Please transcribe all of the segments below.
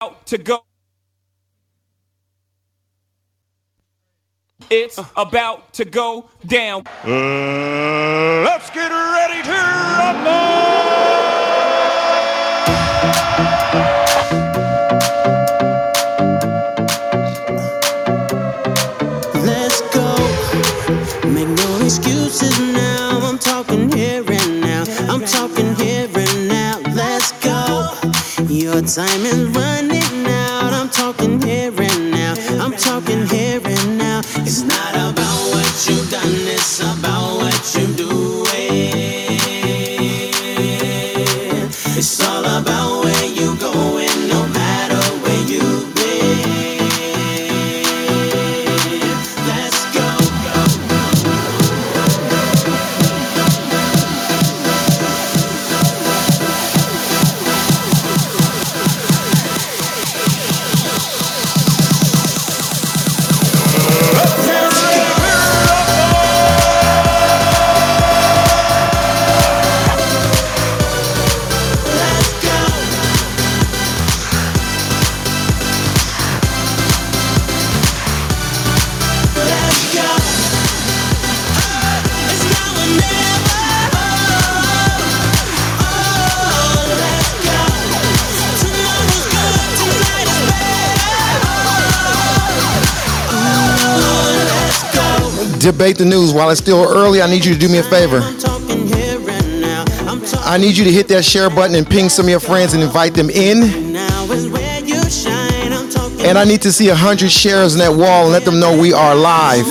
to go. It's about to go down. Uh, let's get ready to rumble! Let's go. Make no excuses now. I'm talking here and now. I'm talking here and now. Let's go. Your time is running Debate the news while it's still early. I need you to do me a favor. I'm talking here and now. I'm talking I need you to hit that share button and ping some of your friends and invite them in. now is where you shine. I'm talking And I need to see 100 shares on that wall and let them know we are live.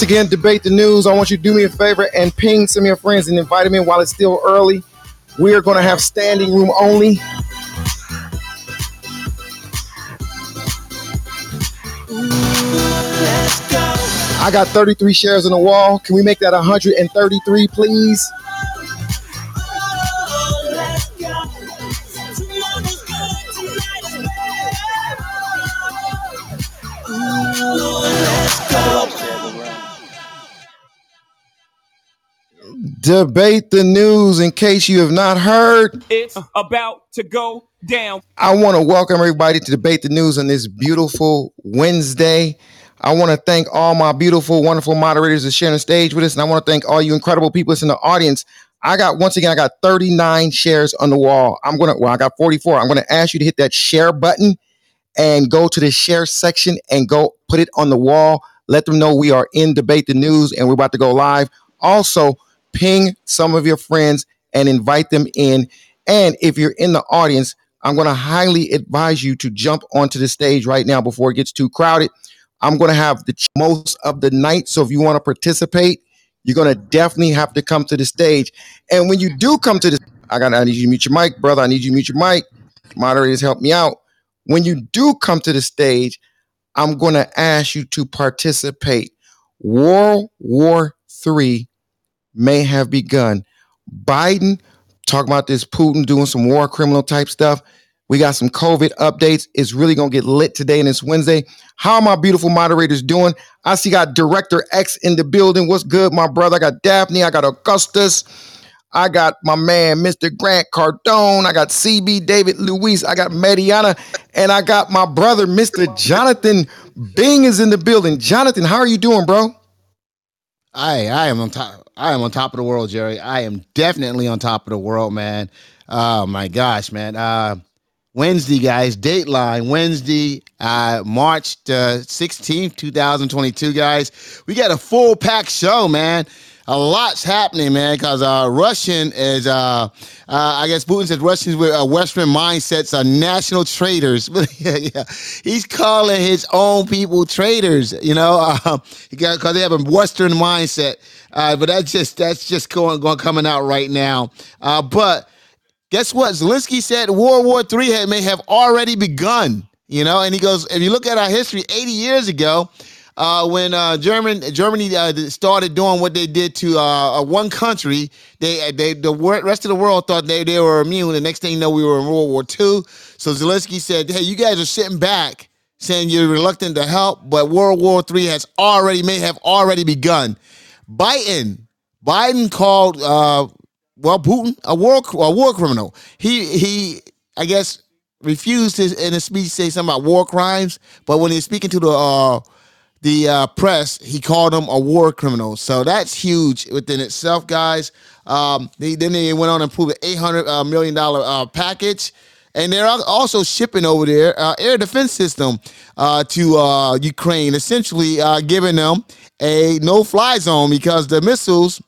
Once again, debate the news. I want you to do me a favor and ping some of your friends and invite them in while it's still early. We are going to have standing room only. I got 33 shares on the wall. Can we make that 133, please? Debate the news in case you have not heard. It's about to go down. I want to welcome everybody to Debate the News on this beautiful Wednesday. I want to thank all my beautiful, wonderful moderators that sharing the stage with us. And I want to thank all you incredible people that's in the audience. I got, once again, I got 39 shares on the wall. I'm going to, well, I got 44. I'm going to ask you to hit that share button and go to the share section and go put it on the wall. Let them know we are in Debate the News and we're about to go live. Also, ping some of your friends and invite them in. And if you're in the audience, I'm going to highly advise you to jump onto the stage right now before it gets too crowded. I'm going to have the most of the night. So if you want to participate, you're going to definitely have to come to the stage. And when you do come to the, I got, I need you to mute your mic, brother. I need you to mute your mic. Moderators, help me out. When you do come to the stage, I'm going to ask you to participate. World War III may have begun. Biden talking about this Putin doing some war criminal type stuff. We got some COVID updates. It's really gonna get lit today and it's Wednesday. How are my beautiful moderators doing? I see got Director X in the building. What's good, my brother? I got Daphne, I got Augustus, I got my man, Mr. Grant Cardone, I got CB David Luis, I got Mediana, and I got my brother, Mr. Jonathan Bing is in the building. Jonathan, how are you doing, bro? I I am on top. I am on top of the world, Jerry. I am definitely on top of the world, man. Oh my gosh, man. Uh, Wednesday, guys, Dateline Wednesday, uh, March the 16th, 2022, guys. We got a full pack show, man. A lot's happening, man, because uh, Russian is, uh, uh, I guess Putin said Russians with uh, Western mindsets are national traitors. yeah, yeah. He's calling his own people traitors, you know, because they have a Western mindset. Uh, but that's just that's just going, going coming out right now. Uh, but guess what? Zelensky said World War III had, may have already begun. You know, and he goes, if you look at our history, 80 years ago, uh, when uh, German Germany uh, started doing what they did to uh, one country, they they the rest of the world thought they, they were immune. The next thing you know, we were in World War II. So Zelensky said, "Hey, you guys are sitting back, saying you're reluctant to help, but World War III has already may have already begun." Biden Biden called uh, well, Putin, a war a war criminal. He he, I guess, refused his in a speech say something about war crimes, but when he's speaking to the uh, the uh, press, he called him a war criminal. So that's huge within itself, guys. Um, they, then they went on and approved an eight hundred uh, million dollar uh, package. And they're also shipping over there uh, air defense system uh, to uh, Ukraine, essentially giving them a no-fly zone because the missiles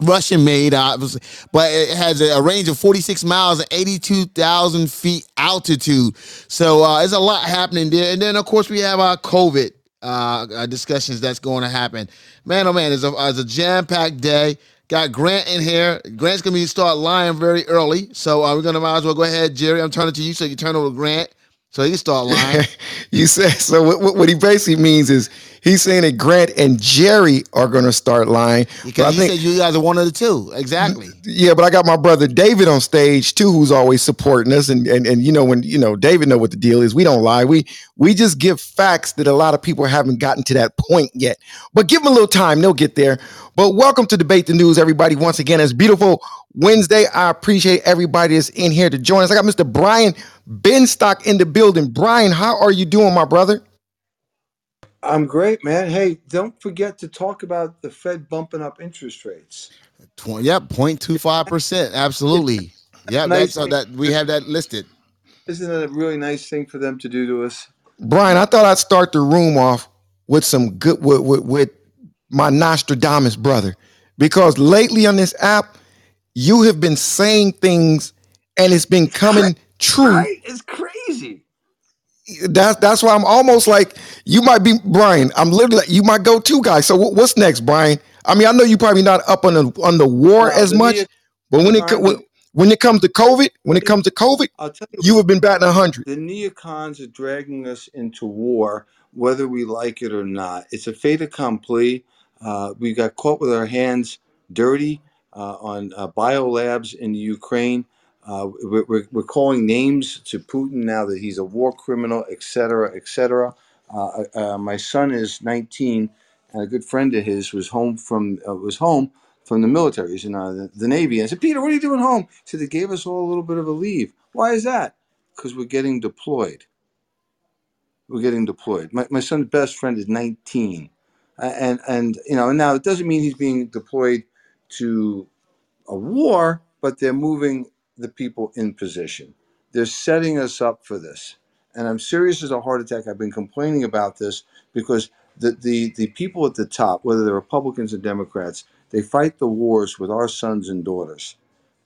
Russian made, obviously, but it has a, range of 46 miles and 82,000 feet altitude. So uh, a lot happening there. And then, of course, we have our COVID uh, uh, discussions that's going to happen. Man, oh man, it's a, it's a jam packed day. Got Grant in here. Grant's gonna be start lying very early, so uh, we're gonna might as well go ahead, Jerry. I'm turning to you, so you turn over to Grant. So he start lying. you said so. What, what, he basically means is he's saying that Grant and Jerry are going to start lying. Because he think, said you guys are one of the two. Exactly. Yeah, but I got my brother David on stage too, who's always supporting us. And and and you know when you know David know what the deal is. We don't lie. We we just give facts that a lot of people haven't gotten to that point yet. But give them a little time; they'll get there. But welcome to debate the news, everybody. Once again, it's beautiful Wednesday. I appreciate everybody that's in here to join us. I got Mr. Brian Benstock in the building. Brian, how are you doing, my brother? I'm great, man. Hey, don't forget to talk about the Fed bumping up interest rates. 20, yep, 0.25%. Absolutely. Yeah, nice that's that we have that listed. Isn't that a really nice thing for them to do to us? Brian, I thought I'd start the room off with some good with, with, with my Nostradamus brother. Because lately on this app, you have been saying things and it's been coming true. Right? It's crazy. That's that's why I'm almost like you might be Brian. I'm literally you might go to guy. So what's next, Brian? I mean, I know you're probably not up on the on the war no, as much, but when it when, when, it comes to COVID, when it comes to COVID, I'll tell you, you have been batting hundred. The neocons are dragging us into war, whether we like it or not. It's a fait accompli. Uh, we got caught with our hands dirty uh, on uh, biolabs in Ukraine. Uh, we're, we're, calling names to Putin now that he's a war criminal, et cetera, et cetera. Uh, uh, my son is 19, and a good friend of his was home from uh, was home from the military. He's in uh, the, the, Navy. And I said, Peter, what are you doing home? He said, they gave us all a little bit of a leave. Why is that? Because we're getting deployed. We're getting deployed. My, my son's best friend is 19. And, and, you know, now it doesn't mean he's being deployed to a war, but they're moving the people in position. They're setting us up for this. And I'm serious as a heart attack. I've been complaining about this because the, the, the people at the top, whether they're Republicans or Democrats, they fight the wars with our sons and daughters.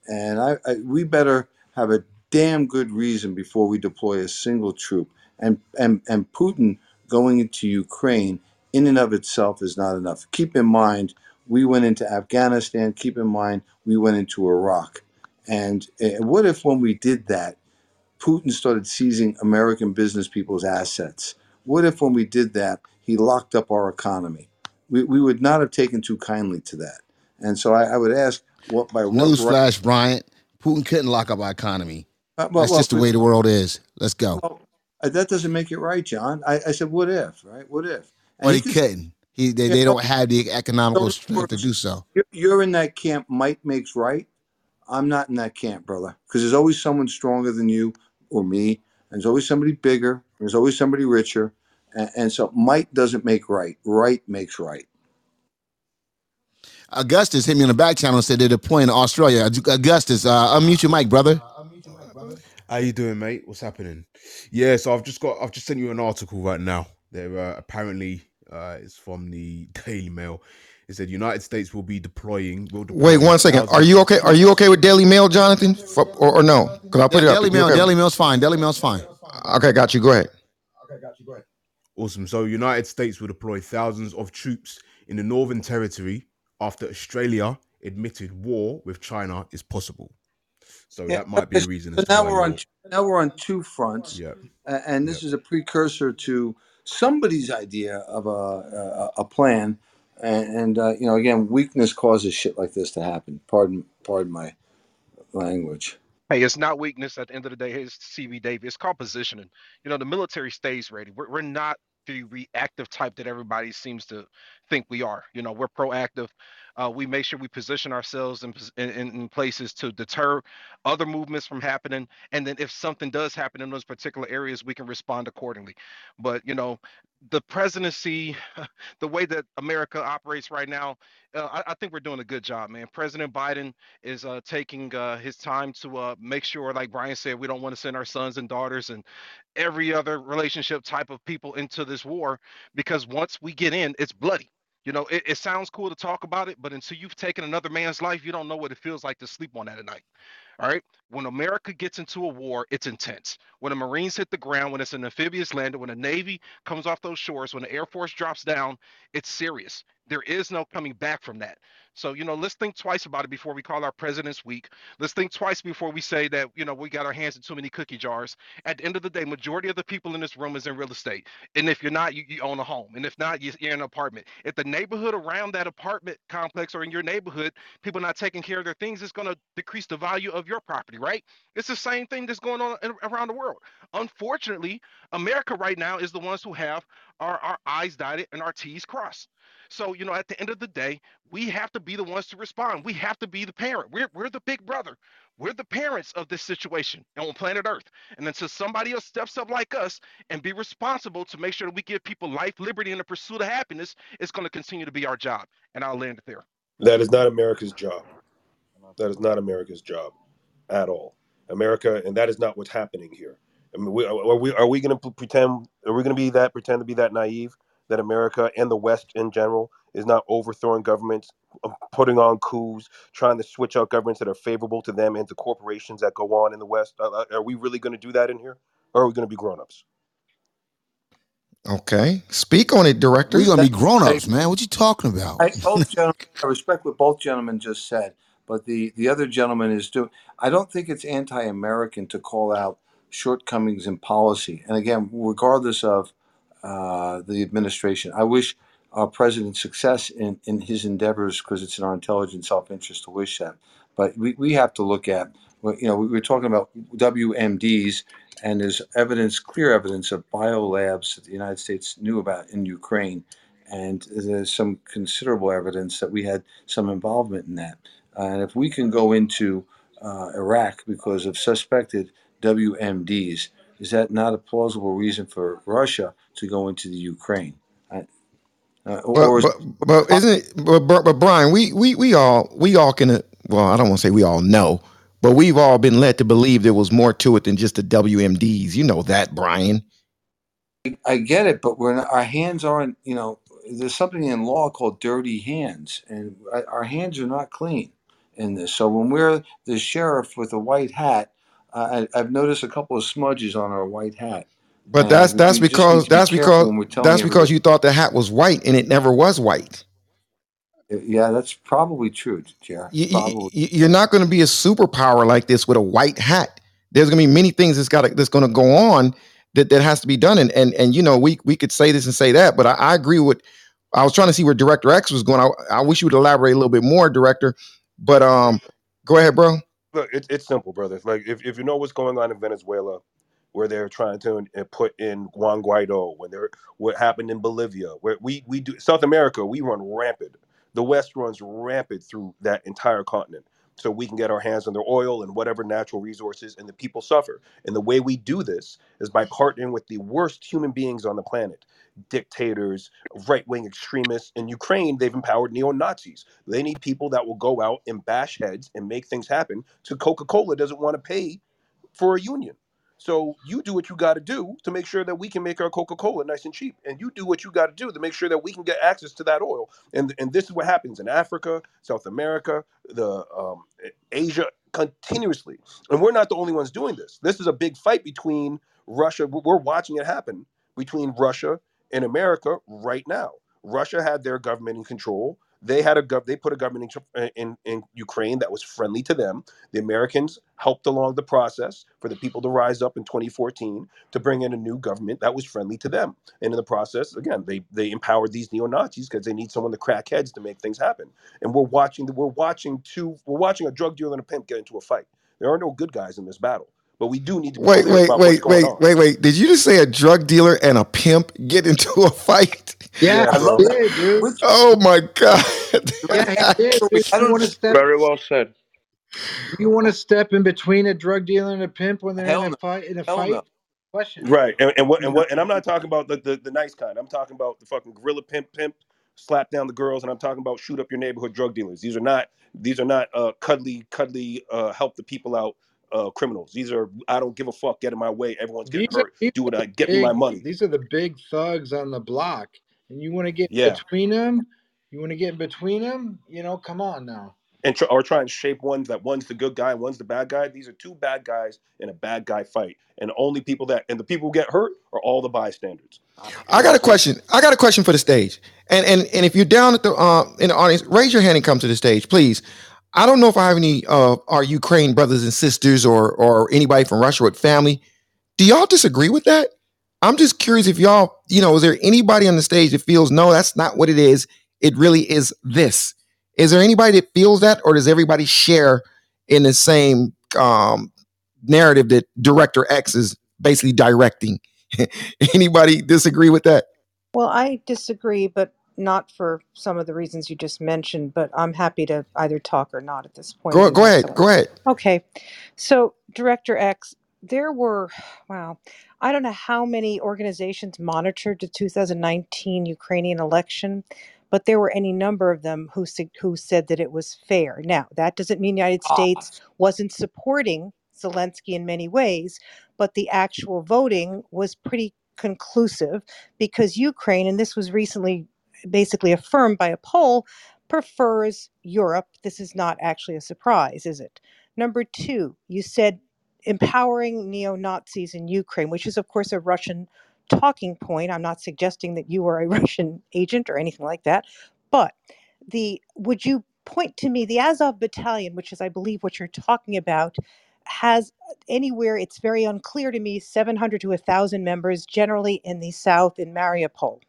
And I, I, we better have a damn good reason before we deploy a single troop. And, and, and Putin going into Ukraine in and of itself is not enough. Keep in mind, we went into Afghanistan. Keep in mind, we went into Iraq. And uh, what if, when we did that, Putin started seizing American business people's assets? What if, when we did that, he locked up our economy? We, we would not have taken too kindly to that. And so I, I would ask, what by newsflash, right? Bryant, Putin couldn't lock up our economy. Uh, well, That's well, just the way the world is. Let's go. well, that doesn't make it right, John. I, I said, what if, right? What if? And But he could- couldn't. He they, they don't have the economical strength to do so. You're, you're in that camp. Might makes right. I'm not in that camp, brother, because there's always someone stronger than you or me, and there's always somebody bigger. There's always somebody richer, and, and so might doesn't make right. Right makes right. Augustus hit me on the back channel and said they're deploying to Australia. Augustus, uh, unmute your mic, brother. How you doing, mate? What's happening? Yeah, so I've just got I've just sent you an article right now. There uh, apparently uh, it's from the Daily Mail. It said United States will be deploying. Will deploy Wait one second. Are you okay? Are you okay with Daily Mail, Jonathan, For- or, or no? Because I'll put it up. Daily You Mail, okay? Daily Mail's fine. Daily Mail's fine. Okay, got you. Go ahead. Okay, got you. Great. Awesome. So United States will deploy thousands of troops in the Northern Territory after Australia admitted war with China is possible. So Yeah, that might be a reason. So as now why we're on you're- now we're on two fronts, Yeah. a- and this is a precursor to somebody's idea of a a, a plan. And, and uh, you know, again, weakness causes shit like this to happen. Pardon, pardon my language. Hey, it's not weakness at the end of the day. It's CV Dave. It's called positioning. You know, the military stays ready. We're, we're not the reactive type that everybody seems to think we are. You know, we're proactive. Uh, we make sure we position ourselves in, in in in places to deter other movements from happening. And then if something does happen in those particular areas, we can respond accordingly. But you know, the presidency, the way that America operates right now, uh, I, I think we're doing a good job, man. President Biden is uh, taking uh, his time to uh, make sure, like Brian said, we don't want to send our sons and daughters and every other relationship type of people into this war because once we get in, it's bloody. You know, it, it sounds cool to talk about it, but until you've taken another man's life, you don't know what it feels like to sleep on that at night. All right. When America gets into a war, it's intense. When the Marines hit the ground, when it's an amphibious landing, when the Navy comes off those shores, when the Air Force drops down, it's serious. There is no coming back from that. So, you know, let's think twice about it before we call our presidents weak. Let's think twice before we say that, you know, we got our hands in too many cookie jars. At the end of the day, majority of the people in this room is in real estate. And if you're not, you, you own a home. And if not, you, you're in an apartment. If the neighborhood around that apartment complex or in your neighborhood, people not taking care of their things, it's going to decrease the value of your property, right? It's the same thing that's going on in, around the world. Unfortunately, America right now is the ones who have our, our I's dotted and our T's crossed. So, you know, at the end of the day, we have to be the ones to respond. We have to be the parent. We're, we're the big brother. We're the parents of this situation on planet Earth. And until somebody else steps up like us and be responsible to make sure that we give people life, liberty, and the pursuit of happiness, it's going to continue to be our job. And I'll land it there. That is not America's job. That is not America's job at all. America, and that is not what's happening here. I mean, we, are we are we going to pretend? Are we going to be that pretend to be that naive that America and the West in general is not overthrowing governments, uh, putting on coups, trying to switch out governments that are favorable to them into corporations that go on in the West? Are, are we really going to do that in here, or are we going to be grown-ups? Okay, speak on it, director. We're gonna be grown ups, man. What you talking about? I, both gentlemen, I respect what both gentlemen just said, but the, the other gentleman is doing. I don't think it's anti-American to call out shortcomings in policy. And again, regardless of uh, the administration, I wish our president success in, in his endeavors because it's in our intelligent self-interest to wish that. But we, we have to look at, you know, we were talking about WMDs, and there's evidence, clear evidence of biolabs that the United States knew about in Ukraine and there's some considerable evidence that we had some involvement in that. And if we can go into uh, Iraq because of suspected WMDs, is that not a plausible reason for Russia to go into the Ukraine? Uh, uh, or, But but isn't it? But, but, Brian, we we we all we all can. uh, Well, I don't want to say we all know, but we've all been led to believe there was more to it than just the WMDs. You know that, Brian. I get it, but we're not, our hands aren't. You know, there's something in law called dirty hands, and our our hands are not clean in this. So when we're the sheriff with a white hat, uh, I, I've noticed a couple of smudges on our white hat. But that's that's we just need because be that's because when we're telling that's because everybody. you thought the hat was white and it never was white. Yeah, that's probably true, Jer. You, you, Probably. you- you're not going to be a superpower like this with a white hat. There's going to be many things that's got that's going to go on that, that has to be done. And and and you know we we could say this and say that, but I, I agree with. I was trying to see where Director X was going. I, I wish you would elaborate a little bit more, Director. But um, go ahead, bro. look, it's it's simple, brother. Like if, if you know what's going on in Venezuela, where they're trying to put in Juan Guaido, when they're what happened in Bolivia, where we we do South America, we run rampant. The West runs rampant through that entire continent, so we can get our hands on their oil and whatever natural resources, and the people suffer. And the way we do this is by partnering with the worst human beings on the planet, dictators, right wing extremists. In Ukraine, they've empowered neo Nazis. They need people that will go out and bash heads and make things happen. So Coca Cola doesn't want to pay for a union. So you do what you got to do to make sure that we can make our Coca Cola nice and cheap, and you do what you got to do to make sure that we can get access to that oil. And and this is what happens in Africa, South America, the um, Asia continuously. And we're not the only ones doing this. This is a big fight between Russia. We're we're watching it happen between Russia and America right now. Russia had their government in control. They had a gov- they put a government in, uh, in in Ukraine that was friendly to them. The Americans helped along the process for the people to rise up in 2014 to bring in a new government that was friendly to them. And in the process, again, they they empowered these neo Nazis because they need someone to crack heads to make things happen. And we're watching we're watching two we're watching a drug dealer and a pimp get into a fight. There are no good guys in this battle, but we do need to be Wait, clear wait, about wait, wait, on. wait, wait. Did you just say a drug dealer and a pimp get into a fight? Yeah, Yeah, I love bro. did, dude. Oh my god. Yeah, he did. dude. I don't. want to step? Very well said. You want to step in between a drug dealer and a pimp when they're Hell in a no. fight? In a Hell fight? no. Question. Right, and, and what and what and I'm not talking about the, the the nice kind. I'm talking about the fucking gorilla pimp pimp, slap down the girls, and I'm talking about shoot up your neighborhood drug dealers. These are not these are not uh cuddly cuddly uh help the people out uh criminals. These are I don't give a fuck, get in my way. Everyone's getting These are hurt. these Do what I the get me my big. money. These are the big thugs on the block, and you want to get Yeah, between them. You want to get in between them. You know, come on now. and tr- or try and shape one that one's the good guy and one's the bad guy. These are two bad guys in a bad guy fight, and the only people that and the people who get hurt are all the bystanders. I got a question. I got a question for the stage. And and and if you're down at the uh, in the audience, raise your hand and come to the stage, please. I don't know if I have any uh, our Ukraine brothers and sisters or or anybody from Russia with family. Do y'all disagree with that? I'm just curious if y'all, you know, is there anybody on the stage that feels no, that's not what it is. It really is this. Is there anybody that feels that, or does everybody share in the same um, narrative that Director X is basically directing? anybody disagree with that? Well, I disagree, but not for some of the reasons you just mentioned, but I'm happy to either talk or not at this point. Go go ahead. Go ahead. Okay. So, Director X, there were, wow, I don't know how many organizations monitored the 2019 Ukrainian election, but there were any number of them who, sug- who said that it was fair. Now, that doesn't mean the United Ah, States wasn't supporting Zelensky in many ways, but the actual voting was pretty conclusive because Ukraine, and this was recently basically affirmed by a poll, prefers Europe. This is not actually a surprise, is it? Number two, you said empowering neo Nazis in Ukraine, which is, of course, a Russian talking point. I'm not suggesting that you are a Russian agent or anything like that, but the would you point to me the Azov battalion, which is, I believe, what you're talking about, has anywhere it's very unclear to me 700 to 1,000 members, generally in the south in Mariupol.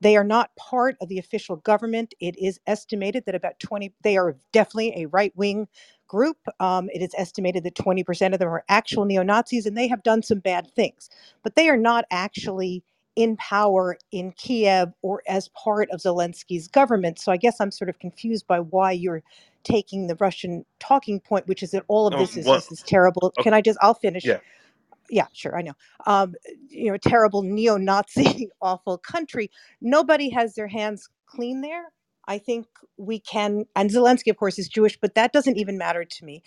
They are not part of the official government. It is estimated that about 20, they are definitely a right wing group. Um, it is estimated that 20% of them are actual neo Nazis and they have done some bad things, but they are not actually in power in Kiev or as part of Zelensky's government. So I guess I'm sort of confused by why you're taking the Russian talking point, which is that all of Um, this is one, this is terrible. okay, Can I just, I'll finish yeah, yeah, sure, I know. Um, you know, terrible neo-Nazi, awful country. Nobody has their hands clean there. I think we can, and Zelensky, of course, is Jewish, but that doesn't even matter to me.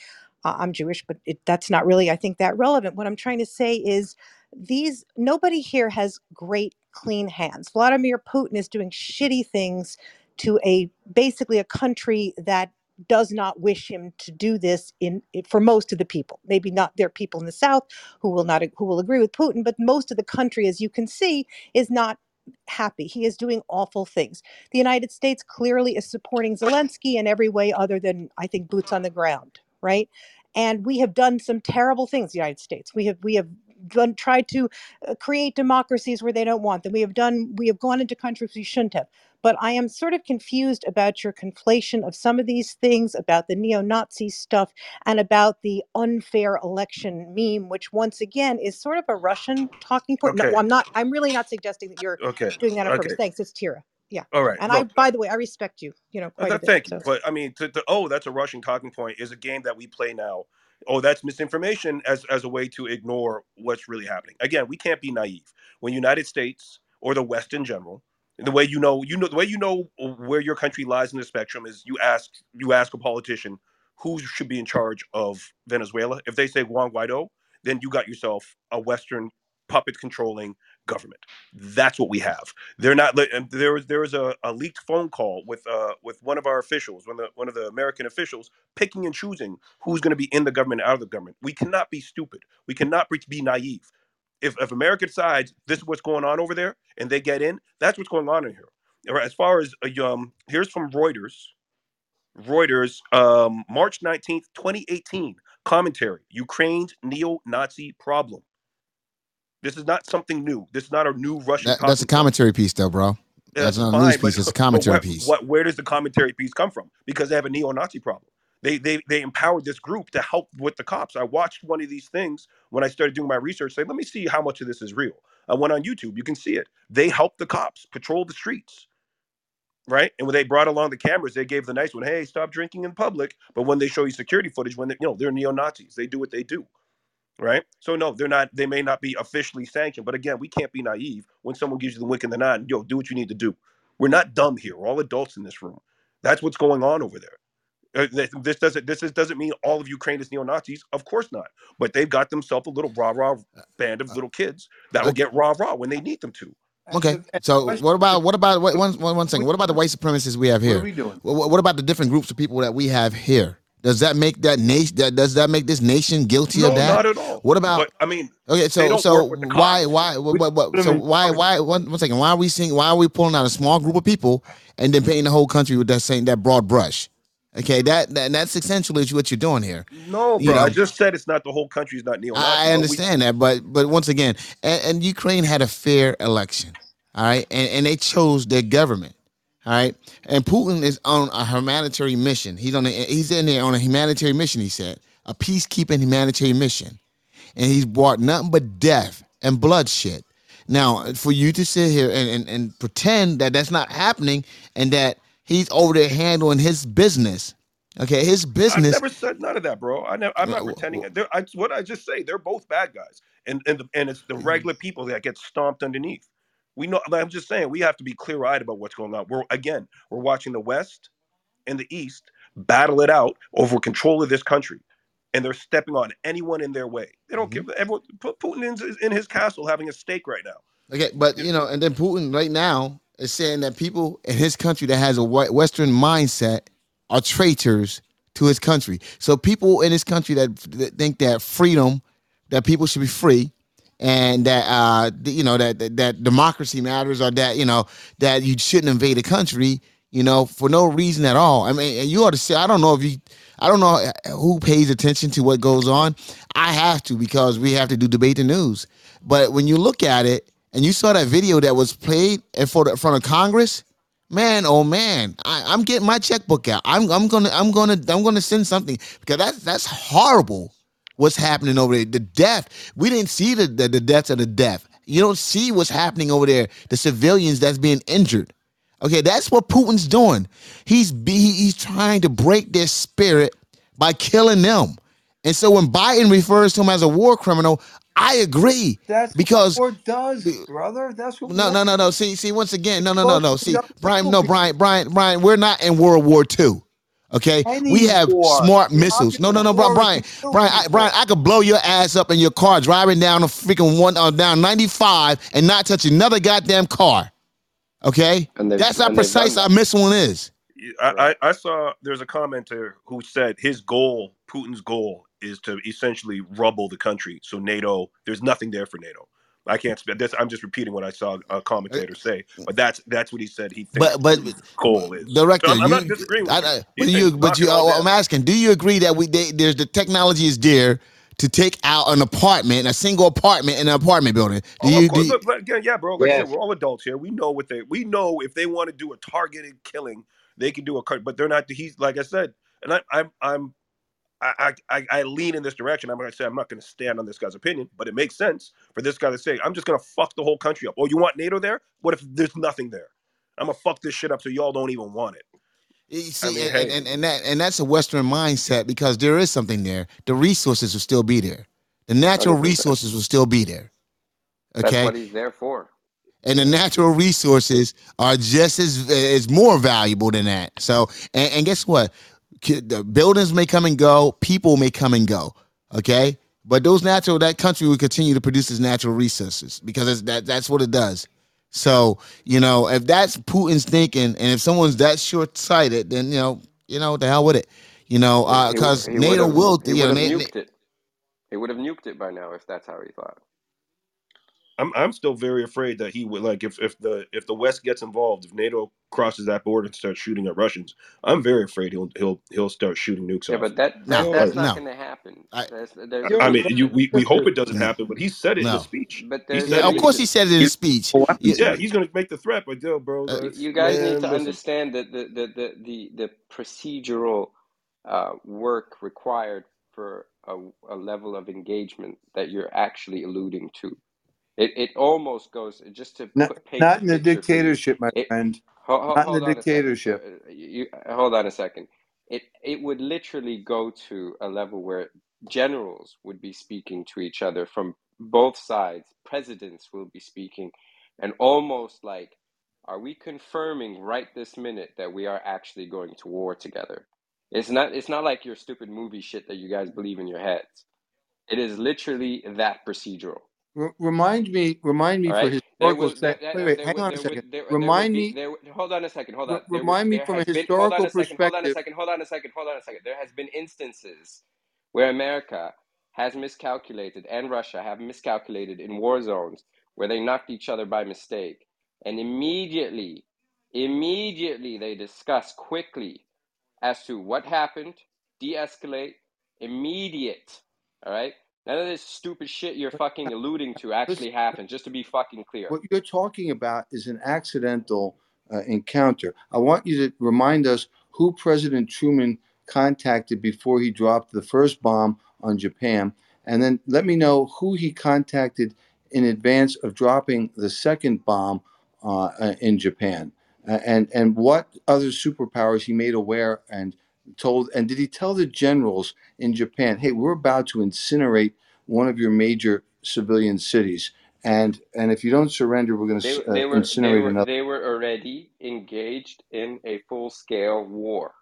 Uh, I'm Jewish, but it, that's not really, I think, that relevant. What I'm trying to say is, these nobody here has great clean hands. Vladimir Putin is doing shitty things to a basically a country that does not wish him to do this in for most of the people. Maybe not there are people in the south who will not who will agree with Putin, but most of the country, as you can see, is not happy. He is doing awful things. The United States clearly is supporting Zelensky in every way other than I think boots on the ground, right? And we have done some terrible things, the United States. We have we have done, tried to uh, create democracies where they don't want them. We have done, we have gone into countries we shouldn't have. But I am sort of confused about your conflation of some of these things, about the neo Nazi stuff, and about the unfair election meme, which once again is sort of a Russian talking point. Okay. No, I'm not, I'm really not suggesting that you're Okay. doing that on purpose. Thanks. It's Tira. Yeah. All right. And I, by the way, I respect you, you know, quite a bit. Thank you. But I mean, to, to, oh, that's a Russian talking point is a game that we play now. Oh, that's misinformation as, as a way to ignore what's really happening. Again, we can't be naive. When United States or the West in general, the way you know, you know, the way you know where your country lies in the spectrum is you ask you ask a politician who should be in charge of Venezuela. If they say Juan Guaido, then you got yourself a Western puppet controlling government. That's what we have. They're not. There was there was a, a leaked phone call with uh with one of our officials, one of the one of the American officials, picking and choosing who's going to be in the government, out of the government. We cannot be stupid. We cannot be naive. If if America decides this is what's going on over there, and they get in, that's what's going on in here. As far as uh, um, here's from Reuters. Reuters, um, March 19th, 2018, commentary Ukraine's neo Nazi problem. This is not something new. This is not a new Russian That, that's a commentary piece, though, bro. That's not a fine, news but- piece. It's a commentary what- piece. What, where does the commentary piece come from? Because they have a neo-Nazi problem. They, they they empowered this group to help with the cops. I watched one of these things when I started doing my research. Say, let me see how much of this is real. I went on YouTube. You can see it. They helped the cops patrol the streets, right? And when they brought along the cameras, they gave the nice one, "Hey, stop drinking in public." But when they show you security footage, when they, you know they're neo Nazis, they do what they do, right? So no, they're not. They may not be officially sanctioned, but again, we can't be naive. When someone gives you the wink and the nod, yo, do what you need to do. We're not dumb here. We're all adults in this room. That's what's going on over there. Uh, This doesn't this is, doesn't mean all of Ukraine is neo Nazis. Of course not. But they've got themselves a little rah rah band of little kids that will get rah rah when they need them to. Okay. So what about what about wait, one one one second? What about the white supremacists we have What here? are we doing? What, what about the different groups of people that we have here? Does that make that nation? That does that make this nation guilty No, of that? not at all. What about? But I mean, Okay, so so work with the why why what, what, what, so why why one, one second why are we seeing why are we pulling out a small group of people and then painting the whole country with that same that broad brush? Okay, that, that that's essentially what you're doing here. No, You bro. I just said it's not the whole country is not neo I understand that, but but once again, and, and Ukraine had a fair election, all right, and and they chose their government, all right, and Putin is on a humanitarian mission. He's on a, he's in there on a humanitarian mission. He said a peacekeeping humanitarian mission, and he's brought nothing but death and bloodshed. Now, for you to sit here and, and, and pretend that that's not happening and that he's over there handling his business, okay, his business. I never said none of that, bro. I never, I'm not Uh, wh- pretending. They're, I, what I just say, they're both bad guys, and and the, and it's Mm-hmm. the regular people that get stomped underneath. We know. I'm just saying, we have to be clear eyed about what's going on. We're again, we're watching the West and the East battle it out over control of this country, and they're stepping on anyone in their way. They don't Mm-hmm. give everyone. Put Putin in, in his castle having a steak right now. Okay, but you know, and then Putin right now is saying that people in his country that has a Western mindset are traitors to his country. So people in his country that, that think that freedom, that people should be free, and that uh, you know that, that that democracy matters, or that you know that you shouldn't invade a country, you know, for no reason at all. I mean, you ought to say, I don't know if you, I don't know who pays attention to what goes on. I have to because we have to do debate the news. But when you look at it, and you saw that video that was played in front of, Congress, man, oh man, I, I'm getting my checkbook out. I'm I'm gonna I'm gonna I'm gonna send something because that's that's horrible. What's happening over there? The death. We didn't see the, the the deaths of the death. You don't see what's happening over there. The civilians that's being injured. Okay, that's what Putin's doing. He's be, he's trying to break their spirit by killing them. And so when Biden refers to him as a war criminal, I agree That's because what war does, brother. That's what. no, war- no, no, no. See, see, once again, no, no, no, no. See, Brian, no, no, Brian, Brian, Brian. We're not in World War II. Okay, Any we have war. smart missiles. No, no, no, arguing Brian, Brian, is to kill Brian, I. Brian. I could blow your ass up in your car driving down a freaking one, uh, down ninety five, and not touch another goddamn car. Okay, And they've- that's how and they've done precise that. our missile one is. I, I, I saw there's a commenter who said his goal, Putin's goal, is to essentially rubble the country. So NATO, there's nothing there for NATO. I can't. sp- This, I'm just repeating what I saw a commentator say, but that's that's what he said. He thinks But but Putin's goal is. director, So I'm, I'm you, not disagreeing with I, you. I, He but you, but you, it I'm asking, do you agree that we they, there's the technology is there to take out an apartment, a single apartment in an apartment building. Do Oh, you? of course. Do you Look, but again, yeah, bro. Like I Yes. said, we're all adults here. We know what they. We know if they want to do a targeted killing, they can do a cut. But they're not. He's like I said, and I, I'm. I'm. I, I, I- I lean in this direction. I'm going to say I'm not going to stand on this guy's opinion, but it makes sense for this guy to say, "I'm just going to fuck the whole country up." Oh, you want NATO there? What if there's nothing there? I'm gonna fuck this shit up so y'all don't even want it. You see, I mean, and, hey. and, and, and that and that's a Western mindset because there is something there. The resources will still be there. The natural resources will still be there. Okay, That's Okay, what he's there for. and the natural resources are just as is more valuable than that. So, and, and guess what? The buildings may come and go, people may come and go. Okay, but those natural that country will continue to produce its natural resources because it's, that that's what it does. So, you know, if that's Putin's thinking, and if someone's that short sighted, then you know, you know, the hell with it. You know, because he uh, NATO will, He would have nuked it. He would have nuked it by now if that's how he thought. I'm I'm still very afraid that he would like if if the if the West gets involved, if NATO crosses that border and starts shooting at Russians, I'm very afraid he'll he'll he'll start shooting nukes Yeah, off. but that, No, that's no. not going to happen. I- That's, there's, I mean, you we, we hope it doesn't happen, but he said it in his speech. but He said yeah, of it- course he said it in his speech. Well, Yeah, Yeah, he's gonna make the threat, but yo, bro, Uh, you guys man, need to listen. understand that the the the the, the procedural uh, work required for a, a level of engagement that you're actually alluding to. It it almost goes just to Not, put, not in the picture for you. dictatorship, my It- friend. Ho- ho- Not in hold the on a second. dictatorship. Uh, You, hold on a second. It it would literally go to a level where generals would be speaking to each other from both sides. Presidents will be speaking, and almost like, are we confirming right this minute that we are actually going to war together? It's not. It's not like your stupid movie shit that you guys believe in your heads. It is literally that procedural. R- remind me, remind me All for right. Historical will there, sake. there, Wait, wait, hang would on a second. would there, there Remind be me, there hold on a second hold r- on there would remind me from a been hold historical a second hold on a second hold on a second hold on a second there has been instances where America has miscalculated and Russia have miscalculated in war zones where they knocked each other by mistake and immediately immediately they discuss quickly as to what happened de-escalate immediate all right none of this stupid shit you're fucking alluding to actually happened just to be fucking clear. What you're talking about is an accidental uh, encounter. I want you to remind us who President Truman contacted before he dropped the first bomb on Japan, and then let me know who he contacted in advance of dropping the second bomb uh, in Japan, uh, and and what other superpowers he made aware and told, and did he tell the generals in Japan, hey, we're about to incinerate one of your major civilian cities, and and if you don't surrender, we're going to uh, they were they incinerate were another. they were already engaged in a full scale war.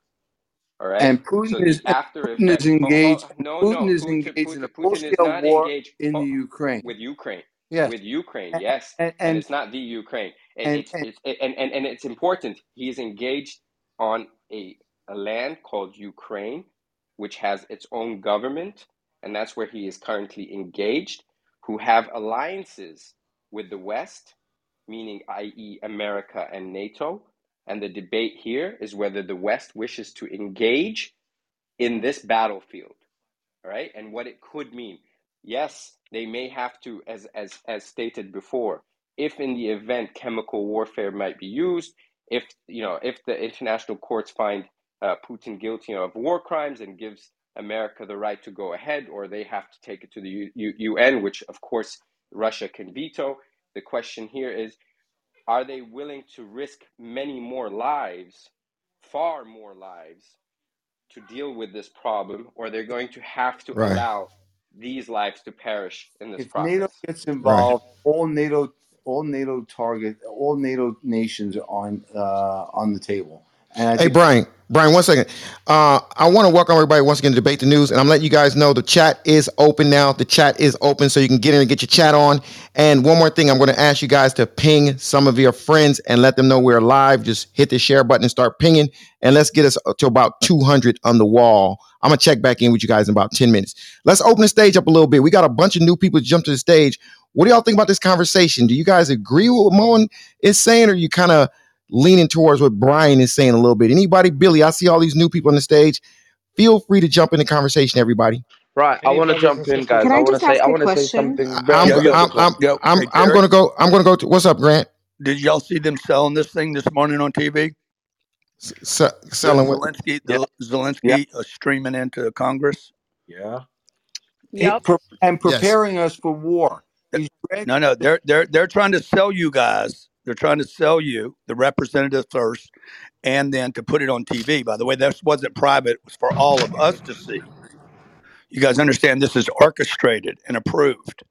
All right. And Putin the is after Putin effect. is engaged. no, Putin no. is Putin engaged in a full-scale war in the Ukraine. with Ukraine. Yes, With Ukraine, and yes, and and and, it's not the Ukraine. And, it's and it's and, and and it's important. He is engaged on a a land called Ukraine, which has its own government, and that's where he is currently engaged. Who have alliances with the West, meaning i.e. America and NATO. And the debate here is whether the West wishes to engage in this battlefield, right? and what it could mean. Yes, they may have to, as as as stated before, if in the event chemical warfare might be used, if you know, if the international courts find uh, Putin guilty of war crimes and gives America the right to go ahead, or they have to take it to the U- U- UN, which of course Russia can veto. The question here is are they willing to risk many more lives, far more lives, to deal with this problem, or they're going to have to Right. allow these lives to perish in this if NATO process? gets Right. involved, all NATO all NATO target all NATO nations are on uh, on the table. Hey, think Brian. Brian, one second. Uh, I want to welcome everybody once again to debate the news, and I'm letting you guys know the chat is open now. The chat is open, so you can get in and get your chat on. And one more thing, I'm going to ask you guys to ping some of your friends and let them know we're live. Just hit the share button and start pinging, and let's get us to about 200 on the wall. I'm gonna check back in with you guys in about 10 minutes. Let's open the stage up a little bit. We got a bunch of new people jump to the stage. What do y'all think about this conversation? Do you guys agree with what Moen is saying, or you kind of leaning towards what Brian is saying a little bit? Anybody, Billy? I see all these new people on the stage. Feel free to jump in the conversation, everybody. Right, I want to jump in, guys. Can I I want to say, ask I a want to say question? something I'm I'm I'm. I'm I'm, hey, I'm gonna go. I'm gonna go to what's up, Grant? did y'all see them selling this thing this morning on TV? S- se- The selling what? Zelensky, Yeah. the Yeah. Zelensky uh, streaming into Congress Yeah. It- pre- and Yes. preparing us for war. No, no, they're they're they're trying to sell you guys. They're trying to sell you the representative first, and then to put it on TV. By the way, this wasn't private; it was for all of us to see. You guys understand this is orchestrated and approved.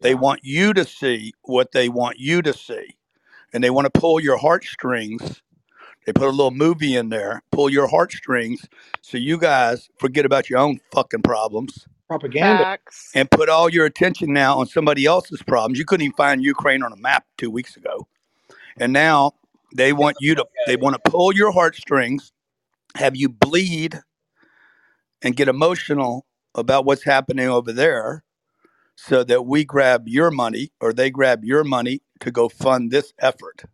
They want you to see what they want you to see, and they want to pull your heartstrings. They put a little movie in there, pull your heartstrings, so you guys forget about your own fucking problems Propaganda. Facts. and put all your attention now on somebody else's problems. You couldn't even find Ukraine on a map two weeks ago, and now they want you to. They want to pull your heartstrings, have you bleed, and get emotional about what's happening over there, so that we grab your money or they grab your money to go fund this effort.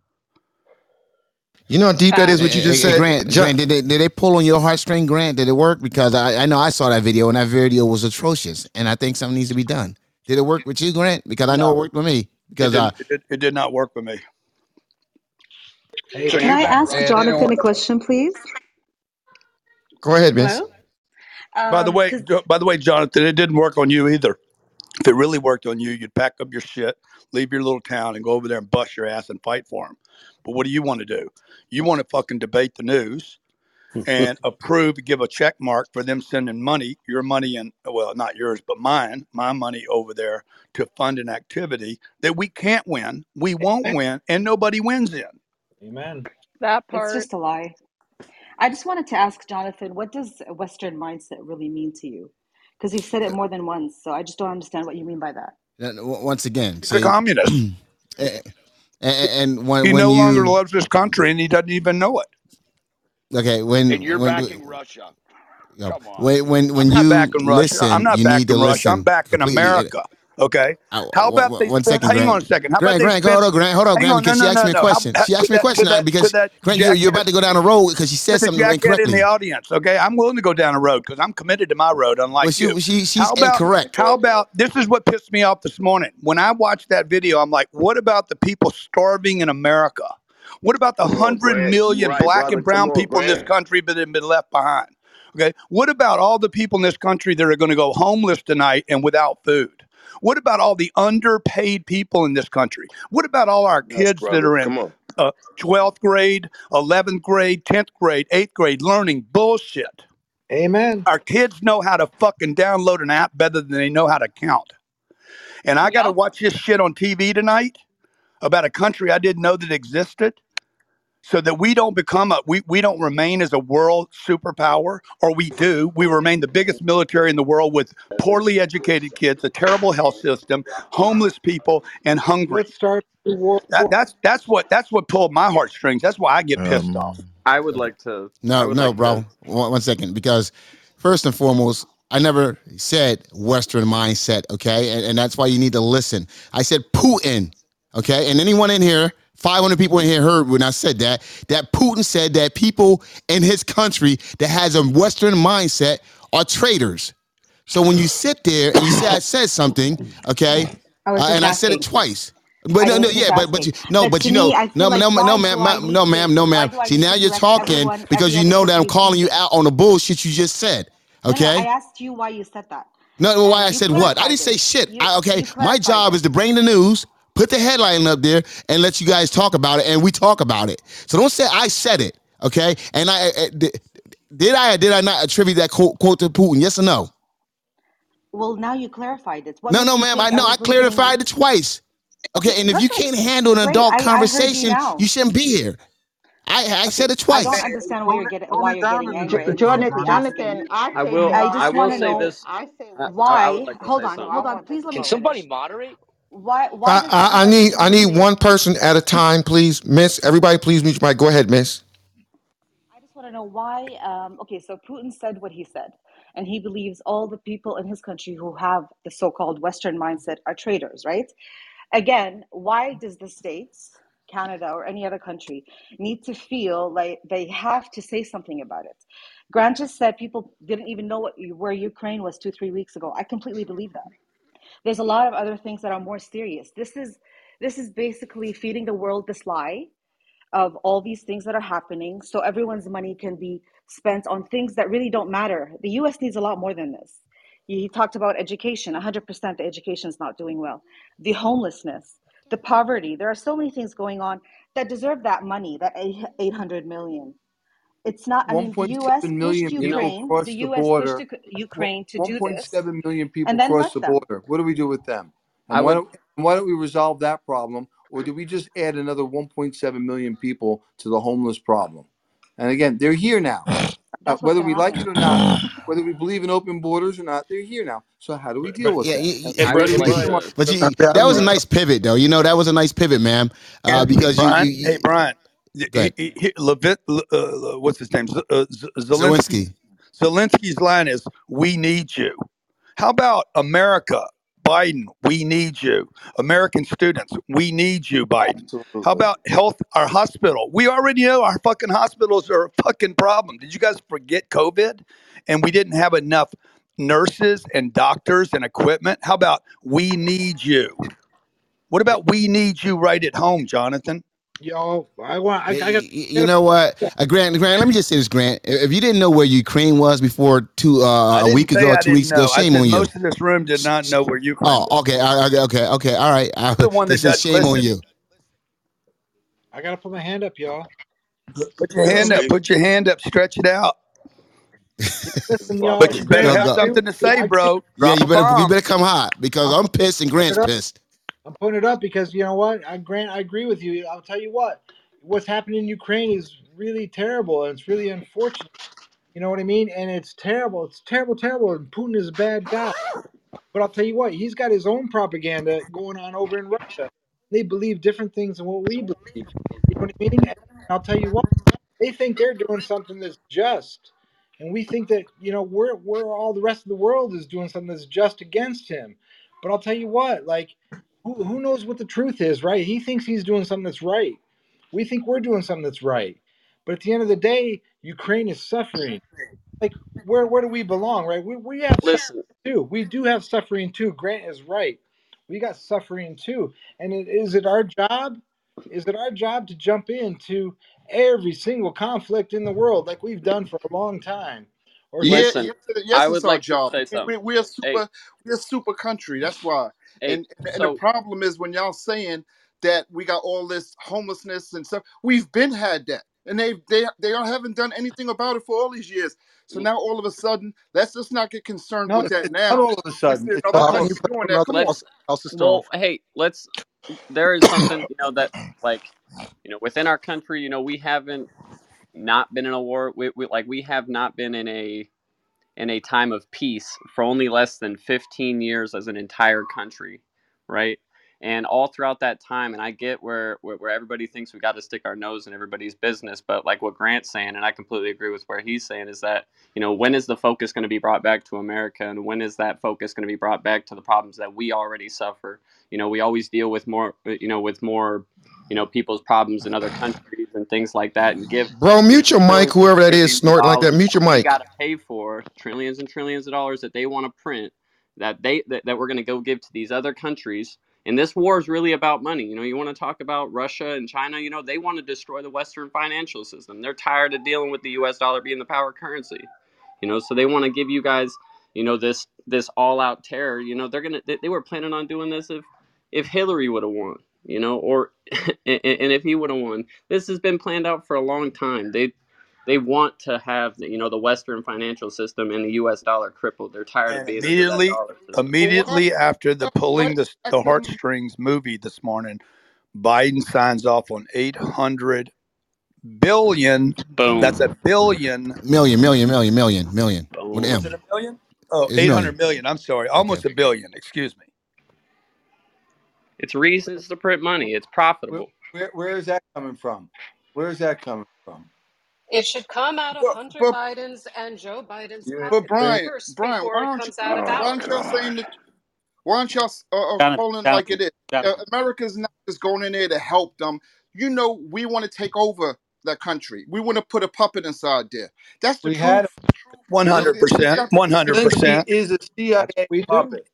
You know how deep that is. What you just hey, said, Grant, Ju- Grant, did they did they pull on your heartstring, Grant? Did it work? Because I, I know I saw that video and that video was atrocious, and I think something needs to be done. Did it work with you, Grant? Because I know it worked with me. it Because didn't. uh, It, did, it did not work with me. Hey, Can. I ask And Jonathan anyone- a question, please? Go ahead, Miss. Hello? By the Um, way, 'cause- by the way, Jonathan, it didn't work on you either. If it really worked on you, you'd pack up your shit, leave your little town, and go over there and bust your ass and fight for them. But what do you want to do? You want to fucking debate the news and approve, give a check mark for them sending money, your money and well, not yours, but mine, my money over there to fund an activity that we can't win, we won't win, and nobody wins in. Amen. That part. It's just a lie. I just wanted to ask Jonathan, what does a Western mindset really mean to you? Because you've said it more than once, so I just don't understand what you mean by that. once again, He's a communist. and, and when He when no longer loves this country, and he doesn't even know it. okay when And you're when backing Russia. you Come on. when when when I'm not you backing Russia. listen, I'm not you need to backing Russia. I'm listen backing completely. America. Okay. Uh, How about one- they one spend? second, Hang Grant. on a second. How Grant, they Grant, spend? hold on, Grant, hold on, Hang Grant, on, no, because no, she asked no, me a question. She asked me a question could that, because could that, Grant, you, jack, you're about to go down the road because she said could the something jackhead in the audience? Okay, I'm willing to go down a road because I'm committed to my road, unlike Well, she you. she she's How about incorrect. how about this is what pissed me off this morning when I watched that video. I'm like, what about the people starving in America? What about the Come on, hundred Grant. million Right, black brother. and brown on, people in this country that have been left behind? Okay, what about all the people in this country that are going to go homeless tonight and without food? What about all the underpaid people in this country? What about all our Yes, kids that are in uh, 12th grade, 11th grade, 10th grade, 8th grade learning bullshit? Amen. Our kids know how to fucking download an app better than they know how to count. And I got to Yep. watch this shit on TV tonight about a country I didn't know that existed so that we don't become a we, we don't remain as a world superpower or we do we remain the biggest military in the world with poorly educated kids a terrible health system homeless people and hungry Let's start the war. that, that's that's what that's what pulled my heartstrings that's why i get pissed Um, off I would like to. I No, would no, like bro. One, one second, because first and foremost, I never said Western mindset, okay, and, and that's why you need to listen. I said Putin, okay, and anyone in here, 500 people in here heard when I said that. That Putin said that people in his country that has a Western mindset are traitors. So when you sit there and you say I said something, okay, I uh, and I said it twice. But I no, no, yeah, but but you no, But but you know, me, no, like no, no, ma'am, ma- no, ma'am, no, ma'am. See, now you're talking everyone because you know that I'm calling you out on the bullshit you just said. No, no, Okay? I asked you why you said that. No, no, why I said what? I didn't say shit. You I, okay, my job it. is to bring the news, put the headline up there, and let you guys talk about it, and we talk about it. So don't say I said it. Okay? And I uh, did, did I or did I not attribute that quote, quote to Putin? Yes or no? Well, now you clarified it. What No, no, ma'am. I know. I was clarified it twice. Okay, and if you can't handle an Great. adult I, I you conversation, now. you shouldn't be here. I I said it twice. I don't understand why you're getting why you're getting angry. little I'm bit, just Jonathan. Jonathan, asking. I I will. I I just I will want to say know this. I say I. I I why. like Hold on, something. Hold on. Please to let me. Can somebody moderate? Why? Why I, I, I need I need one person at a time, please, Miss. Everybody, please mute your mic. Go ahead, Miss. I just want to know why. Um, okay, so Putin said what he said, and he believes all the people in his country who have the so-called Western mindset are traitors, right? Again, why does the states Canada or any other country need to feel like they have to say something about it. Grant just said people didn't even know what, where Ukraine was two, three weeks ago. I completely believe that. There's a lot of other things that are more serious. This is this is basically feeding the world this lie of all these things that are happening so everyone's money can be spent on things that really don't matter. The US needs a lot more than this. He talked about education. 100% the education is not doing well. The homelessness, the poverty. There are so many things going on that deserve that money, that 800 million. It's not, I mean, the US 1.7 pushed million people Ukraine, cross the the US pushed border. Uk- Ukraine to do this 1.7 million people and then cross left the them. border. What do we do with them? And I why would don't why don't we resolve that problem, or do we just add another 1.7 million people to the homeless problem? And again, they're here now. Uh, That's what's whether going we to like happen. it or not, whether we believe in open borders or not, they're here now. So how do we deal with Yeah, that? you, And you, I would make like smart. to but you, that was a nice pivot, though. You know, that was a nice pivot, ma'am. Uh, And hey, because you, you, Brian, you hey Brian, y- go he, he, he, Levit, uh, uh, what's his name? Z- uh, Z- Zelensky. Zelensky. Zelensky's line is, "We need you." How about America? Biden, we need you. American students, we need you, Biden. How about health, our hospital? We already know our fucking hospitals are a fucking problem. Did you guys forget COVID? And we didn't have enough nurses and doctors and equipment. How about we need you? What about we need you right at home, Jonathan? Yo, I want. I, I got. you, you know what, uh, Grant? Grant, let me just say this, Grant. If if you didn't know where Ukraine was before two uh, a week ago, I two weeks ago, know. I shame on you. most of this room did not know where Ukraine Oh, was. okay, I- I- okay, okay, all right. I, I'm the one that listen, does. shame on you. I gotta put my hand up, y'all. put your hand up. Put your hand up. Stretch it out. Listen, y'all. But you better No, have go. something to say, bro. Yeah, you better you better come hot because I'm pissed and Grant's pissed. I'm putting it up because you know what? I grant I agree with you. I'll tell you what. What's happening in Ukraine is really terrible and it's really unfortunate. You know what I mean? And it's terrible. It's terrible, terrible. And Putin is a bad guy. But I'll tell you what, he's got his own propaganda going on over in Russia. They believe different things than what we believe. You know what I mean? And I'll tell you what, they think they're doing something that's just. And we think that, you know, we're we're all the rest of the world is doing something that's just against him. But I'll tell you what, like who who knows what the truth is, right? He thinks he's doing something that's right. We think we're doing something that's right. But at the end of the day, Ukraine is suffering like where where do we belong right we, we have listen. suffering too we do have suffering too grant is right we got suffering too and it, is it our job is it our job to jump into every single conflict in the world like we've done for a long time or Yeah, Listen, yes, it- I would it's our to job. say We, something. we, we're a Hey, super, we're a super country. That's why. Hey. And and and the problem is when y'all saying that we got all this homelessness and stuff. We've been had that, and they they they all haven't done anything about it for all these years. So mm. now all of a sudden, let's just not get concerned No, with that it's not now. all of a sudden. there's It's let's all countries doing that. Come on. let's House is well, hey, let's. There is something you know that like you know within our country, you know, we haven't not been in a war. We, we like we have not been in a in a time of peace for only less than 15 years as an entire country, right? And all throughout that time, and I get where where, where everybody thinks we got to stick our nose in everybody's business, but like what Grant's saying, and I completely agree with where he's saying, is that you know when is the focus going to be brought back to America, and when is that focus going to be brought back to the problems that we already suffer? You know, we always deal with more, you know, with more, you know, people's problems in other countries and things like that, and give Bro, mute your mic, whoever that is snorting like that. Mute your mic. got to pay for trillions and trillions of dollars that they want to print that they that, that we're going to go give to these other countries. And this war is really about money. You know you want to talk about russia and china you know they want to destroy the western financial system. They're tired of dealing with the us dollar being the power currency. You know so they want to give you guys you know this this all out terror. You know they're gonna they, they were planning on doing this if if hillary would have won you know or and, and if he would have won this has been planned out for a long time they they want to have you know the western financial system and the us dollar crippled they're tired of being under immediately, Well, immediately after the pulling the the heartstrings movie this morning, Biden signs off on 800 billion. Boom. That's a billion. Million, million, million, million, million. With boom Was it M. a million? Oh, It's 800 million. million. I'm sorry. Okay. Almost a billion. Excuse me. It's reasons to print money it's profitable where, where is that coming from? Where is that coming from? It should come out of But Hunter but Biden's and Joe Biden's Yeah, but pockets Brian, Brian, why it don't you comes why Oh aren't y'all saying that? Why aren't y'all uh, uh, Jonathan, calling like it is? Uh, America's not just going in there to help them. you know we want to take over that country. We want to put a puppet inside there. That's the We truth. Hundred it's- it's percent. One hundred percent. is a CIA we puppet.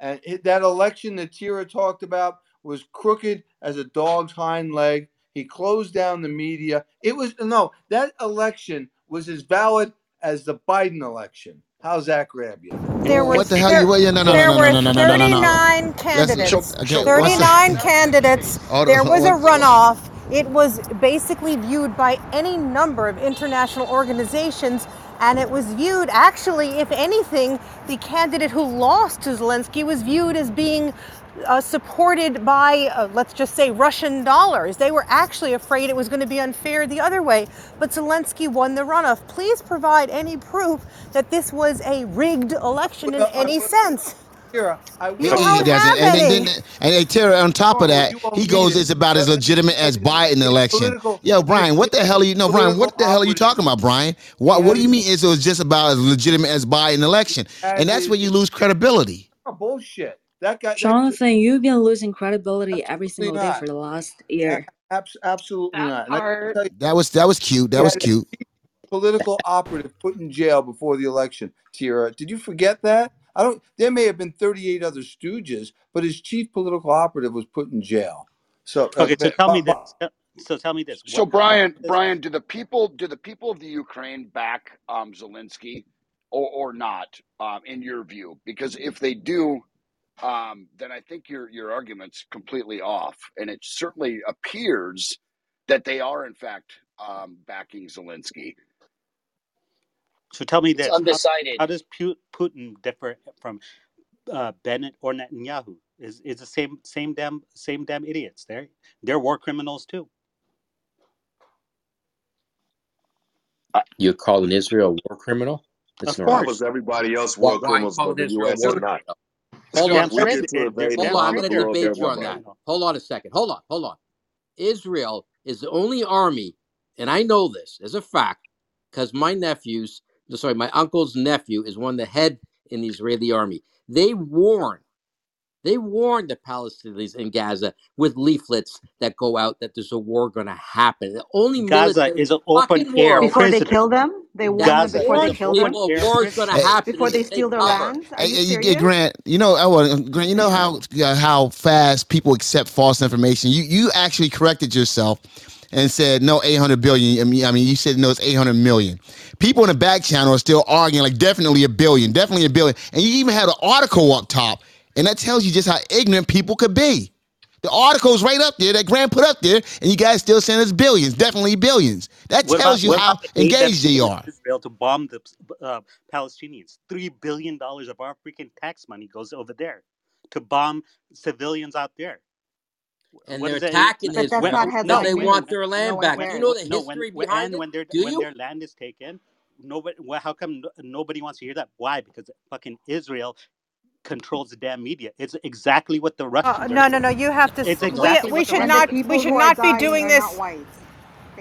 And it, that election that Tira talked about was crooked as a dog's hind leg. He closed down the media. It was no, that election was as valid as the Biden election. How's that grab you? There What the hell there, you? Wait, no, no, no, there no, no, were no, no, no, no, no, no. 39 candidates. okay, one 39 second. candidates. Hold There was a runoff. It was basically viewed by any number of international organizations, and it was viewed actually, if anything, the candidate who lost to Zelensky was viewed as being uh, supported by, uh, let's just say, Russian dollars. They were actually afraid it was going to be unfair the other way, but Zelensky won the runoff. Please provide any proof that this was a rigged election in any sense. Tira, I You He, will. he doesn't. have And then, any. then and hey, Terry, on top of oh, that, he goes, it's about as legitimate as Biden election. political- Yo, Brian, what the hell are you? No, Brian, what the hell are you talking about, Brian? What What do you mean? Is it was just about as legitimate as Biden election? And that's where you lose credibility. Oh, bullshit. That guy. that- Jonathan, you've been losing credibility every single day for the last year. abs- absolutely That not. And I can part. tell you, That was that was cute. That was cute. Political operative put in jail before the election. Tira, did you forget that? I don't. There may have been 38 other stooges, but his chief political operative was put in jail. So uh, Okay, so but- tell me but- this. So tell me this. So What- Brian, what is- Brian, do the people do the people of the Ukraine back um, Zelensky or, or not? Um, in your view, because if they do, um, then I think your your argument's completely off, and it certainly appears that they are in fact um, backing Zelensky. So tell me this: how, undecided. how does Putin differ from uh, Bennett or Netanyahu? Is is the same same damn same damn idiots? They're they're war criminals too. You're calling Israel a war criminal? It's Of not. Why was everybody else war Why, why criminals but the U.S. war is not? Hold on, straight Fred. they to invade Hold on, I'm going to debate you on that. Hold on a second. Hold on, hold on. Israel is the only army, and I know this as a fact, because my nephews, sorry, my uncle's nephew is one of the head in the Israeli army. They warn, they warn the Palestinians in Gaza with leaflets that go out that there's a war going to happen. The only Gaza military is an open air war. Before they kill them, they warn them Gaza before is they kill them. open war is going to happen. Before they steal their power. lands. Are you hey, you Grant. You know, I want Grant. You know how uh, how fast people accept false information. You you actually corrected yourself and said no 800 billion. I mean, I mean, you said no, it's 800 million. People in the back channel are still arguing like definitely a billion, definitely a billion. And you even had an article up top, and that tells you just how ignorant people could be. The article's right up there that Grant put up there, and you guys still saying it's billions, definitely billions. That What tells about, you how the engaged they are. to Israel to bomb the uh, Palestinians? Three billion dollars of our freaking tax money goes over there to bomb civilians out there. And What they're is it? attacking But that's Israel not because headline they news. want their land one back. Do you know the no, when, history when behind and it? when Do when you? their land is taken, nobody. Well, how come nobody wants to hear that? Why? Because fucking Israel controls the damn media. It's exactly what the Russians Uh, are no, no, doing. no. You have to. It's We, exactly we what the should not. We should not be dying doing are this.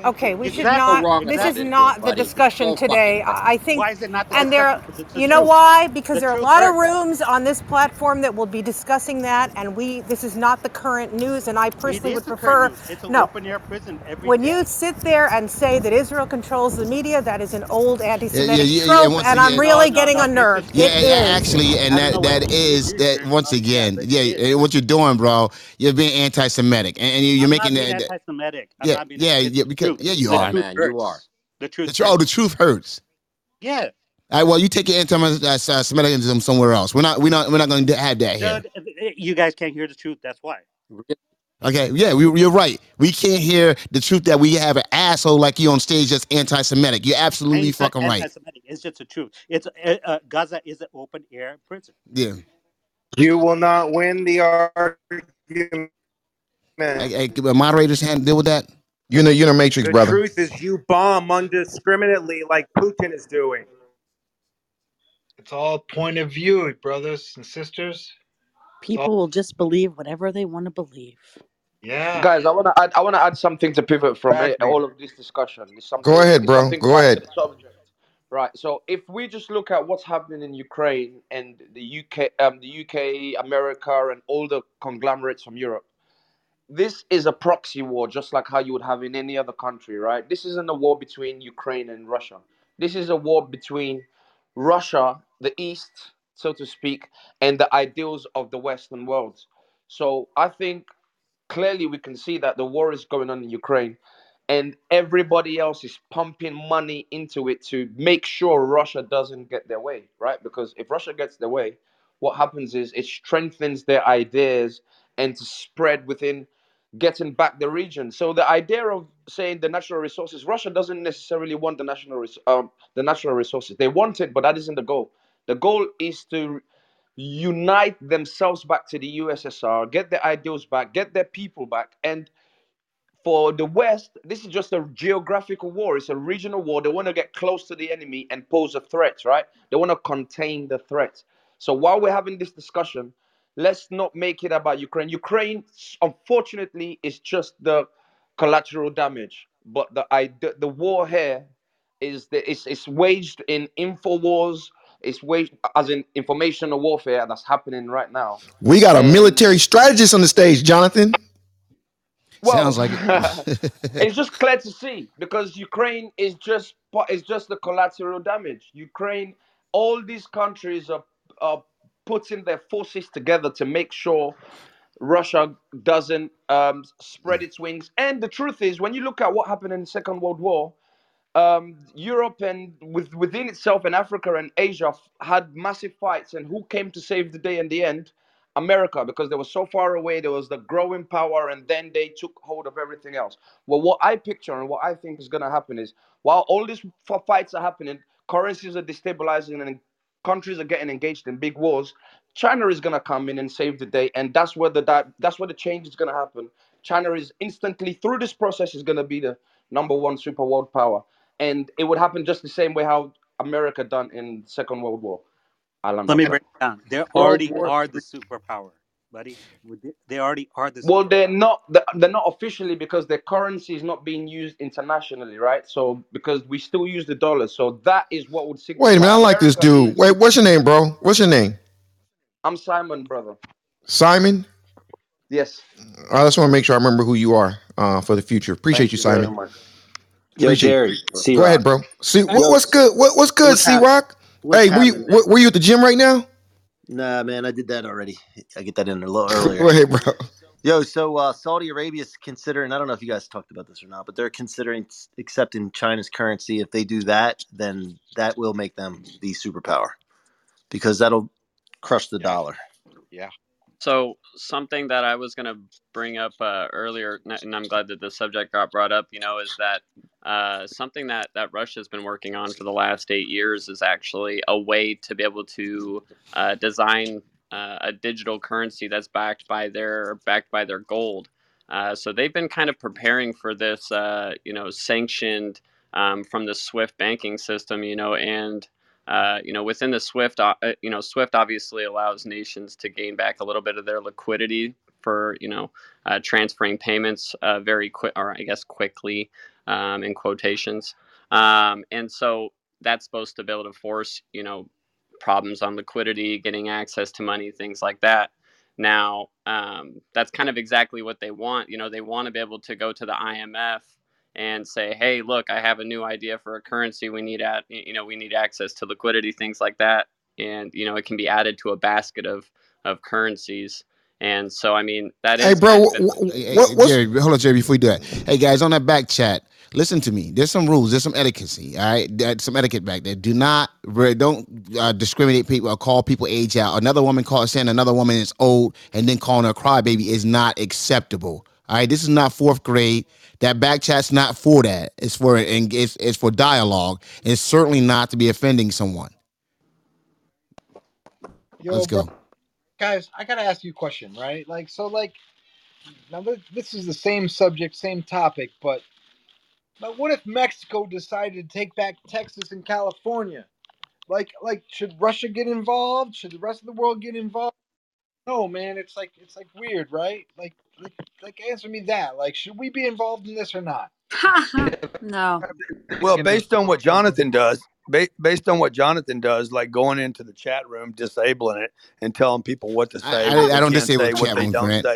Not whites. Thank Okay, you. we should There's no not. wrong This about is Israel, not the buddy. Discussion all fucking today. I I think, Why is it not the and there. discussion? It's the You know truth. why? Because The there are a truth lot of hurts. rooms on this platform that will be discussing that, and we. This is not the current news, and I It personally is would the prefer. news. It's an No, open air prison every when day. you sit there and say that Israel controls the media, that is an old Yeah, yeah, anti-Semitic yeah, yeah. trope, Once and I'm again, No, really no, getting no. It's a unnerved. Yeah, It and- and is. actually, and I don't that know that what is you're, that you're once yeah, again, but yeah, it is. eh, what you're doing, bro. You're being anti-Semitic, and, and you- you're I'm making not being that. that- anti-Semitic. I'm Yeah, not being. yeah, It's yeah. Because truth. yeah, you The are. truth man, you are. The truth The tr- oh, the truth hurts. Yeah. All right, well, you take your anti-Semitism somewhere else. We're not, we're not, we're not going to have that No, here. th- th- you guys can't hear the truth. That's why. Okay, yeah, we, you're right. We can't hear the truth that we have an asshole like you on stage that's anti-Semitic. You're absolutely ain't fucking right. anti-Semitic. It's just the truth. It's uh, uh, Gaza is an open air prison. Yeah. You will not win the argument. Hey, hey, moderators hand deal with that. You're in the, you're in the matrix, The brother. truth is, you bomb undiscriminately like Putin is doing. It's all point of view, brothers and sisters. It's all, People will just believe whatever they want to believe. yeah, Guys, I wanna add I wanna add something to pivot from it, exactly. all of this discussion. It's Go something ahead, it's bro. something Go quite ahead. the subject. Right. So if we just look at what's happening in Ukraine and the UK um the UK, America and all the conglomerates from Europe, this is a proxy war, just like how you would have in any other country, right? This isn't a war between Ukraine and Russia. This is a war between Russia, the East, so to speak, and the ideals of the Western world. So I think clearly we can see that the war is going on in Ukraine and everybody else is pumping money into it to make sure Russia doesn't get their way, right? Because if Russia gets their way, what happens is it strengthens their ideas and to spread within getting back the region. So the idea of saying the natural resources, Russia doesn't necessarily want the national um, the natural resources. They want it, but that isn't the goal. The goal is to unite themselves back to the USSR, get their ideals back, get their people back, and for the West, this is just a geographical war. It's a regional war. They want to get close to the enemy and pose a threat, right? They want to contain the threat. So while we're having this discussion, let's not make it about Ukraine. Ukraine, unfortunately, is just the collateral damage. But the I, the, the war here is the, it's, it's waged in info wars. It's waged as in informational warfare that's happening right now. We got a And military strategist on the stage, Jonathan. Well, Sounds like it. it's just clear to see because Ukraine is just pa- is just the collateral damage. Ukraine, all these countries are are putting their forces together to make sure Russia doesn't um, spread its wings. And the truth is, when you look at what happened in the Second World War, um, Europe and with, within itself and Africa and Asia had massive fights. And who came to save the day in the end? America, because they were so far away. There was the growing power, and then they took hold of everything else. Well, what I picture and what I think is going to happen is while all these fights are happening, currencies are destabilizing, and countries are getting engaged in big wars. China is going to come in and save the day, and that's where the di- that's where the change is going to happen. China is instantly through this process is going to be the number one super world power, and it would happen just the same way how America done in Second World War. I Let me break it down. They already are the superpower, buddy. They already are the Well, they're not. They're not officially because their currency is not being used internationally, right? So because we still use the dollar, so that is what would signify. Wait a minute, I like this dude. Wait, what's your name, bro? What's your name? I'm Simon, brother. Simon. Yes. I just want to make sure I remember who you are uh, for the future. Appreciate Thank you, you Simon. much. Yo, Appreciate. Jerry, C Go ahead, bro. See what, what's good? What, what's good, what's C Rock? What's Hey, were you happening, man? were, were you at the gym right now? Nah, man, I did that already. I get that in a little earlier. Go ahead, bro. Yo, so uh, Saudi Arabia is considering, I don't know if you guys talked about this or not, but they're considering s- accepting China's currency. If they do that, then that will make them the superpower because that'll crush the dollar. Yeah. So something that I was going to bring up uh, earlier, and I'm glad that the subject got brought up. You know, is that uh, something that that Russia's been working on for the last eight years is actually a way to be able to uh, design uh, a digital currency that's backed by their backed by their gold. Uh, so they've been kind of preparing for this, uh, you know, sanctioned um, from the SWIFT banking system, you know, and uh, you know, within the SWIFT, uh, uh, you know, SWIFT obviously allows nations to gain back a little bit of their liquidity for, you know, uh, transferring payments uh, very quick, or I guess quickly, um, in quotations. Um, and so that's supposed to be able to force, you know, problems on liquidity, getting access to money, things like that. Now, um, that's kind of exactly what they want. You know, they want to be able to go to the IMF and say, "Hey, look, I have a new idea for a currency. We need at you know we need access to liquidity, things like that, and you know it can be added to a basket of of currencies." And so, I mean, that Hey, is bro, kind wh- of an- wh- Hey, hey, Jerry, hold on, Jerry, before you do that. Hey, guys, on that back chat, listen to me. There's some rules. There's some etiquette. All right, There's some etiquette back there. Do not, don't uh, discriminate people or call people age out. Another woman called saying another woman is old and then calling her crybaby is not acceptable. All right, this is not fourth grade. That back chat's not for that. It's for and it's, it's for dialogue. It's certainly not to be offending someone. Yo, Let's bro, go. guys, I gotta ask you a question, right? Like, so, like, now th- this is the same subject, same topic, but but what if Mexico decided to take back Texas and California? Like, like, should Russia get involved? Should the rest of the world get involved? No, man, it's like it's like weird, right? Like, like, like answer me that. Like, should we be involved in this or not? no. Well, based on what Jonathan does, ba- based on what Jonathan does, like going into the chat room, disabling it, and telling people what to say. I, I, I don't disable say, chat room, Grant.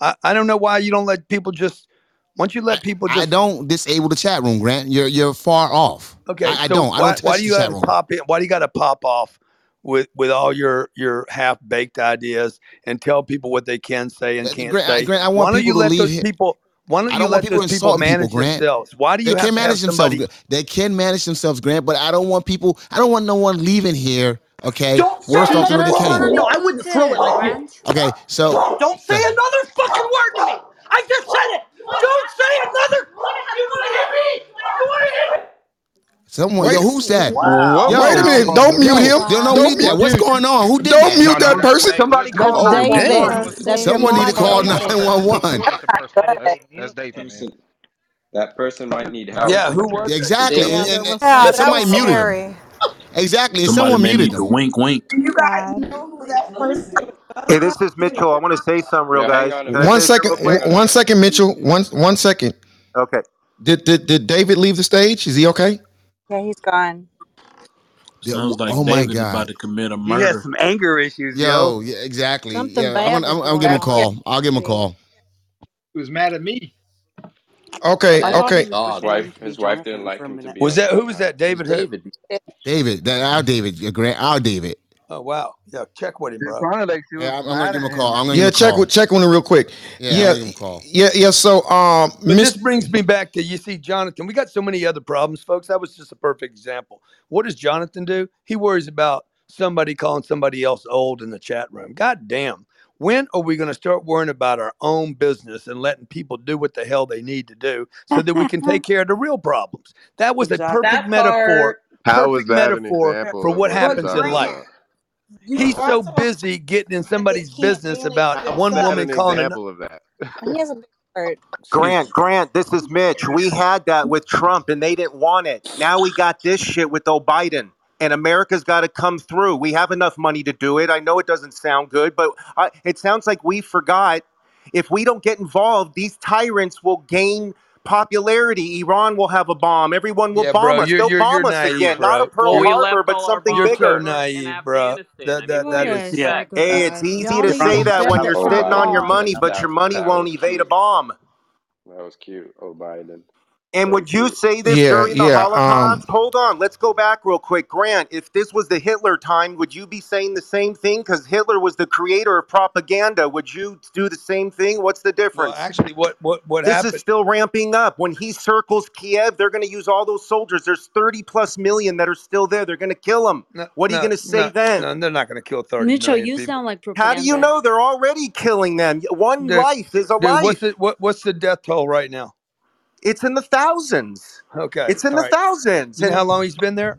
I, I don't know why you don't let people just once you let people just I don't disable the chat room, Grant. You're you're far off. Okay. I, so don't. Why, I don't touch why do you the chat room. pop in? Why do you gotta pop off with with all your your half baked ideas and tell people what they can say and can't Grant, say. Grant, I want why don't you let those people? Why don't, don't you let people those people manage people, themselves? Why do you? They can manage themselves. They can manage themselves, Grant. But I don't want people. I don't want no one leaving here. Okay. Don't Worst say another word. No, I wouldn't throw it like that. Okay, so don't, say so. another fucking word to me. I just said it. Don't say another. You want to hit me? You want to hit me? Someone, wait, yo, who's that? Wow. Yo, wait a minute! Don't mute him. Don't, don't, don't mute. What's going on? Who did Don't that? mute that person. Somebody call. Oh, Someone need to call nine one one. That's David. That person might need help. Yeah, who was exactly? That? And, and, and, yeah, somebody muted him. Exactly. Somebody someone muted him. Wink, wink. You guys know who that person? Hey, this is Mitchell. I want to say something, real yeah, guys. One second, one second, Mitchell. One, one second. Okay. Did, did did David leave the stage? Is he okay? Yeah, he's gone. Sounds like oh my David's about to commit a murder. He has some anger issues, yo. Yo, yeah, exactly. Yeah, I'm bad gonna, I'm, I'll give him a call. I'll give him a call. He was mad at me. Okay, okay. Oh, wife, his wife didn't like him to be Was that who was that? David? David. David, that our David, your grand, our David. Oh wow! Yeah, check with him, bro. Yeah, I'm, I'm gonna give him a call. I'm gonna yeah, check with check with him real quick. Yeah, yeah, yeah, yeah, So, um, Ms. this brings me back to you see, Jonathan. We got so many other problems, folks. That was just a perfect example. What does Jonathan do? He worries about somebody calling somebody else old in the chat room. God damn! When are we gonna start worrying about our own business and letting people do what the hell they need to do so that we can take care of the real problems? That was exactly. a perfect that metaphor. Part, perfect How was that metaphor for what happens in life? he's so busy getting in somebody's business about one woman calling another. of that. He has a heart. Grant, Grant, this is Mitch. We had that with Trump and they didn't want it. Now we got this shit with old Biden. And America's got to come through. We have enough money to do it. I know it doesn't sound good, but I, it sounds like we forgot. If we don't get involved, these tyrants will gain popularity, Iran will have a bomb. Everyone will yeah, bomb bro, us. You're, They'll you're, bomb you're us naive, again. Bro. Not a Pearl well, Harbor, but something bigger. You're naive, bro. That, that, that is, yeah. Hey, it's easy to say that when you're sitting on your money, but your money won't evade a bomb. That was cute. Oh, Biden. And would you say this Yeah, during the yeah. Um, Holocaust? Hold on, let's go back real quick. Grant, if this was the Hitler time, would you be saying the same thing? Because Hitler was the creator of propaganda. Would you do the same thing? What's the well, difference? actually, what what what This is still ramping up. When he circles Kiev, they're going to use all those soldiers. There's 30 plus million that are still there. They're going to kill them. No, What are you going to say no, then? no. They're not going to kill thirty Mitchell, million you people. sound like How do you know they're already killing them? One There, life is a life. what's life. the what what's the death toll right now? It's in the thousands. Okay. It's in All the right. thousands. You know And how long he's been there?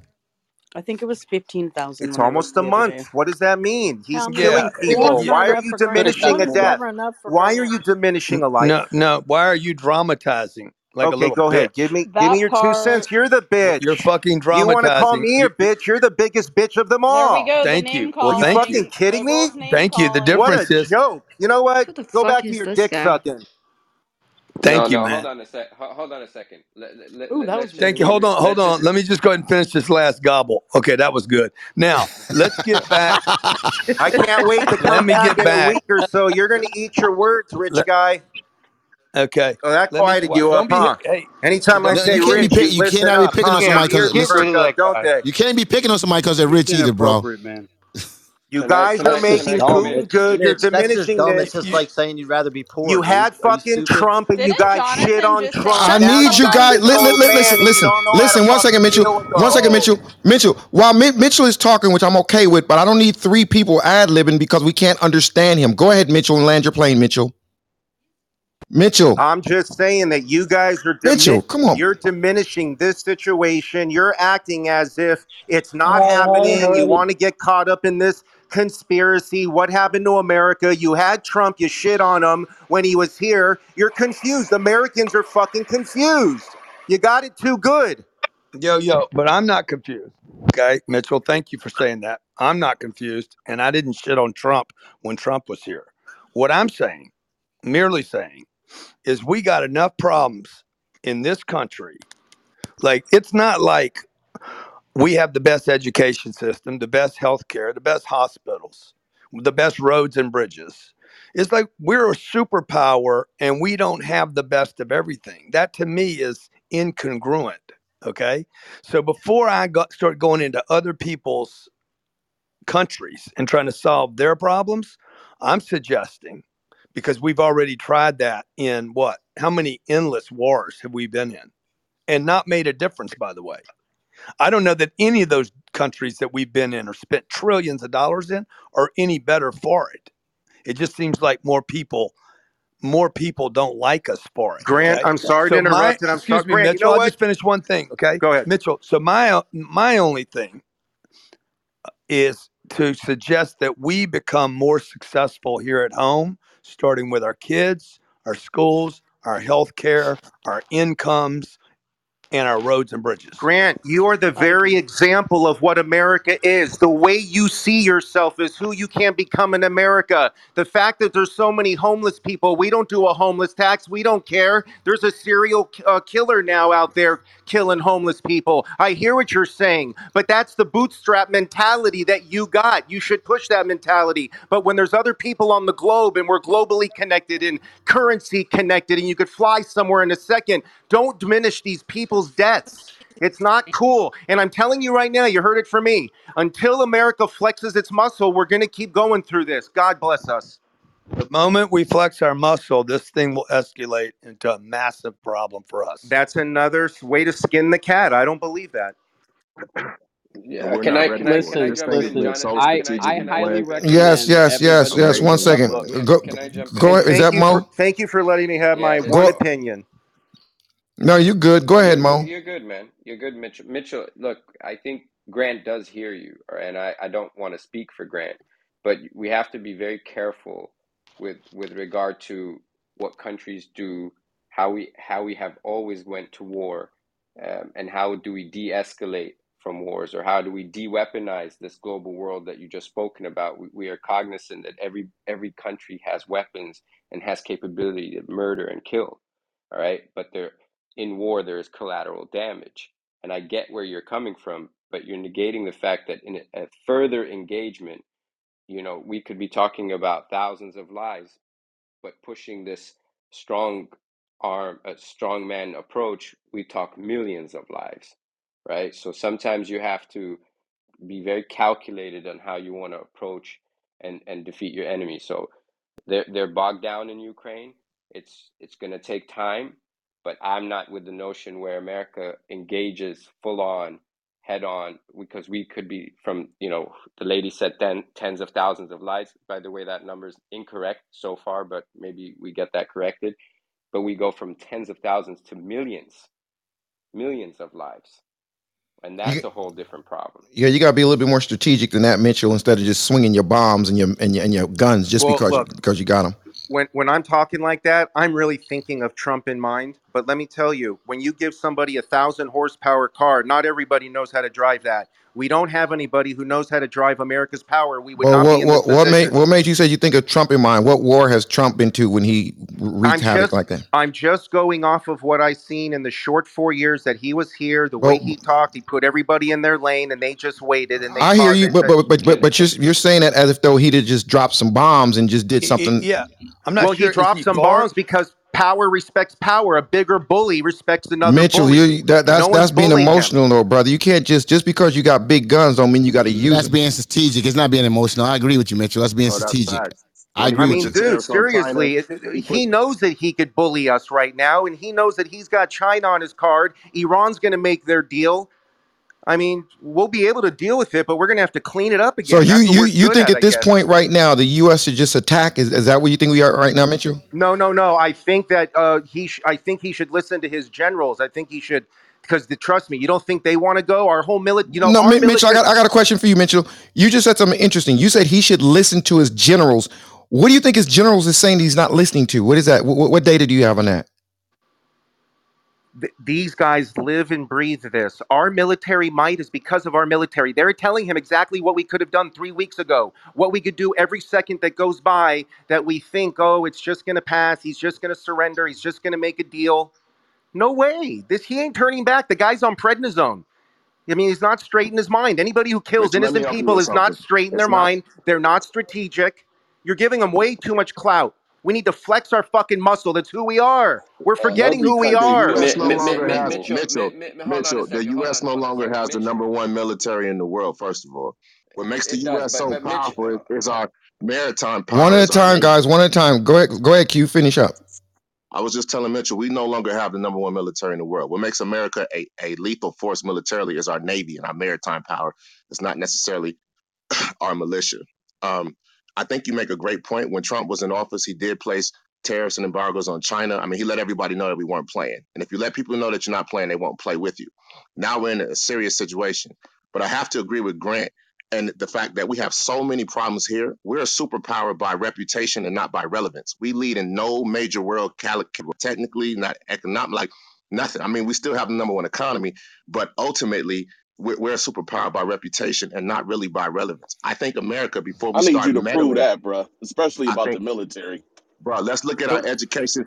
I think it was fifteen thousand it's almost a month. day. What does that mean? He's Yeah. killing people. Why are you diminishing a death? Why are you diminishing a life? No, no. Why are you dramatizing like a Okay, little go ahead. Give me give me your two cents. You're the bitch. You're fucking fucking You want to call me a bitch? You're the biggest bitch of them There we all. go. Thank you. Well, Are you thank you. fucking kidding me? Thank you. The calling. What a difference is, joke. You know what? Go back to your dick guy? sucking. Thank no, you, no, man. hold on a sec. Hold on a second. Let, let, Ooh, that was just Thank you. Hold on, hold on. Let me just go ahead and finish this last gobble. Okay, that was good. Now let's get back. I can't wait to Let come me back get in a back. week or so. You're going to eat your words, rich Let- guy. okay, Oh, that me. quieted you up, huh? Hey, Anytime I say rich, pick, you you cannot be picking on somebody because like you can't be picking on somebody because they're rich either, bro. man. You And guys are making Putin dumb. good. You're diminishing. It's this. just You, like saying you'd rather be poor, you had fucking? Trump and you Didn't got shit on Trump. I Now need you guys. Li- li- li- listen, listen, listen. One second, Mitchell. One second, Mitchell. Mitchell. While Mitchell is talking, which I'm okay with, but I don't need three people ad libbing because we can't understand him. Go ahead, Mitchell, and land your plane, Mitchell. Mitchell, I'm just saying that you guys are Mitchell. Come on. you're diminishing this situation. You're acting as if it's not happening. You want to get caught up in this conspiracy. What happened to America? You had Trump, you shit on him when he was here. You're confused. Americans are fucking confused. You got it too good. Yo, yo, but I'm not confused. Okay, Mitchell, thank you for saying that. I'm not confused, and I didn't shit on Trump when Trump was here. What I'm saying, merely saying, is we got enough problems in this country. Like, it's not like we have the best education system, the best health care, the best hospitals, the best roads and bridges. It's like we're a superpower and we don't have the best of everything. That to me is incongruent. Okay. So before I got start going into other people's countries and trying to solve their problems, I'm suggesting because we've already tried that in what? How many endless wars have we been in? And not made a difference, by the way. I don't know that any of those countries that we've been in or spent trillions of dollars in are any better for it. It just seems like more people more people don't like us for it. Grant, Okay. I'm sorry to So my interrupt, and I'm excuse sorry, me, Grant. You Mitchell, know I'll just finish one thing, okay? Go ahead. Mitchell. So my my only thing is to suggest that we become more successful here at home, starting with our kids, our schools, our health care, our incomes, and our roads and bridges. Grant, you are the very example of what America is. The way you see yourself is who you can become in America. The fact that there's so many homeless people, we don't do a homeless tax. We don't care. There's a serial uh, killer now out there killing homeless people. I hear what you're saying, but that's the bootstrap mentality that you got. You should push that mentality. But when there's other people on the globe and we're globally connected and currency connected and you could fly somewhere in a second, don't diminish these people's deaths. It's not cool. And I'm telling you right now, you heard it from me. Until America flexes its muscle, we're going to keep going through this. God bless us. The moment we flex our muscle, this thing will escalate into a massive problem for us. That's another way to skin the cat. I don't believe that. Yeah, we're can not I ready for can it. Listen, This thing in, is being listen. so I I I strategically highly planned. Yes, recommend yes, yes, everybody yes. Okay, One read the second. book. Go, can I jump go. in? And Is thank that you for Mo? thank you for letting me have Yeah, my this one Go. opinion. No, you good. Go ahead. Mo. You're good, man. You're good, Mitchell. Mitchell, look, I think Grant does hear you, and I, I don't want to speak for Grant, but we have to be very careful with with regard to what countries do, how we how we have always went to war, um, and how do we de-escalate from wars, or how do we de-weaponize this global world that you just spoken about? We, we are cognizant that every every country has weapons and has capability to murder and kill, all right, but there in war there is collateral damage and i get where you're coming from but you're negating the fact that in a, further engagement you know we could be talking about thousands of lives but pushing this strong arm a strong man approach we talk millions of lives right so sometimes you have to be very calculated on how you want to approach and and defeat your enemy so they're they're bogged down in Ukraine. It's it's going to take time, but I'm not with the notion where America engages full on, head on, because we could be from you know the lady said ten, tens of thousands of lives. By the way, that number is incorrect so far, but maybe we get that corrected. But we go from tens of thousands to millions, millions of lives, and You, that's a whole different problem. yeah, you gotta be a little bit more strategic than that, Mitchell. Instead of just swinging your bombs and your and your, and your guns just Well, because you, look, because you got them. when when I'm talking like that, I'm really thinking of Trump in mind. But let me tell you, when you give somebody a thousand horsepower car, not everybody knows how to drive that. We don't have anybody who knows how to drive America's power. We would Well, not be what in this what what made what made you say you think of Trump in mind? What war has Trump been to when he wreaked I'm havoc just like that? I'm just going off of what I seen in the short four years that he was here. The way he talked, he put everybody in their lane, and they just waited and they I hear you, but said, but but but, but you're, you're saying that as if though he did just drop some bombs and just did I- I- something. yeah, I'm not "Well, sure. he dropped some bombs because power respects power. A bigger bully respects another Mitchell, bully. you that that's No that's being bullying him." emotional, though, brother. You can't just just because you got big guns don't mean you got to use That's them. being strategic. It's not being emotional. I agree with you, Mitchell. That's being Oh, strategic. facts. I When he agree I put with mean, you. dude, tariffs on China, seriously, it- he it- put he knows that he could bully us right now, and he knows that he's got China on his card. Iran's going to make their deal. I mean, we'll be able to deal with it, but we're going to have to clean it up again. So you you you think at, at this point right now the U.S. should just attack? Is is that what you think we are right now, Mitchell? No, no, no. I think that uh, he. Sh- I think he should listen to his generals. I think he should, because trust me, you don't think they want to go. Our whole military. You know, No, Mitchell, I got I got a question for you, Mitchell. You just said something interesting. You said he should listen to his generals. What do you think his generals is saying he's not listening to? What is that? What, what data do you have on that? Th- these guys live and breathe this. Our military might is because of our military. They're telling him exactly what we could have done three weeks ago, what we could do every second that goes by that we think, oh, it's just going to pass. He's just going to surrender. He's just going to make a deal. No way. This he ain't turning back. The guy's on prednisone. I mean, he's not straight in his mind. Anybody who kills Mitchell, let me innocent help you people with is not something. straight in their not mind. They're not strategic. You're giving them way too much clout. We need to flex our fucking muscle. That's who we are. We're No, forgetting who we because the are. U.S. No mi- mi- longer mi- has Mitchell, Mitchell. mi- mi- hold on a Mitchell, the second. Hold U.S. on, no hold longer has the Mitchell, number one military in the world. First of all, what makes the it does, U.S. but so but Mitch, powerful is, is our maritime power. One at a Is our time, navy. guys. One at a time. Go ahead. Go ahead. Q. Finish up. I was just telling Mitchell, we no longer have the number one military in the world. What makes America a, a lethal force militarily is our navy and our maritime power. It's not necessarily our militia. Um, I think you make a great point. When Trump was in office, he did place tariffs and embargoes on China. I mean, he let everybody know that we weren't playing. And if you let people know that you're not playing, they won't play with you. Now we're in a serious situation. But I have to agree with Grant and the fact that we have so many problems here. We're a superpower by reputation and not by relevance. We lead in no major world cal- technically, not economic, like nothing. I mean, we still have the number one economy, but ultimately, we're, we're a superpower by reputation and not really by relevance. I think America, before we I need start you to prove meddling, that, bro. Especially I about the think, military. bro, let's look at our education.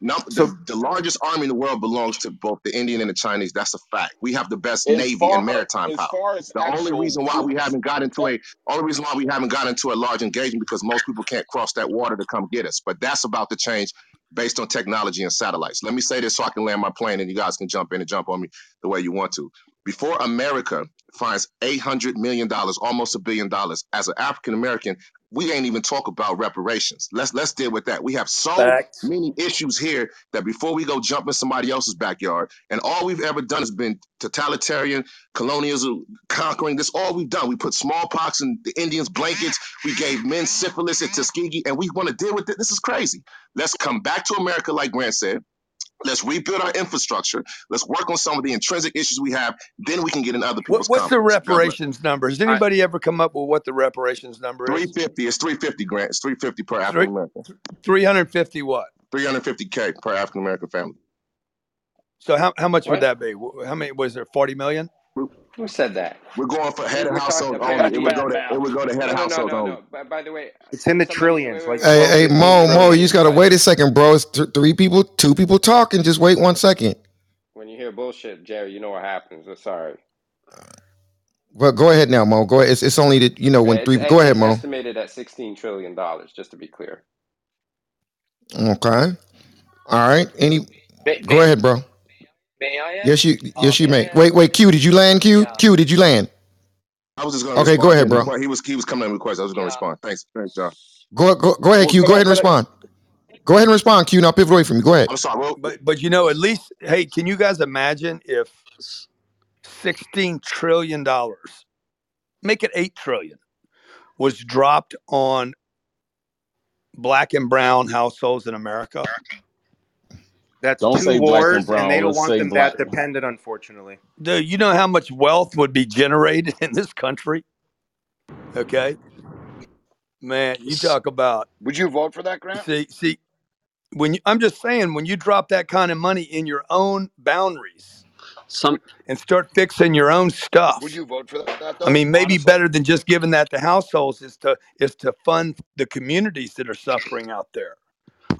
No, so the, the largest army in the world belongs to both the Indian and the Chinese. That's a fact. We have the best As navy far and maritime as power. far as The only actual reason why we troops, haven't got into a only reason why we haven't got into a large engagement because most people can't cross that water to come get us. But that's about to change based on technology and satellites. Let me say this so I can land my plane and you guys can jump in and jump on me the way you want to. Before America finds eight hundred million dollars, almost a billion dollars, as an African American, we ain't even talk about reparations. Let's let's deal with that. We have so Facts. many issues here that before we go jump in somebody else's backyard, and all we've ever done has been totalitarian, colonialism, conquering. This all we've done. We put smallpox in the Indians' blankets. We gave men syphilis at Tuskegee, and we want to deal with it. This is crazy. Let's come back to America, like Grant said. Let's rebuild our infrastructure. Let's work on some of the intrinsic issues we have. Then we can get in other What, people's what's the confidence. God reparations number? Has I anybody ever come up with what the reparations number is? 350. It's 350, Grant. It's 350 per African American. 350 what? 350K per African American family. So how, how much would that be? How many was there? 40 million? Who said that? We're going for head of we're household Okay, only. that's It would go to it would go to head no, of no, no, household no, only. no. By, by the way, it's in the somebody. Wait, trillions, wait, like wait, Hey, hey, wait, twelve, wait, Mo, Mo, you just gotta wait. wait a second, bro. It's th- three people, two people talking. Just wait one second. When you hear bullshit, Jerry, you know what happens. It's sorry. But go ahead now, Mo. Go ahead. It's, it's only that you know when It's three. Go ahead, it's Mo. estimated at sixteen trillion dollars. Just to be clear. Okay. All right. Any? May, Go may, ahead, bro. May I ask? Yes, you. Um, Yes, you may may. Wait, wait. Q, did you land? Q, Yeah, Q, did you land? I was just gonna Okay, go respond to ahead, bro. He was he was coming in with questions. I was gonna yeah. respond. Thanks, thanks, John. Go, go, go ahead, Q. could Go ahead and respond. Go ahead and respond, Q. Now pivot away from me. Go ahead. I'm sorry, well, But but you know, at least hey, can you guys imagine if 16 trillion dollars, make it 8 trillion, was dropped on black and brown households in America? That's Don't two say black and wars, and brown. they don't Let's want say them black. that dependent, unfortunately. Dude, you know how much wealth would be generated in this country? Okay. Man, you talk about Would you vote for that, Grant? see see when you, I'm just saying when you drop that kind of money in your own boundaries some and start fixing your own stuff. Would stuff. you vote for that, I though? mean, maybe Honestly, better than just giving that to households is to is to fund the communities that are suffering out there.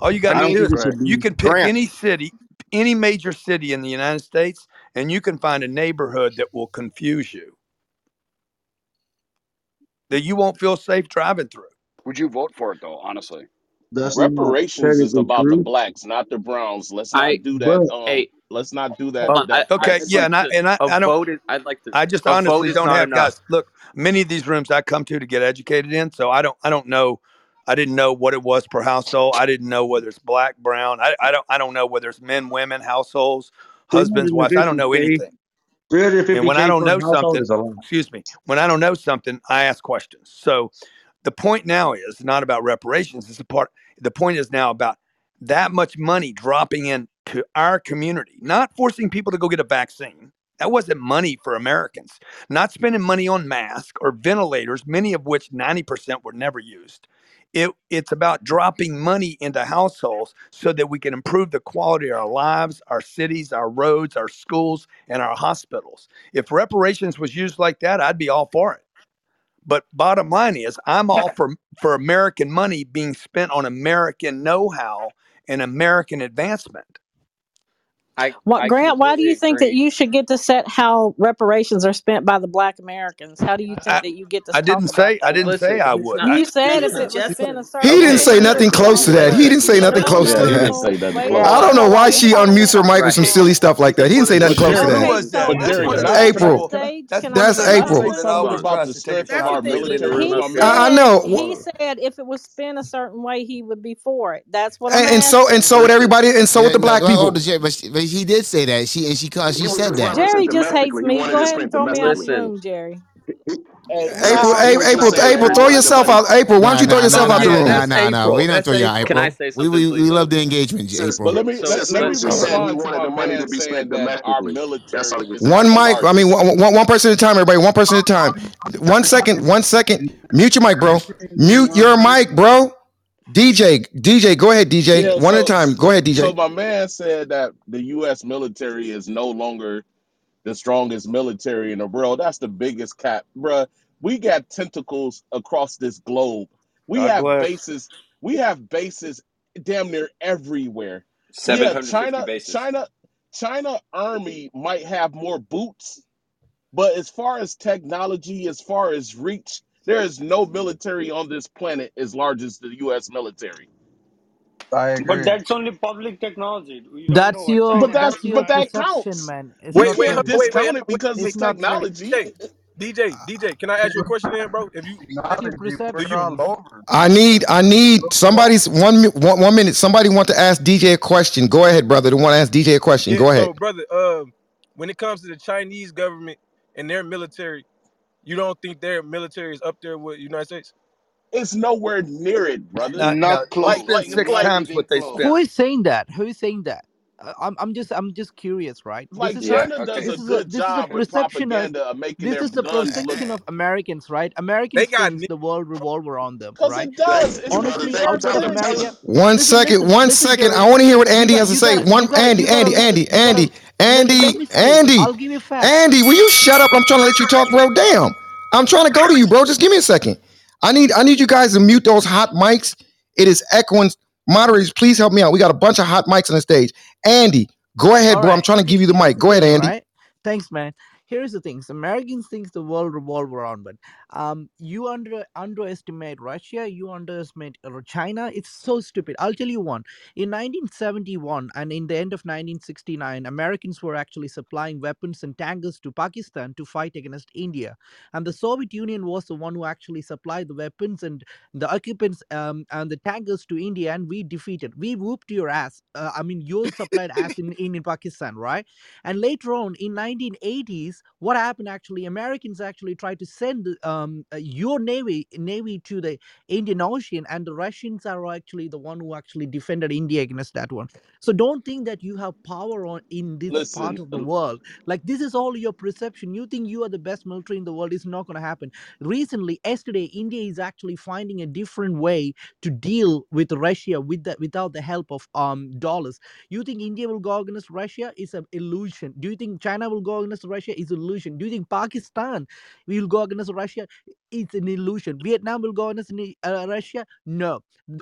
All you got to do is think it Grant, should you can pick Grant, any city, any major city in the United States, and you can find a neighborhood that will confuse you, that you won't feel safe driving through. would you vote for it, though? Honestly, That's not Reparations is technically about the true, blacks, not the browns. Let's I not do that. but Um, hey let's not do that. hold on. That I Okay, would yeah, like and I to and I, a I don't. vote is I'd like to I just a vote honestly is don't not have enough. guys. Look, many of these rooms I come to to get educated in, so I don't I don't know. I didn't know what it was per household. I didn't know whether it's black, brown. I, I don't I don't know whether it's men, women, households, husbands, wives. I don't know anything. And when I don't know something, is a lot. excuse me, when I don't know something, I ask questions. So the point now is not about reparations. It's a part. The point is now about that much money dropping into our community, not forcing people to go get a vaccine. That wasn't money for Americans. Not spending money on masks or ventilators, many of which 90% were never used. It, it's about dropping money into households so that we can improve the quality of our lives, our cities, our roads, our schools, and our hospitals. If reparations was used like that, I'd be all for it. But bottom line is, I'm all for for American money being spent on American know-how and American advancement. I What I Grant? Why do completely you think that agree. you should get to set how reparations are spent by the Black Americans? How do you think I, that you get to I talk didn't about say I that? didn't say I he's would. not. I, You said if it was just spent a He certain didn't okay. say nothing close to that. He didn't say nothing close to Yeah, he didn't that. say nothing Wait, close I to don't that. know on. why she unmutes her mic with some Right. silly stuff like that. He didn't say nothing but close to Jerry, Can who that. say was that? But? That's Jerry, one of can the I Can can the I April. understandable. can I? That's Can one I of That's the say can April. something? understandable something about us the to take it strength to of our our military military He from personnel. America? I, I said know. he said if it was spent a certain way, he would be for it. That's what I'm And, and so and asking. so with everybody and so with Yeah, the no, black well, hold people. on, Jerry, but, she, but he did say that. She and she cause she said that. Jerry just hates me. Go ahead and throw me out the room, Jerry. Hey, April, No, April, April, April, April, April, throw wanted April. to yourself out. April, why don't you throw no, no, yourself out the Yeah, no, room? no, that's no, no. We April. don't That's throw you out, Can I April. April. say We something, we, we please? love the engagement, since But April. let me So let, since let me Vince listen. said he respond to wanted the money to be spent saying that our domestically. That's all military he was is saying. not One mic. I mean, one, one, one one person at a time, everybody. One person at a time. One second. One second. Mute your mic, bro. Mute your mic, bro. DJ, DJ, go ahead, DJ. Yeah, One at a time. Go ahead, DJ. so my man said that the US military is no longer the strongest military in the world. That's the biggest cap, bruh. We got tentacles across this globe. We God have bless. bases. We have bases damn near everywhere. Seven Yeah, China, bases. China, China army might have more boots, but as far as technology, as far as reach, there is no military on this planet as large as the U.S. military. I But agree. that's only public technology. We don't know That's what your But China that's that's in your but that mind. perception, counts. man. It's We not Wait, wait, hold can't true. wait, wait, discount it wait, because wait, it's It's not wait, technology. DJ, DJ, DJ. Can I ask you a question, then, bro? If you Technology, do we're you all over. I need, I need somebody's one, mi- one, one minute. Somebody want to ask DJ a question. Go ahead, brother. They want to ask DJ a question. Yeah, Go ahead. so brother, um, when it comes to the Chinese government and their military, you don't think their military is up there with the United States? It's nowhere near it, brother. No, no, Not we Like close. like six like times what they Who spent. close. saying that? Who is saying that? Uh, I'm I'm just I'm just curious, right? This like is a Yeah. China does Okay. this is a good this is a perception of of making this is the guns look perception of Americans, right? They Americans got the world revolve around them, because right? it So does. It's Honestly, thank our you. outside of him. Tell him. America, turf. One listen, second, listen, one listen, second. Jerry. I want to hear what Andy has to say. One, Andy, Andy, Andy, Andy, let, let Andy. Andy, I'll give you facts. Andy. Will you shut up? I'm trying to let you talk, bro. Damn. I'm trying to go to you, bro. Just give me a second. I need, I need you guys to mute those hot mics. It is echoing. Moderators, please help me out. We got a bunch of hot mics on the stage. Andy, go ahead, All bro. I'm trying to give you the mic. Go ahead, Andy. right? Thanks, man. Here's the thing. Americans think the world revolves around, but um, you under underestimate Russia. You underestimate uh, China. It's so stupid. I'll tell you one. In 1971 and in the end of 1969, Americans were actually supplying weapons and tankers to Pakistan to fight against India, and the Soviet Union was the one who actually supplied the weapons and the occupants um, and the tankers to India, and we defeated. We whooped your ass. Uh, I mean, you supplied ass in, in in Pakistan, right? And later on in 1980s, what happened actually? Americans actually tried to send um, uh, your navy navy to the Indian Ocean, and the Russians are actually the one who actually defended India against that one. So don't think that you have power on in this part of the world. Like this is all your perception. You think you are the best military in the world. It's not going to happen. Recently, yesterday, India is actually finding a different way to deal with Russia with the, without the help of um dollars you think India will go against Russia? It's an illusion. Do you think China will go against Russia? It's an illusion. Do you think Pakistan will go against Russia? It's an illusion. Vietnam will go ni- uh, Russia? No.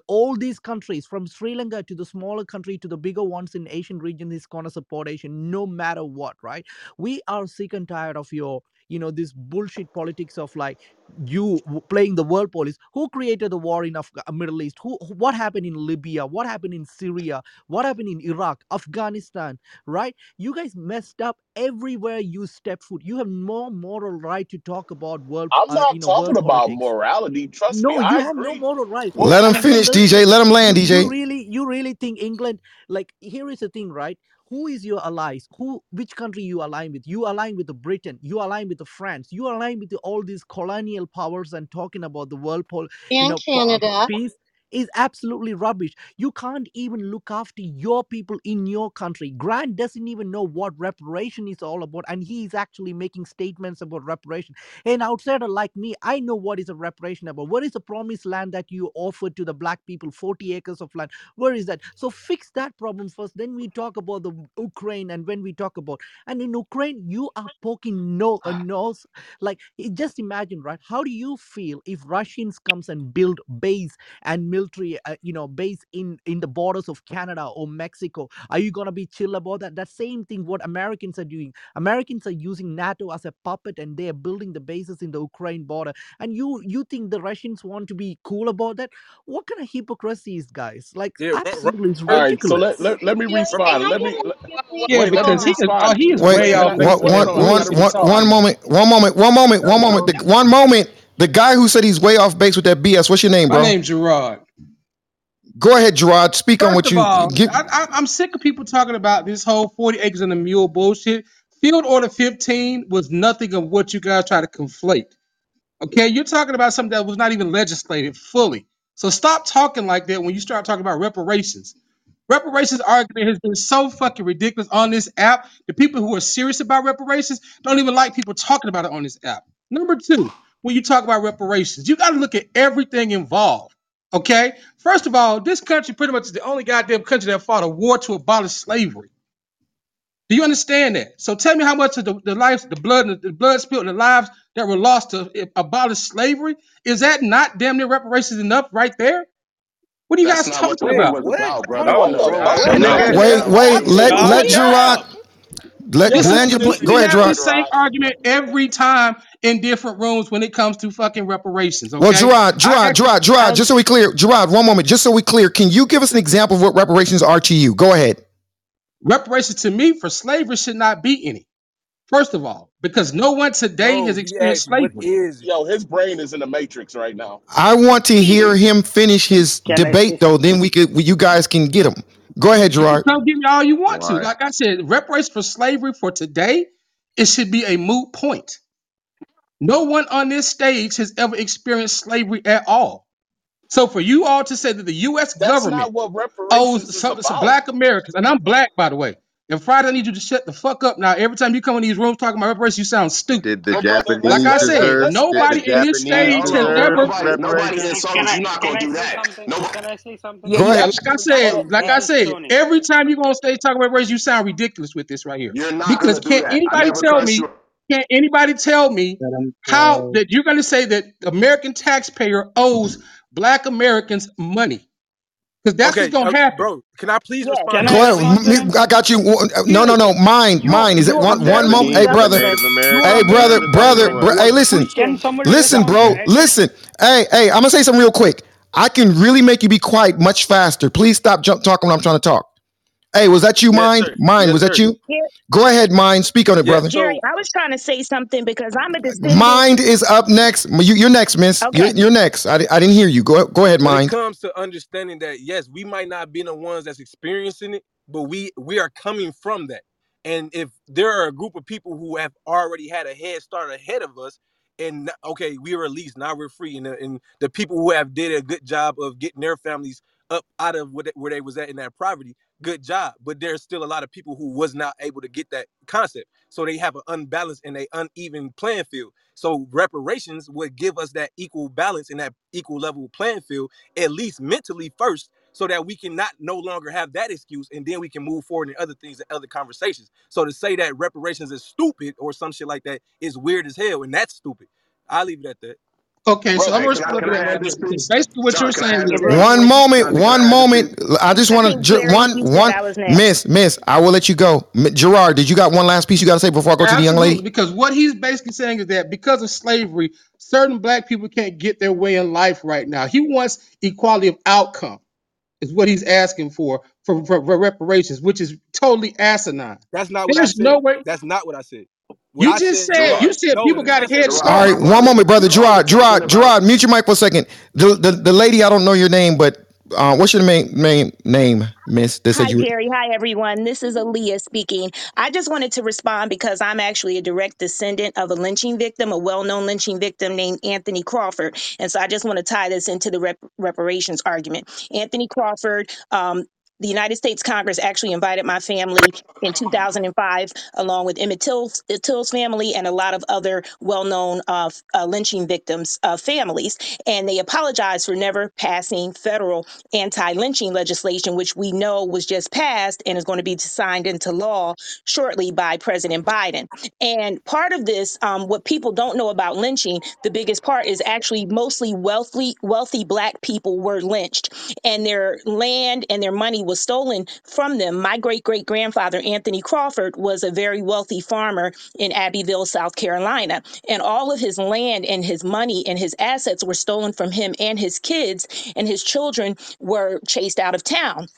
All these countries, from Sri Lanka to the smaller country to the bigger ones in Asian region, is gonna support Asian no matter what, right? We are sick and tired of your you know this bullshit politics of like you playing the world police who created the war in Af- middle east who who- what happened in libya what happened in syria what happened in Iraq, Afghanistan, right? You guys messed up everywhere you step foot. You have no moral right to talk about world, I'm uh, not you know, talking world about politics. morality. Trust me, No, I you have no moral right. What Let him And and finish, DJ. Let him land, you you DJ. really you really think England like here is the thing, right? Who is your allies? Who which country you align with? You align with the Britain, you align with the France, you align with the, all these colonial powers and talking about the world pol, you And know, po- uh, Canada. peace is absolutely rubbish. You can't even look after your people in your country. Grant doesn't even know what reparation is all about, and he is actually making statements about reparation. An outsider like me, I know what is a reparation about. What is the promised land that you offered to the black people? 40 acres of land. Where is that? So fix that problem first. Then we talk about the Ukraine, and when we talk about and in Ukraine, you are poking no a ah. nose. Like just imagine, right? How do you feel if Russians comes and build base and military, uh, you know, base in in the borders of Canada or Mexico? Are you gonna be chill about that? That same thing what Americans are doing. Americans are using NATO as a puppet, and they are building the bases in the Ukraine border. And you you think the Russians want to be cool about that? What kind of hypocrisy is, guys? Like Yeah, Ru- Ru- absolutely, it's All right, so let, let, let me respond. Let me let, Yeah, wait, because he is oh, respond. he is Wait, way off I, base one, with one, that hold on, I one, gotta BS. one, respond. one moment, one moment, one moment, one moment, the, one moment. The guy who said he's way off base with that BS. What's your name, bro? My bro? name's Gerard. Go ahead, Gerard. Speak on what you all, get. I, I, I'm sick of people talking about this whole 40 acres and a mule bullshit. Field Order 15 was nothing of what you guys try to conflate. Okay, you're talking about something that was not even legislated fully. So stop talking like that when you start talking about reparations. Reparations argument has been so fucking ridiculous on this app. The people who are serious about reparations don't even like people talking about it on this app. Number two, when you talk about reparations, you got to look at everything involved. Okay, first of all, this country pretty much is the only goddamn country that fought a war to abolish slavery. Do you understand that? So tell me how much of the, the lives, the blood, the blood spilled, the lives that were lost to eh, abolish slavery is that not damn near reparations enough right there? What are you That's guys not what talking that about? wait, was about, brother. It No, wasn't bro. all that. Wait, No. Wait, wait. Let let down. Gerard. Let This is land your this Go ahead, have Gerard. this same argument every time in different rooms when it comes to fucking reparations. Well, Okay, Gerard, I Gerard, actually Gerard, Gerard. have Just so we clear, Gerard. One moment. Just so we clear, can you give us an example of what reparations are to you? Go ahead. reparations to me for slavery should not be any. First of all, because no one today No, has experienced asked, what slavery. is? Yo, his brain is in the matrix right now. I want to hear him finish his Can I debate, though. Then we could, you guys can get him. Go ahead, You can Gerard. come give me all you want to. Why? Like I said, reparations for slavery for today, it should be a moot point. No one on this stage has ever experienced slavery at all. So for you all to say that the U.S. That's government not what reparations owes is something to about. black Americans, and I'm black by the way. And Friday, I need you to shut the fuck up now. Every time you come in these rooms talking about reparations, you sound stupid. Did the Well, brother, Like let's I let's said, deserve? let's Did the nobody in this Japanese stage hold has on. deserve ever. Nobody nobody reparations? insulted Can you. I You're not can gonna I do say that. something? Nobody Can I say something? Yeah, Go yeah. ahead. Like I This said, is like this I is said, Tony. every time you go on stage talking about reparations, you sound ridiculous with this right here. you're not Because gonna do can't that. I anybody never tell cuss me? you. Can anybody tell me Let 'em how go. that you're going to say that the American taxpayer owes Black Americans money? Because that's what's Okay, going uh, to happen. bro, can I please Yes, respond Can to I him? Go ahead. respond M- to me- him? I got you. No, no, Period. no. Mine, You mine. Is it you are one? One moment. Hey, Japanese brother. Native. You Americans are Hey, brother, deserve the brother, bro. Hey, a listen, Can Christian somebody listen, respond bro. him? Listen. Hey, hey. I'm gonna say something real quick. I can really make you be quiet much faster. Please stop jump talking when I'm trying to talk. Hey, was that you, Yes, mind? sir. Mind, Yes, was that sir. you? Jer- Go ahead, mind. Speak on it, Yeah, brother. Jerry, I was trying to say something because I'm a descendant. Mind is up next. You, you're next, miss. You're, you're next. I, I didn't hear you. Go, go ahead, when it mind. comes to understanding that yes we might not be the ones that's experiencing it but we we are coming from that and if there are a group of people who have already had a head start ahead of us and okay we are released now we're free and the, and the people who have did a good job of getting their families up out of what, they- where they was at in that poverty good job but there's still a lot of people who was not able to get that concept. So they have an unbalanced and a uneven playing field. So reparations would give us that equal balance and that equal level playing field at least mentally first so that we can not no longer have that excuse and then we can move forward in other things and other conversations. So to say that reparations is stupid or some shit like that is weird as hell and that's stupid. I'll leave it at that Okay, so I'm Brother, gonna can I can I that add this piece? basically what you're can I saying add is this piece? One moment, John, can one add this moment. I just I want think to, Jerry, one, you said one, I was next. miss, miss. I will let you go. M- Gerard, did you got one last piece you got to say before I go to the young absolutely lady? because what he's basically saying is that because of slavery, certain black people can't get their way in life right now. He wants equality of outcome, is what he's asking for for, for, for reparations, which is totally asinine. that's not what i There's said no way. that's not what i said what You i just said said you said no people got i a said head start. right, Gerard, my one moment, brother. you're only Gerard, Gerard, Gerard, mute your mic for a second. The the, the lady, I don't know your name, but uh, what's your main main name, miss? That said Hi, you. Jerry. Hi, everyone. This is Aaliyah speaking. I just wanted to respond because I'm actually a direct descendant of a lynching victim, a well known lynching victim named Anthony Crawford. And so I just want to tie this into the rep- reparations argument. Anthony Crawford, um, the United States Congress actually invited my family in 2005, along with Emmett Till's, uh, Till's family and a lot of other well-known uh, f- uh, lynching victims' uh, families, and they apologized for never passing federal anti-lynching legislation, which we know was just passed and is going to be signed into law shortly by President Biden. And part of this, um, what people don't know about lynching, the biggest part is actually mostly wealthy, wealthy black people were lynched and their land and their money was stolen from them. My great great grandfather, Anthony Crawford, was a very wealthy farmer in Abbeville, South Carolina. And all of his land and his money and his assets were stolen from him and his kids, and his children were chased out of town.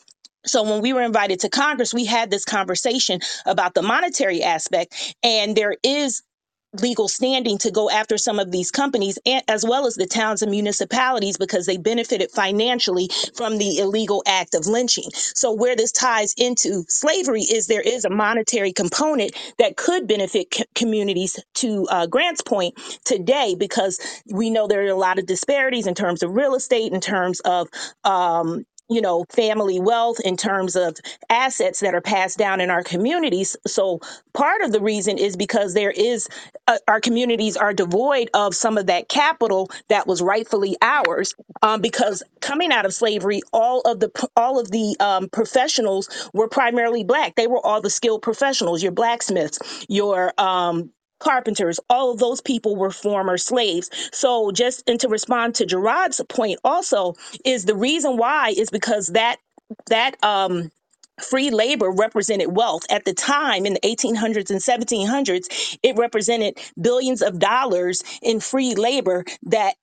So when we were invited to Congress, we had this conversation about the monetary aspect, and there is legal standing to go after some of these companies and, as well as the towns and municipalities because they benefited financially from the illegal act of lynching. So where this ties into slavery is there is a monetary component that could benefit co- communities to uh, Grant's point today because we know there are a lot of disparities in terms of real estate, in terms of um, you know, family wealth in terms of assets that are passed down in our communities. So part of the reason is because there is uh, our communities are devoid of some of that capital that was rightfully ours um, because coming out of slavery all of the all of the um, professionals were primarily black they were all the skilled professionals your blacksmiths your um, carpenters. All of those people were former slaves. So just and to respond to gerard's point also is the reason why is because that that um free labor represented wealth. At the time in the 1800s and 1700s it represented billions of dollars in free labor that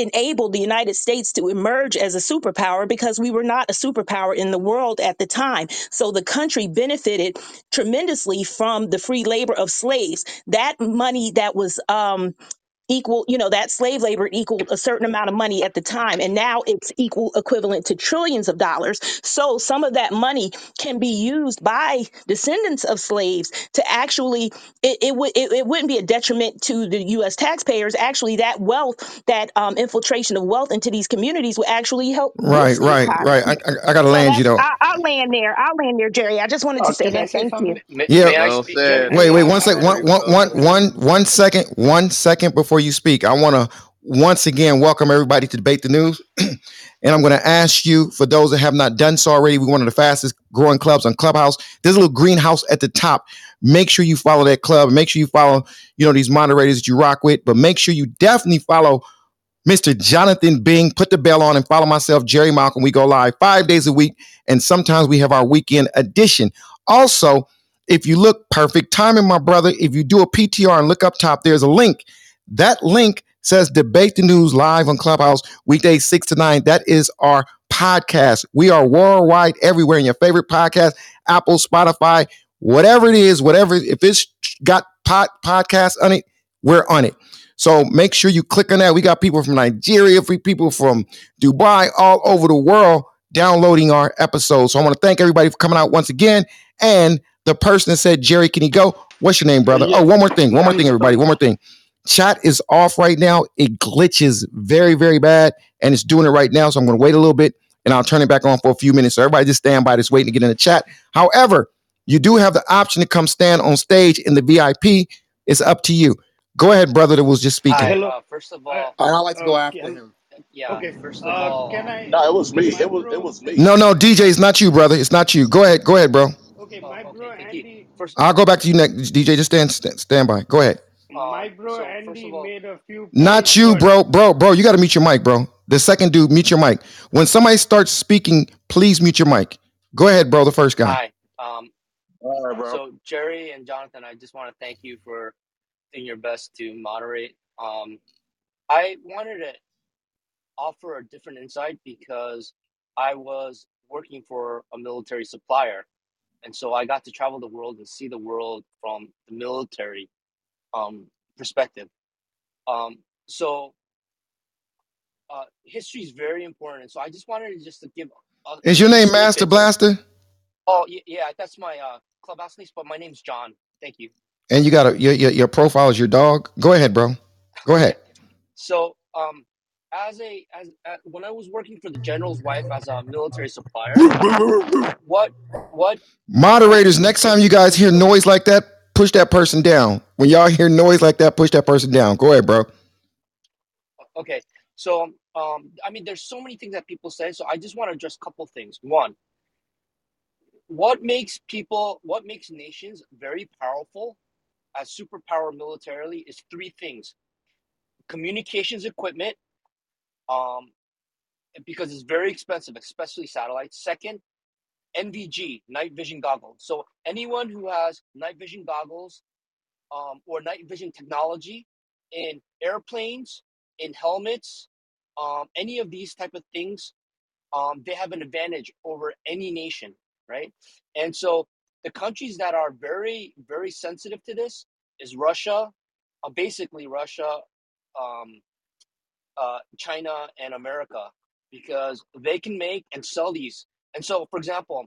enabled the united states to emerge as a superpower because we were not a superpower in the world at the time. So the country benefited tremendously from the free labor of slaves. That money that was um, equal, you know, that slave labor equaled a certain amount of money at the time. And now it's equal equivalent to trillions of dollars. So some of that money can be used by descendants of slaves to actually, it, it would, it, it wouldn't be a detriment to the U.S. taxpayers. Actually, that wealth, that um, infiltration of wealth into these communities would actually help Right, boost the right, right. I. I, I gotta So land you that's, though. I, I'll land there. I'll land there, Jerry. I just wanted to Oh, say can I that. say Thank you. something? May, Yeah. may I Well speak, Jerry? Wait, wait, May I one sec, speak, one, Jerry? one, one, one, one second, one second before you speak. I want to once again welcome everybody to debate the news, and I'm going to ask you for those that have not done so already. We're one of the fastest growing clubs on Clubhouse. There's a little greenhouse at the top. Make sure you follow that club. Make sure you follow, you know, these moderators that you rock with. But make sure you definitely follow Mr. Jonathan Bing. Put the bell on and follow myself, Jerry Malcolm. We go live five days a week, and sometimes we have our weekend edition. Also, if you look perfect timing, my brother, if you do a PTR and look up top, there's a link. That link says Debate the News live on Clubhouse, weekday six to nine. That is our podcast. We are worldwide everywhere in your favorite podcast, Apple, Spotify, whatever it is, whatever, if it's got pod, podcast on it, we're on it. So make sure you click on that. We got people from Nigeria, free people from Dubai, all over the world downloading our episodes. So I want to thank everybody for coming out once again. And the person that said, Jerry, can you go? What's your name, brother? Oh, one more thing. One more thing, everybody. One more thing. Chat is off right now. It glitches very, very bad, and it's doing it right now. So I'm going to wait a little bit, and I'll turn it back on for a few minutes. So everybody just stand by, just waiting to get in the chat. However, you do have the option to come stand on stage in the VIP. It's up to you. Go ahead, brother. That was just speaking. Hi. Hello. Uh, first of Uh, all, And I like to go uh, after can, him. yeah. okay. First of Uh, all, can I? No, it was me. It was it was me. No, no, DJ, it's not you, brother. It's not you. Go ahead. Go ahead, bro. Okay, oh, my bro okay, thank you. Andy. First, I'll go back to you next. DJ, just stand, stand, stand by. Go ahead. My um, bro so first Andy of all, made a few Not you, bro. Bro, bro, you got to mute your mic, bro. The second dude, mute your mic. When somebody starts speaking, please mute your mic. Go ahead, bro. The first guy. hi. Um, All right, bro. so Jerry and Jonathan, I just want to thank you for doing your best to moderate. Um, I wanted to offer a different insight because I was working for a military supplier, and so I got to travel the world and see the world from the military um, perspective. Um, so uh, history is very important, and so I just wanted to just to give a, Is your name Master. Blaster? Oh yeah, yeah, that's my uh, clubhouse name, but my name's John. Thank you. And you got a your, your your profile is your dog. Go ahead, bro. Go ahead. So um, as a as, uh when I was working for the general's wife as a military supplier, what what Moderators, next time you guys hear noise like that, push that person down. When y'all hear noise like that, push that person down. Go ahead, bro. okay. So um I mean there's so many things that people say, so I just want to address a couple things. One, what makes people what makes nations very powerful as superpower militarily is three things. Communications equipment, um, because it's very expensive, especially satellites. Second, NVG, night vision goggles. So anyone who has night vision goggles um, or night vision technology in airplanes, in helmets, um, any of these type of things, um, they have an advantage over any nation, right? And so the countries that are very, very sensitive to this is Russia, uh, basically Russia, um, uh, China, and America, because they can make and sell these. And so, for example,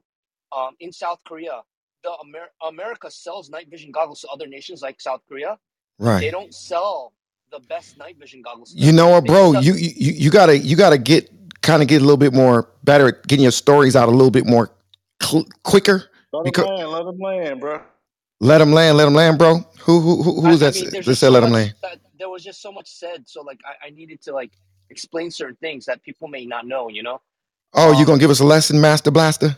um, in South Korea, the Amer- America sells night vision goggles to other nations like South Korea. Right. They don't sell the best night vision goggles You know what, bro? sell You you you gotta you gotta get kind of get a little bit more better at getting your stories out a little bit more cl- quicker. Let him Because land. Let him land, bro. let them land, let them land, bro. Who who who who's I that? mean, s- That said so let them land. that there was just so much said. So like, I, I needed to like explain certain things that people may not know. You know. Oh, you Um. gonna give us a lesson, Master Blaster?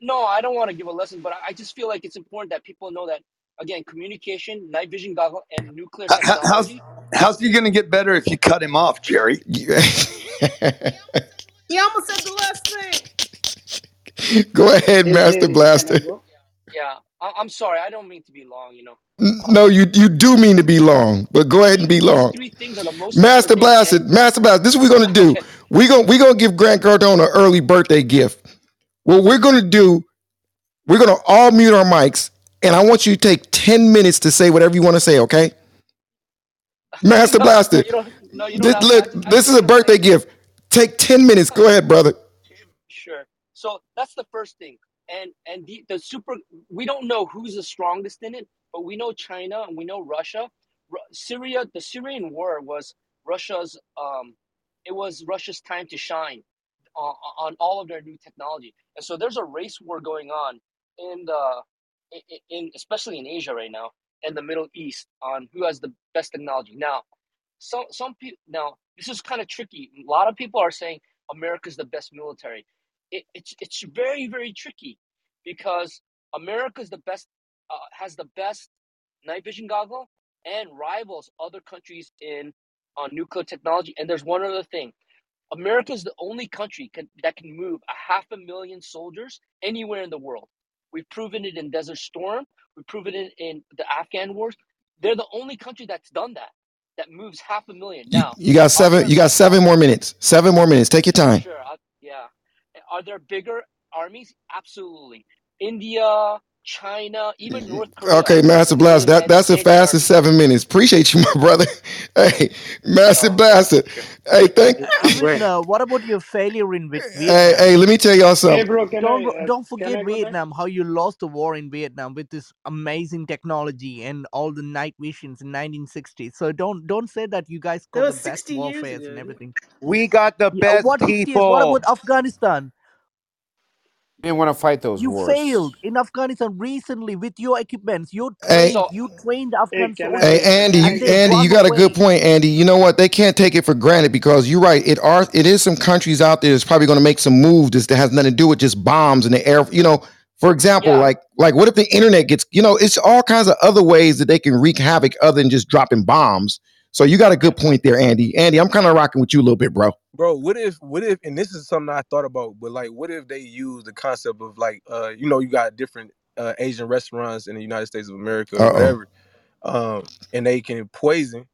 No, I don't want to give a lesson, but I I just feel like it's important that people know that again, communication, night vision goggle, and nuclear How, how- how's technology. how's he going to get better if you cut him off, Jerry? He almost said the last thing. Go ahead, Hey, Master Jerry, Blaster. go? Yeah, I, I'm sorry. I don't mean to be long. You know. No, you you do mean to be long, but go ahead and be long. three things are the most Master important. Blaster, Master Blaster. This is what we're gonna do. Okay, We gonna we gonna give Grant Cardone an early birthday gift. What we're gonna do, we're gonna all mute our mics, and I want you to take ten minutes to say whatever you want to say. Okay, Master no, no, Blaster. don't. No, you Th- to. Look, this is a birthday gift. Take ten minutes. Go ahead, brother. Sure. So that's the first thing. And and the, the super we don't know who's the strongest in it, but we know China and we know Russia. Syria, the Syrian war was Russia's um it was Russia's time to shine on, on all of their new technology. And so there's a race war going on in the in, in especially in Asia right now and the Middle East on who has the best technology. Now, some some people now this is kind of tricky. A lot of people are saying America's the best military. It, it's it's very very tricky because America's the best uh, has the best night vision goggle and rivals other countries in on nuclear technology. And there's one other thing: America is the only country can, that can move a half a million soldiers anywhere in the world. We've proven it in Desert Storm. We've proven it in the Afghan wars. They're the only country that's done that. That moves half a million. Now, you got seven. You got seven more minutes. Seven more minutes. Take your time. Sure. i yeah. Are there bigger armies? Absolutely. India, China, even North Korea Okay, Master is Blaster. That that's the fastest army. seven minutes. Appreciate you, my brother. Hey, Master Oh, Blaster. Hey, thank. Kevin, uh, what about your failure in Vietnam? Hey, hey, let me tell y'all Hey, something. bro, Don't I uh, don't forget I go next? Vietnam. How you lost the war in Vietnam with this amazing technology and all the night visions in 1960s. So don't don't say that you guys That got the best 60 years warfares and everything. We got the Yeah, best what 60 years? What about Afghanistan? Didn't want to fight those You wars. failed in Afghanistan recently with your equipments. You Hey, trained So you trained Hey, Afghan can I Hey soldiers Andy, can you, and they Andy, you run got a good away. point, Andy. You know what? They can't take it for granted because you're right. It are it is some countries out there that's probably going to make some moves that's- that has nothing to do with just bombs in the air. You know, for example, yeah, like like what if the internet gets? You know, it's all kinds of other ways that they can wreak havoc other than just dropping bombs. So you got a good point there, Andy. Andy, I'm kind of rocking with you a little bit, bro. bro what if what if and this is something i thought about but like what if they use the concept of like uh you know you got different uh asian restaurants in the united states of america Uh-oh. whatever um and they can poison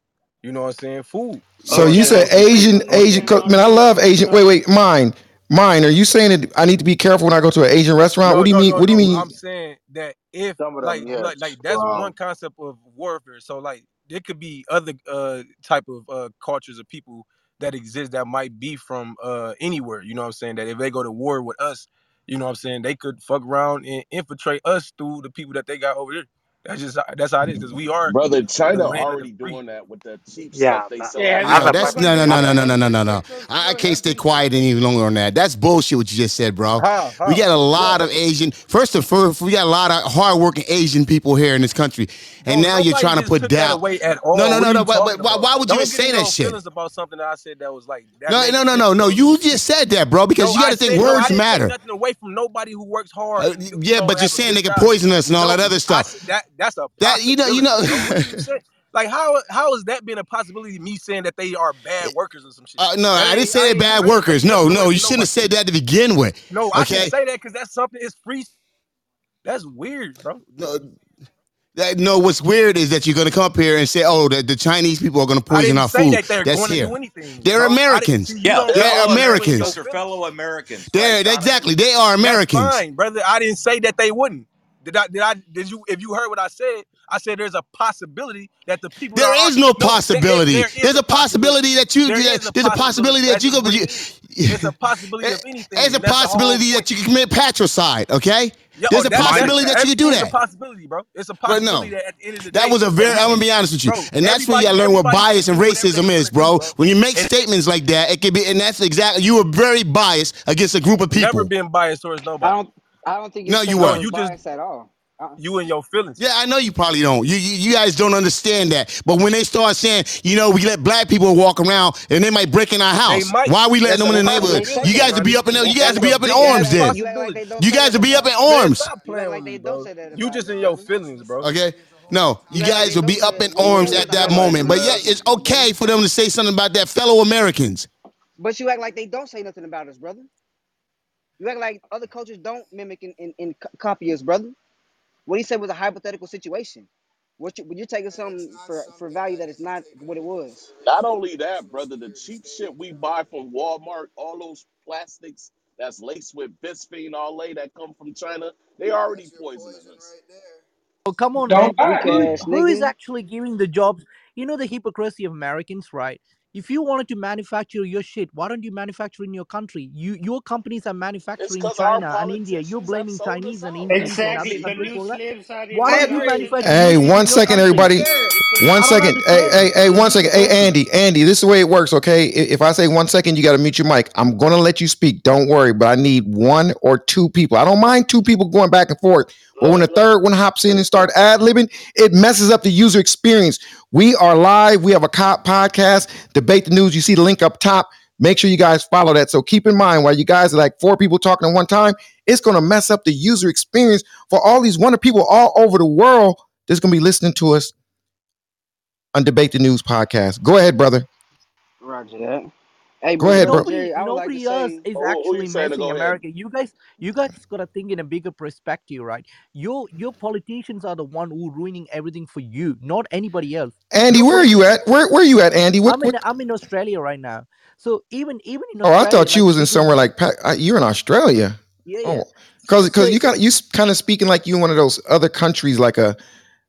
you know what i'm saying food So uh you said Asian Asian cook? Man, I love Asian. Wait, wait, mine, mine. Are you saying that I need to be careful when I go to an Asian restaurant? no What do you no mean? no What do you mean? i'm saying that if Some of like them, yes. like, like that's Um, one concept of warfare so like there could be other uh type of uh cultures of people that exist that might be from uh anywhere you know what i'm saying? That if they go to war with us you know what i'm saying? They could fuck around and infiltrate us through the people that they got over there that's just that's how it is because we are brother. China already doing that with the cheap yeah, stuff they sell. Yeah, no, no, that's no, no, no, no, no, no, no, no, no. I, I can't stay quiet any longer on that. That's bullshit. What you just said, bro. How, how? We got a lot of Asian. First of first, we got a lot of hardworking Asian people here in this country, and no, now you're trying to put down. Away at all. No, no, no, no. But why, why would Don't you say that shit? About something that I said that was like. That no, no, no, no, no. You just said that, bro, because you got to think words matter. Nothing away from nobody who works hard. Uh, yeah, but you're saying they can poison us and all that other stuff. That that's a that you know you know. Like how how is that being a possibility? Me saying that they are bad eh, workers or some shit. Uh, no, I, I didn't say they're bad workers. No, no, you shouldn't have said that to begin with. No, I can't say that because that's something. It's free. That's weird, bro. No, that, no. What's weird is that you're gonna come up here and say, "Oh, the, the Chinese people are gonna poison our food." That they're that's here. Anything, they're. Americans. Yeah, they're, they're Americans. Those are fellow Americans. They're right? exactly. They are Americans. That's fine, brother. I didn't say that they wouldn't. Did I? Did I? Did you? If you heard what I said, I said there's a possibility that the people. There is no possibility. There is there's a possibility, possibility that you. There's a possibility that, that you could. There's a possibility of anything. There's a possibility the that you can commit patricide. Okay. Yo, there's a possibility that, you could do that. It's a possibility, bro. It's a possibility no, that at the end of the day. That was a very, I'm going to be honest with you. Bro, and that's where you learn what bias and racism is, bro. bro. When you make and statements like that, it could be, and that's exactly, you were very biased against a group of people. Never been biased towards nobody. I don't think no, you won't. You just at all. Uh-uh. You and your feelings. Yeah, I know you probably don't. You, you, you guys don't understand that. But when they start saying, you know, we let black people walk around and they might break in our house. Why are we letting That's them in the neighborhood? You guys would be up in you guys would be up in arms then. You guys would be up in arms. You just in your feelings, bro. Okay. No, you guys will be up in arms at that moment. But yeah, it's okay for them to say something about that fellow Americans. But you act like they don't say nothing about us, brother. You act like other cultures don't mimic and, and, and copy us, brother. What he said was a hypothetical situation. What you, when you're taking something for, for value that is not what it was. Not only that, brother, the cheap shit we buy from Walmart, all those plastics that's laced with bisphenol A that come from China, they already poisoning us. Well, come on, man. Who is actually giving the jobs? You know the hypocrisy of Americans, right? if you wanted to manufacture your shit, why don't you manufacture in your country? You your companies are manufacturing in China and India. You're blaming Chinese and Indians. Exactly. Why are you manufacturing? Hey, one second, everybody. One second. Hey, hey, hey, one second. Hey, Andy, Andy, this is the way it works, okay? If I say one second, you got to mute your mic. I'm going to let you speak. Don't worry, but I need one or two people. I don't mind two people going back and forth, but when the third one hops in and start ad libbing, it messes up the user experience. We are live. We have a cop podcast, debate the news. You see the link up top. Make sure you guys follow that. So keep in mind, while you guys are like four people talking at one time, it's going to mess up the user experience for all these wonder people all over the world that's going to be listening to us on Debate the News podcast. Go ahead, brother. Roger that. Hey, Go ahead, bro. nobody, like else say, is actually messing ahead? America. You guys, you guys gotta think in a bigger perspective, right? Your your politicians are the one who ruining everything for you, not anybody else. Andy, where are you at? Where where you at, Andy? What I'm in what? I'm in Australia right now. So even even in Oh, I thought you like was in somewhere like you're in Australia. yeah yeah. Oh, because So because you got you kind of speaking like you in one of those other countries, like a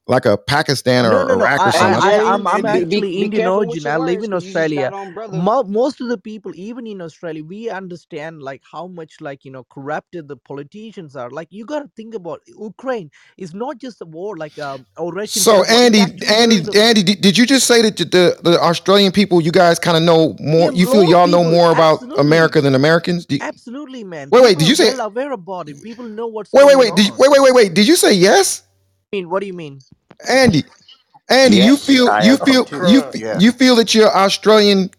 like a Pakistan or no, no, no. Iraq or something. I, I, am I'm, I'm actually Indian origin. I live in Australia. On, Most of the people, even in Australia, we understand like how much like you know corrupted the politicians are. Like you got to think about Ukraine. It's not just a war like um, or Russian. So Andy, Andy, the... Andy, did, did you just say that the, the Australian people, you guys kind of know more? Yeah, you feel y'all know more about absolutely. America than Americans? You... Absolutely, man. Wait, people wait, did you say? Aware about it. People know what's. Wait, wait, wait. Did you, wait, wait, wait, wait. Did you say yes? I mean? What do you mean? Andy, Andy, yes, you feel I you feel you yeah. you feel that your Australian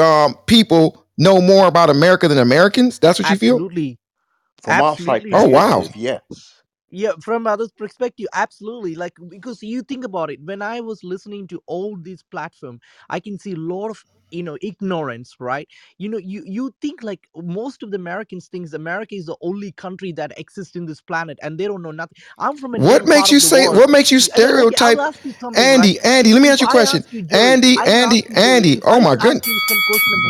um, people know more about America than Americans. That's what absolutely. you feel. Absolutely. From absolutely. Oh wow. Yes. Yeah, from others' perspective, absolutely. Like because you think about it, when I was listening to all these platform, I can see a lot of you know ignorance right? You know you you think like most of the americans thinks america is the only country that exists in this planet and they don't know nothing. I'm from what makes you say world. what makes you stereotype you andy right? andy let me ask you a question. you, andy andy andy oh my goodness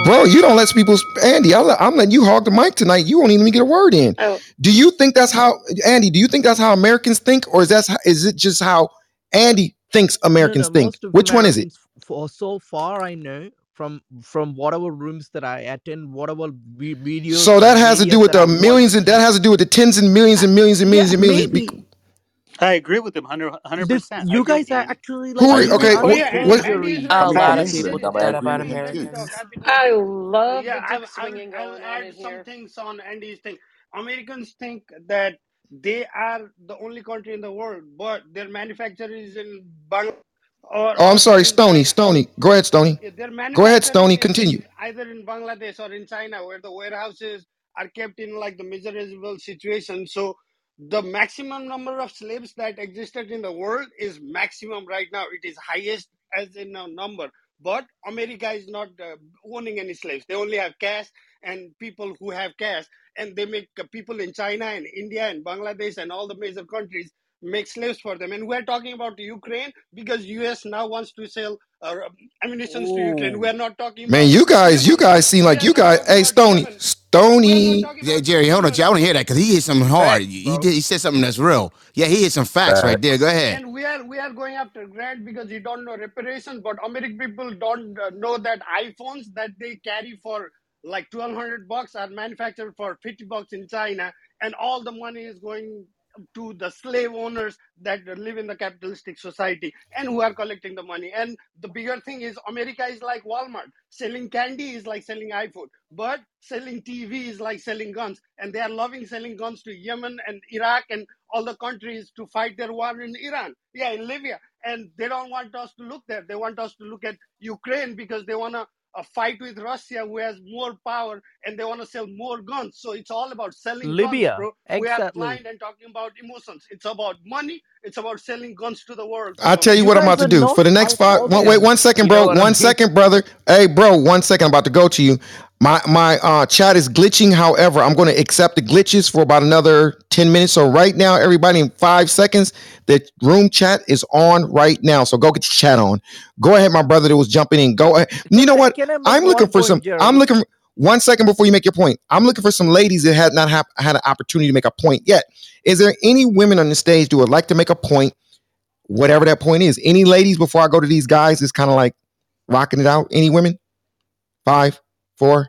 bro you don't let people andy i am letting you hog the mic tonight. You won't even get a word in. Oh. do you think that's how andy do you think that's how americans think or is that is it just how andy thinks americans no, no, think? which americans, one is it? For so far i know from from whatever rooms that I attend, whatever vi- videos So that has to do with the I millions, and that has to do with the tens and millions and millions and Yeah, millions and millions. maybe. I agree with him 100 percent. You guys are you, Andy. actually Who like are you? Okay, Oh us yeah, what? Andy, what Andy is injury. right. A I'm lot of into finish. it, people but say I that agree about him with let him you. Americans. I've been I talking. love Yeah, the I've, Jeff I'll swinging I'll going on add in some here. things on Andy's thing. Americans think that they are the only country in the world, but their manufacturer is in Bangladesh or Oh, I'm sorry, Stony. Stony, go ahead, Stony. Go ahead, Stony. Continue. either in Bangladesh or in China, where the warehouses are kept in like the miserable situation. So the maximum number of slaves that existed in the world is maximum right now. It is highest as in a number. But America is not uh, owning any slaves. They only have cash and people who have cash, and they make uh, people in China and India and Bangladesh and all the major countries make slaves for them. And we're talking about Ukraine because US now wants to sell uh, ammunition to Ukraine. We're not talking Man, about you guys, you guys seem like you not guys. Hey, Stony, Yemen. We are not Stony. Yeah, Jerry, hold on. I want to hear that because he hit something hard. Facts, He did. He said something that's real. Yeah, he hit some facts right there. Go ahead. And we are we are going after Grant because you don't know reparations, but American people don't uh, know that iPhones that they carry for like twelve hundred bucks are manufactured for fifty bucks in China, and all the money is going to the slave owners that live in the capitalistic society and who are collecting the money. And the bigger thing is America is like Walmart. Selling candy is like selling iPhone, but selling TV is like selling guns. And they are loving selling guns to Yemen and Iraq and all the countries to fight their war in Iran. Yeah, in Libya. And they don't want us to look there. They want us to look at Ukraine because they want to uh, fight with Russia, who has more power, and they want to sell more guns. So it's all about selling guns, Libya, bro. We are blind and talking about emotions. It's about money. It's about selling guns to the world. I'll tell you You what I'm about to do not for the next five. One, wait, Italian. one second, You know bro. what I One mean? second, brother. Hey, bro. One second. I'm about to go to you. My my uh, chat is glitching. However, I'm going to accept the glitches for about another ten minutes. So right now, everybody, in five seconds, the room chat is on right now. So go get your chat on. Go ahead, my brother that was jumping in. Go ahead. You know what? I'm looking for some. Jerry? I'm looking. One second before you make your point. I'm looking for some ladies that had not have, had an opportunity to make a point yet. Is there any women on the stage that would like to make a point? whatever that point is. Any ladies before I go to these guys is kind of like rocking it out. Any women? Five, four,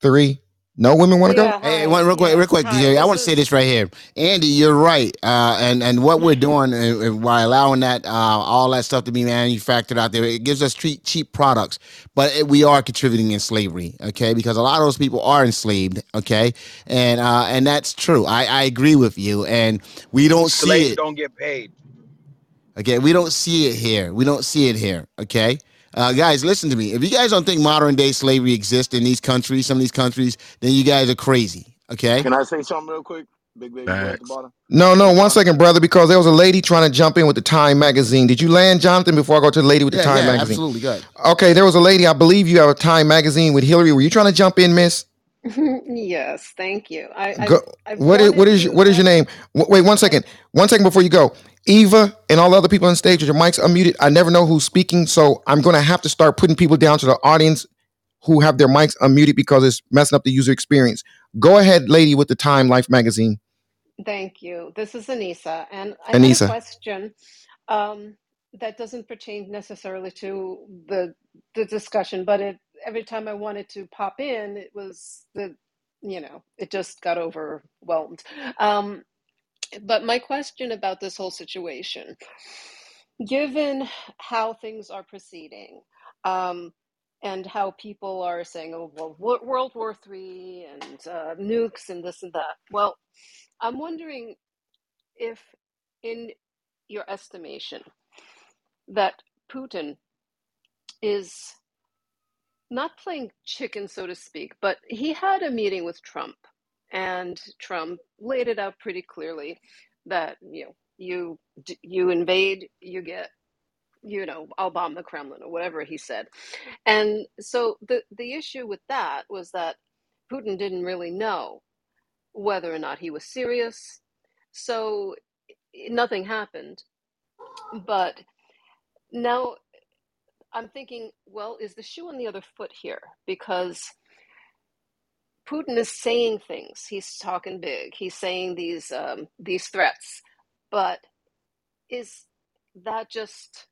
three. No women want to go. Yeah, Hey, one real quick, real quick, hi. Jerry. I want to say this right here, Andy. You're right, uh, and and what we're doing uh, uh, by allowing that uh, all that stuff to be manufactured out there, it gives us cheap cheap products, but it, we are contributing in slavery, okay? Because a lot of those people are enslaved, okay, and uh, and that's true. I, I agree with you, and we don't see Slaves it. don't get paid. Okay, we don't see it here. We don't see it here. Okay, uh, guys, listen to me. If you guys don't think modern day slavery exists in these countries, some of these countries, then you guys are crazy. Okay. Can I say something real quick? Big baby boy at the bottom. No, no, I say one something? second, brother, because there was a lady trying to jump in with the Time magazine. Did you land, Jonathan, before I go to the lady with the Time yeah, magazine? absolutely. Good. Okay, there was a lady, I believe you have a Time magazine with Hillary. Were you trying to jump in, miss? yes, thank you. I, Go, I've what is what is your, to what is your name? W- Wait one second. One second before you go. Eva and all the other people on stage with your mics unmuted. I never know who's speaking, so I'm gonna have to start putting people down to the audience who have their mics unmuted because it's messing up the user experience. Go ahead, lady, with the Time Life magazine. Thank you. This is Anissa, and I had a Anissa. question um, that doesn't pertain necessarily to the the discussion, but it every time I wanted to pop in, it was the you know it just got overwhelmed. Um, but my question about this whole situation, given how things are proceeding, um, and how people are saying, "Oh, well, World War Three and uh, nukes and this and that," well, I'm wondering if, in your estimation, that Putin is not playing chicken, so to speak, but he had a meeting with Trump, and Trump laid it out pretty clearly that you know you you invade, you get you know I'll bomb the Kremlin or whatever he said, and so the the issue with that was that Putin didn't really know whether or not he was serious, so nothing happened. But now I'm thinking, well, is the shoe on the other foot here? Because Putin is saying things. He's talking big. He's saying these um, these threats, but is that just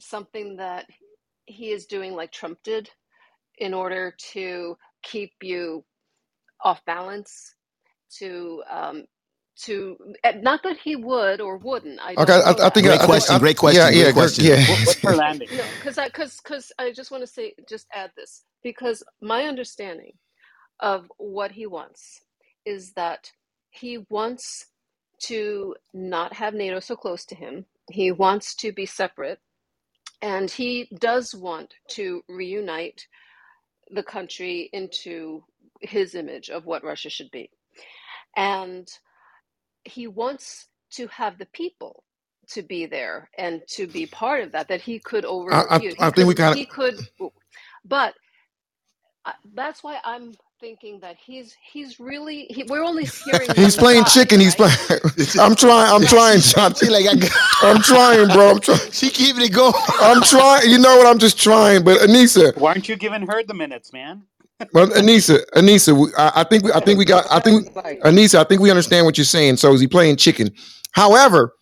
something that he is doing like Trump did in order to keep you off balance, to um, to eh, not that he would or wouldn't. I Okay, I, I think I, Great I question. I, Great question. yeah, Great good, question. yeah. What, what's her landing? No, because I because because I just want to say just add this because my understanding of what he wants is that he wants to not have NATO so close to him. He wants to be separate, and he does want to reunite the country into his image of what Russia should be. And he wants to have the people to be there and to be part of that that he could over I, you know, he I think we could kind he could but uh, that's why I'm thinking that he's he's really he, we're only hearing he's playing side, chicken. He's playing. I'm trying. I'm trying, John. She like I got, I'm trying, bro. I'm trying. she keeping it going. I'm trying. You know what? I'm just trying. But Anissa, Why aren't you giving her the minutes, man? Well, Anissa, Anissa, we, I, I think we, I think we got. I think Anissa, I think we understand what you're saying. So is he playing chicken? However,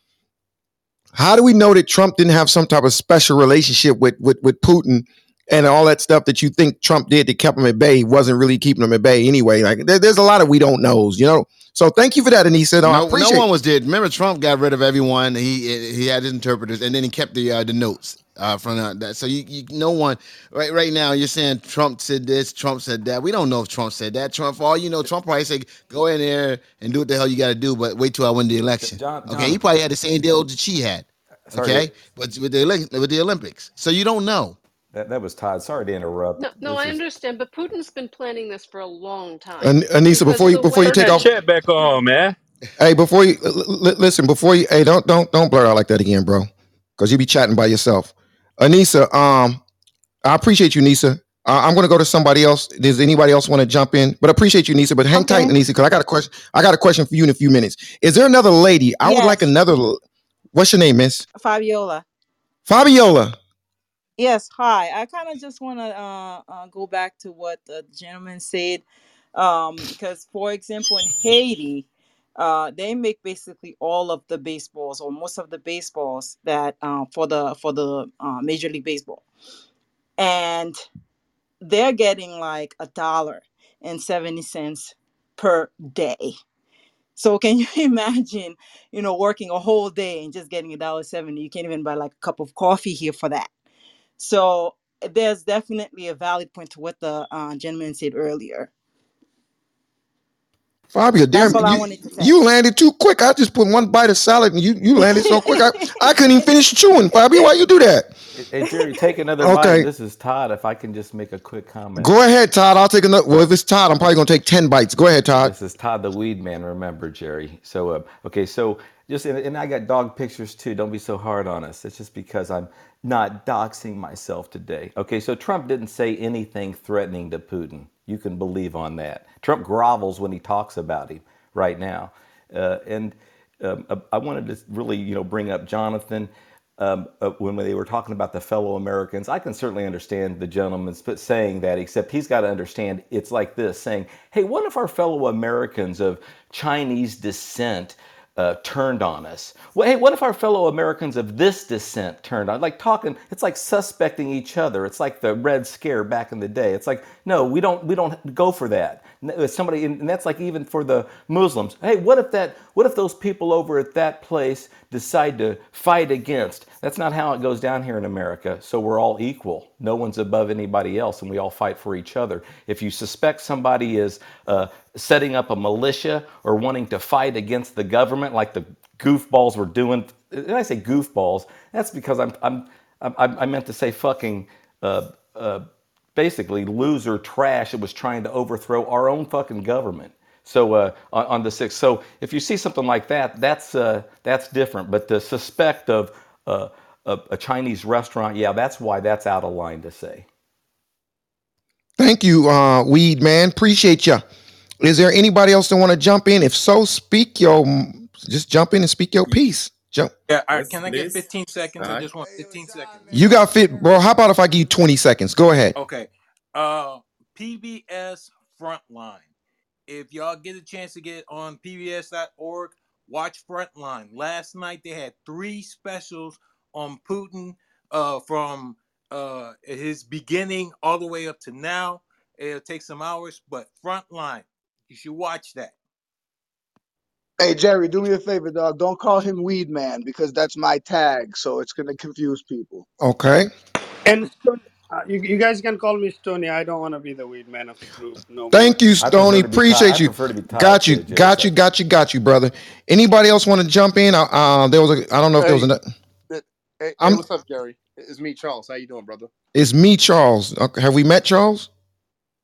how do we know that Trump didn't have some type of special relationship with with with Putin and all that stuff that you think Trump did that kept him at bay? He wasn't really keeping him at bay anyway. Like there, there's a lot of we don't knows, you know. So thank you for that, Anissa. No, No, no one was did. Remember, Trump got rid of everyone. He he had his interpreters, and then he kept the uh, the notes uh, from uh, that. So you, you no one right right now. You're saying Trump said this, Trump said that. We don't know if Trump said that. Trump, for all you know, Trump probably said, "Go in there and do what the hell you got to do," but wait till I win the election. John, Okay, he probably had the same deal that she had. sorry, Okay, but with the with the Olympics, so you don't know. that, that was Todd. Sorry to interrupt. No, no, I is understand, but Putin's been planning this for a long time An- Anissa, because before you before you way Turn take off, chat back on, man. hey, before you l- l- listen, before you, hey, don't don't don't blur out like that again, bro, because you be chatting by yourself. Anissa, um, I appreciate you, Nisa. Uh, I'm going to go to somebody else. Does anybody else want to jump in? But I appreciate you, Nisa. But hang tight, Okay. Nisa, because I got a question. I got a question for you in a few minutes. Is there another lady? I would like another. What's your name, Miss Fabiola. Fabiola? Yes, hi. I kind of just want to uh, uh, go back to what the gentleman said, um, because, for example, in Haiti, uh, they make basically all of the baseballs or most of the baseballs that uh, for the for the uh, Major League Baseball, and they're getting like a dollar and seventy cents per day. So can you imagine, you know, working a whole day and just getting a dollar seventy? You can't even buy like a cup of coffee here for that. So there's definitely a valid point to what the uh, gentleman said earlier. Fabio, damn, That's you to you landed too quick. I just put one bite of salad and you you landed so quick. I, I couldn't even finish chewing. Fabio, why you do that? Hey, Jerry, take another bite. Okay, This is Todd. If I can just make a quick comment. go ahead, Todd. I'll take another. Well, if it's Todd, I'm probably gonna take ten bites. Go ahead, Todd. This is Todd the Weed Man. Remember, Jerry. So, uh, okay, so just and, and I got dog pictures too. Don't be so hard on us. It's just because I'm not doxing myself today. Okay, so Trump didn't say anything threatening to Putin. You can believe on that. Trump grovels when he talks about him right now, uh, and um, uh, I wanted to really, you know, bring up Jonathan um, uh, when they were talking about the fellow Americans. I can certainly understand the gentleman sp- saying that, except he's got to understand it's like this saying, hey, what if our fellow Americans of Chinese descent uh, turned on us? Well, hey, what if our fellow Americans of this descent turned on? Like talking, it's like suspecting each other. It's like the Red Scare back in the day. It's like, no, we don't, we don't go for that. N- Somebody, and that's like even for the Muslims. Hey, what if that? What if those people over at that place decide to fight against? That's not how it goes down here in America. So we're all equal. No one's above anybody else, and we all fight for each other. If you suspect somebody is uh, setting up a militia or wanting to fight against the government, like the goofballs were doing, and I say goofballs, that's because I'm I'm, I'm I meant to say fucking. Uh, uh, basically loser trash that was trying to overthrow our own fucking government. So uh, on, on the sixth, so if you see something like that, that's uh, that's different. But the suspect of uh, a, a Chinese restaurant, yeah, that's why that's out of line to say. Thank you, uh, Weed Man. Appreciate you. Is there anybody else that want to jump in? If so, speak your just jump in and speak your piece. Jump. Yeah, all right, Liz, can I get Liz. 15 seconds? All I right. just want 15 seconds. You got fit, bro. How about if I give you 20 seconds? Go ahead. Okay. Uh PBS Frontline. If y'all get a chance to get on pbs.org, watch Frontline. Last night they had three specials on Putin uh from uh his beginning all the way up to now. It'll take some hours, but Frontline, you should watch that. Hey Jerry, do me a favor, dog. Don't call him Weed Man because that's my tag, so it's gonna confuse people. Okay. And Stone, uh, you, you guys can call me Stony. I don't want to be the weed man of the group no more. Thank you, I prefer Stony. to be tied. I Appreciate you. prefer to be tied Got you. too, Got So you. Got you. Got you, brother. Anybody else want to jump in? Uh, uh, there was a. I don't know if there was Hey, a. hey, hey, I'm. what's up, Jerry? It's me, Charles. How you doing, brother? It's me, Charles. Okay, have we met Charles?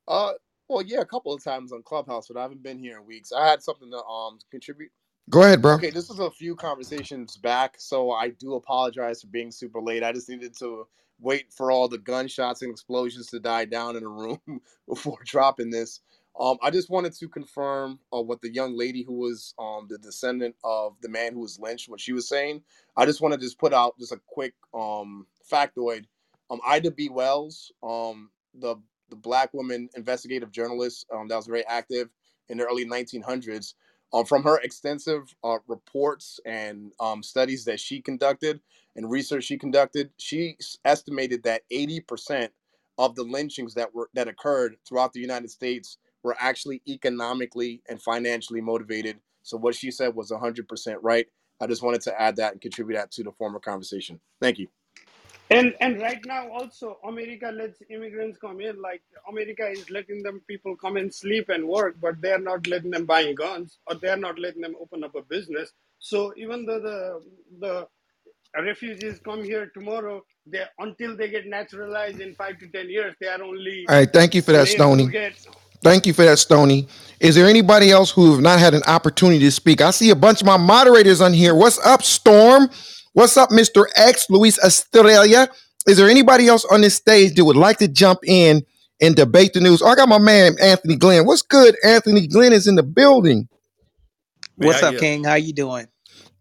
Uh, well, yeah, a couple of times on Clubhouse, but I haven't been here in weeks. I had something to um contribute. Go ahead, bro. Okay, this was a few conversations back, so I do apologize for being super late. I just needed to wait for all the gunshots and explosions to die down in the room before dropping this. Um, I just wanted to confirm uh, what the young lady who was um the descendant of the man who was lynched, what she was saying. I just want to just put out just a quick um factoid. Um, Ida B. Wells, um, the the black woman investigative journalist um, that was very active in the early 1900s. Um, from her extensive uh, reports and um, studies that she conducted and research she conducted, she estimated that 80% of the lynchings that were that occurred throughout the United States were actually economically and financially motivated. So what she said was 100% right. I just wanted to add that and contribute that to the former conversation. Thank you. And and right now also America lets immigrants come in. Like America is letting them people come and sleep and work, but they're not letting them buying guns or they're not letting them open up a business. So even though the the refugees come here tomorrow, they until they get naturalized in five to ten years, they are only All right. Thank you for that, Stony. get Thank you for that, Stony. Is there anybody else who have not had an opportunity to speak? I see a bunch of my moderators on here. What's up, Storm? What's up, Mr. X, Luis Estrella? Is there anybody else on this stage that would like to jump in and debate the news? Oh, I got my man Anthony Glenn. What's good? Anthony Glenn is in the building. What's up, King? How you doing?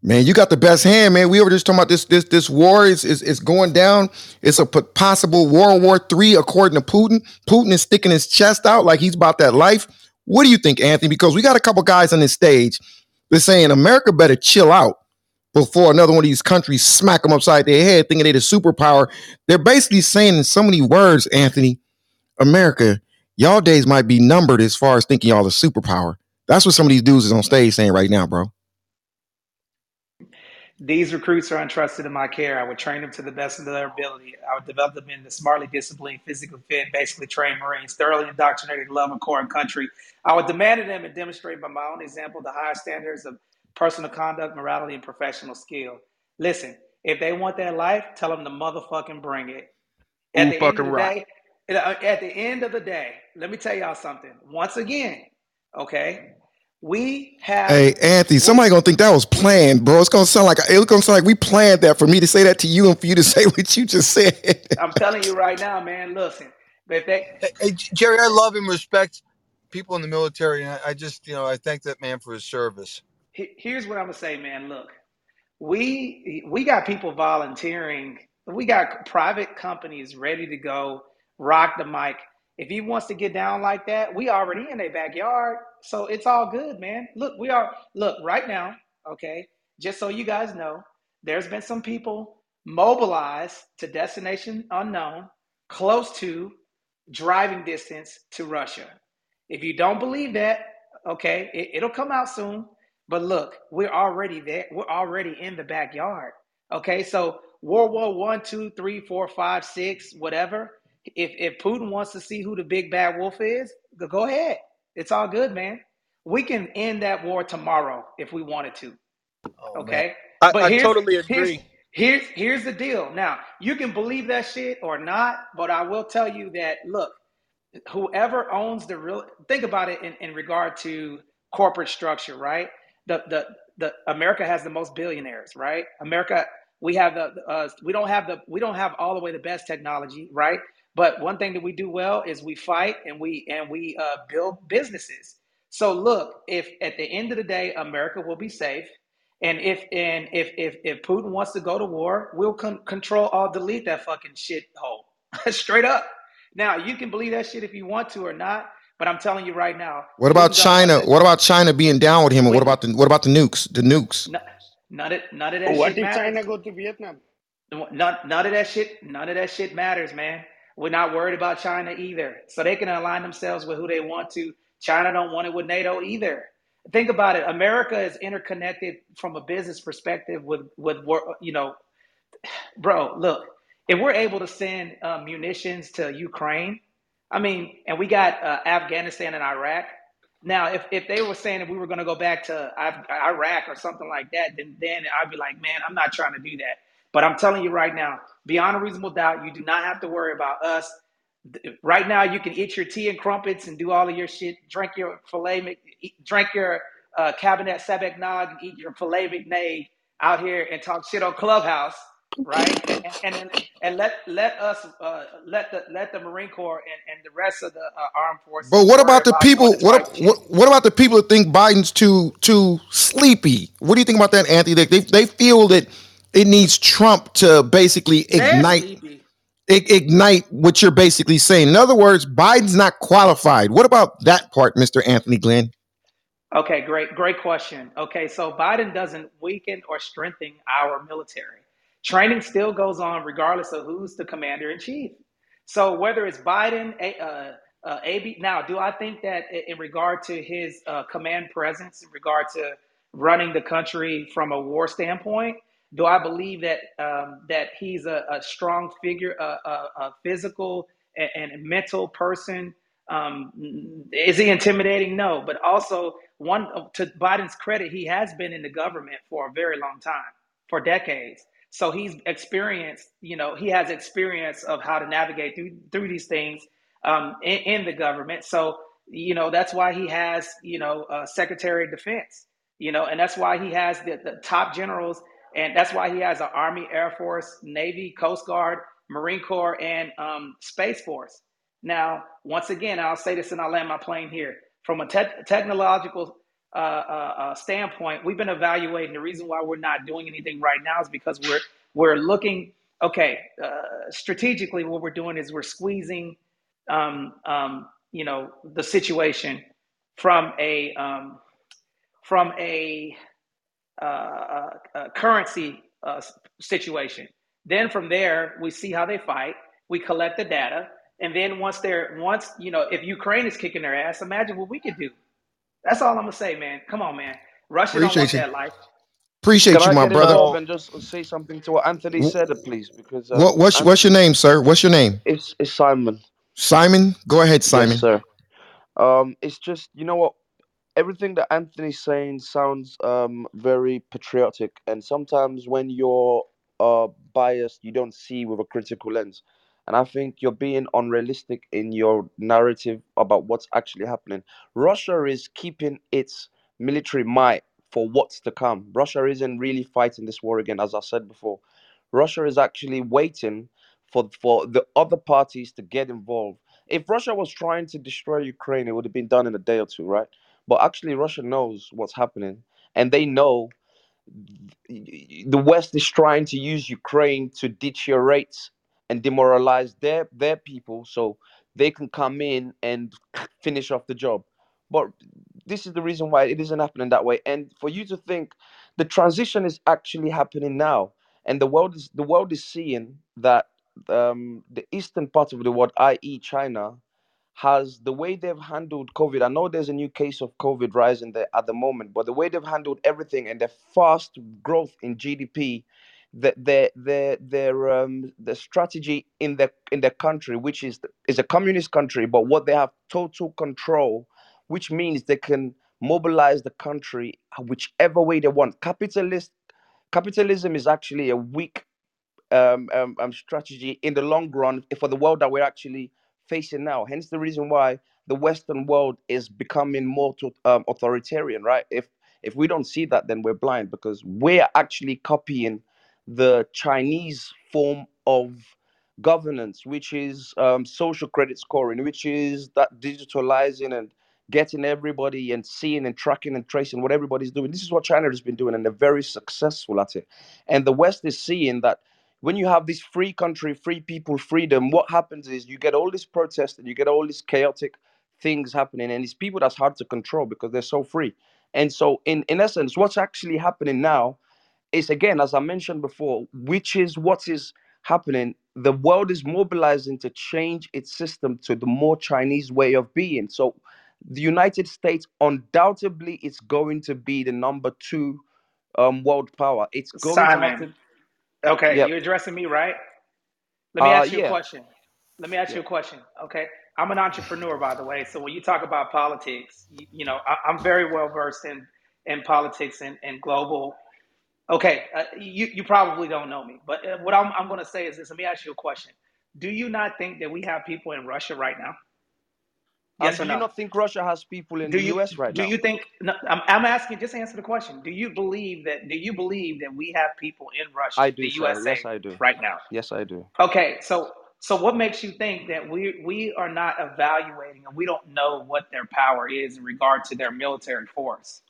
Man, you got the best hand, man. We were just talking about this this this war is is, is going down. It's a p- possible World War Three, according to Putin. Putin is sticking his chest out like he's about that life. What do you think, Anthony? Because we got a couple guys on this stage that's saying America better chill out before another one of these countries smack them upside their head, thinking they're the superpower. They're basically saying in so many words, Anthony, America, y'all days might be numbered as far as thinking y'all a superpower. That's what some of these dudes is on stage saying right now, bro. These recruits are entrusted in my care. I would train them to the best of their ability. I would develop them into smartly disciplined, physically fit, basically trained Marines, thoroughly indoctrinated love of core and country. I would demand of them and demonstrate by my own example the highest standards of personal conduct, morality, and professional skill. Listen, if they want that life, tell them to motherfucking bring it. At Ooh, the end of fucking the rock. day, at the end of the day, let me tell y'all something. Once again, okay, we have Hey, Anthony, somebody gonna think that was planned, bro. It's gonna sound like it's gonna sound like we planned that for me to say that to you and for you to say what you just said. I'm telling you right now, man. Listen, if they Hey, hey, Jerry, I love and respect people in the military, and I, I just, you know, I thank that man for his service. He- here's what I'm gonna say, man. Look, we we got people volunteering. We got private companies ready to go rock the mic. If he wants to get down like that, we already in their backyard, so it's all good, man. Look, we are look right now. Okay, just so you guys know, there's been some people mobilized to destination unknown, close to driving distance to Russia. If you don't believe that, okay, it, it'll come out soon. But look, we're already there. We're already in the backyard. Okay, so World War One, two, three, four, five, six, whatever. If if Putin wants to see who the big bad wolf is, go ahead. It's all good, man. We can end that war tomorrow if we wanted to. Oh Okay, I, but I here's totally here's agree. here's here's the deal. Now you can believe that shit or not, but I will tell you that. Look, whoever owns the real think about it in, in regard to corporate structure right the the the america has the most billionaires right? America we have the uh, we don't have the we don't have all the way the best technology right? But one thing that we do well is we fight and we and we uh, build businesses. So look if at the end of the day america will be safe and if and if if if putin wants to go to war we'll con- control all delete that fucking shit hole straight up. Now you can believe that shit if you want to or not, but I'm telling you right now, What about Putin doesn't want China? that. What about China being down with him? And what about the what about the nukes? The nukes. Not, none of none of that what shit if matters. China go to Vietnam? None, none of that shit. None of that shit matters, man. We're not worried about China either, so they can align themselves with who they want to. China don't want it with NATO either. Think about it. America is interconnected from a business perspective with with you know bro, look, if we're able to send uh, munitions to Ukraine, I mean, and we got uh, Afghanistan and Iraq. Now, if, if they were saying that we were going to go back to Iraq or something like that, then then I'd be like, man, I'm not trying to do that. But I'm telling you right now, beyond a reasonable doubt, you do not have to worry about us. Right now, you can eat your tea and crumpets and do all of your shit. Drink your filet, drink your uh, Cabernet Sauvignon, and eat your filet McNay out here and talk shit on Clubhouse right? And and and, let let us uh, let the let the Marine Corps and, and the rest of the uh, armed forces. But what about the about people? What, what what about the people that think Biden's too too sleepy? What do you think about that, Anthony? They they, they feel that it needs Trump to basically They're ignite sleepy. ignite what you're basically saying. In other words, Biden's not qualified. What about that part, Mister Anthony Glenn? Okay, great, great question. Okay, so Biden doesn't weaken or strengthen our military. Training still goes on regardless of who's the commander in chief. So whether it's Biden, uh, uh, AB, now, do I think that in regard to his uh, command presence, in regard to running the country from a war standpoint, do I believe that um, that he's a, a strong figure, a, a, a physical and, and mental person um, is he intimidating? No, but also one to Biden's credit, he has been in the government for a very long time, for decades. So he's experienced, you know, he has experience of how to navigate through through these things um, in, in the government. So you know that's why he has, you know, uh, Secretary of Defense, you know, and that's why he has the, the top generals, and that's why he has an Army, Air Force, Navy, Coast Guard, Marine Corps, and um, Space Force now, once again, I'll say this and I'll land my plane here. From a te- technological uh, uh, uh, standpoint, we've been evaluating. The reason why we're not doing anything right now is because we're we're looking. Okay, uh, strategically, what we're doing is we're squeezing, um, um, you know, the situation from a um, from a uh, uh, uh, currency uh, situation. Then from there, we see how they fight. We collect the data, and then once they're once you know, if Ukraine is kicking their ass, imagine what we could do. That's all I'm gonna say, man. Come on, man. Russia don't want Appreciate you. that life. Can Appreciate you, I my get brother. involved So and just say something to what Anthony Wh- said, please? Because What um, what's what's your name, sir? What's your name? it's it's Simon. Simon. Go ahead, Yes, Simon. sir. Um, it's just you know what everything that Anthony's saying sounds um very patriotic, and sometimes when you're uh biased, you don't see with a critical lens. And I think you're being unrealistic in your narrative about what's actually happening. Russia is keeping its military might for what's to come. Russia isn't really fighting this war again, as I said before. Russia is actually waiting for for the other parties to get involved. If Russia was trying to destroy Ukraine, it would have been done in a day or two, right? But actually, Russia knows what's happening, and they know the West is trying to use Ukraine to deteriorate and demoralize their their people, so they can come in and finish off the job. But this is the reason why it isn't happening that way. And for you to think the transition is actually happening now, and the world is the world is seeing that um, the eastern part of the world, i.e., China, has the way they've handled COVID. I know there's a new case of COVID rising there at the moment, but the way they've handled everything and the fast growth in GDP, the, their their their um the strategy in the in the country, which is is a communist country, but what they have total control, which means they can mobilize the country whichever way they want. Capitalist capitalism is actually a weak um, um, um, strategy in the long run for the world that we're actually facing now. Hence the reason why the Western world is becoming more to, um, authoritarian, right? If if we don't see that, then we're blind because we're actually copying the Chinese form of governance, which is um, social credit scoring, which is that digitalizing and getting everybody and seeing and tracking and tracing what everybody's doing. This is what China has been doing, and they're very successful at it. And the West is seeing that when you have this free country, free people, freedom, what happens is you get all this protest and you get all these chaotic things happening, and it's people that's hard to control because they're so free. And so, in in essence, what's actually happening now is again, as I mentioned before, which is what is happening. The world is mobilizing to change its system to the more Chinese way of being. So the United States undoubtedly is going to be the number two um, world power. It's going to have Simon. to. Okay, Yep. you addressing me, right? Let me Uh, ask you a question. Let me ask you a question. Okay, I'm an entrepreneur, by the way. So when you talk about politics, you, you know I, I'm very well versed in in politics and, and global. Okay, uh, you you probably don't know me, but uh, what I'm I'm going to say is this. Let me ask you a question. Do you not think that we have people in Russia right now? Yes do or you no? not think Russia has people in Do the you US right now? do now? you think? No, I'm, I'm asking. Just answer the question. Do you believe that? Do you believe that we have people in Russia, I the do, sir. USA, Yes, I do. right now? Yes, I do. Okay, so so what makes you think that we we are not evaluating and we don't know what their power is in regard to their military force?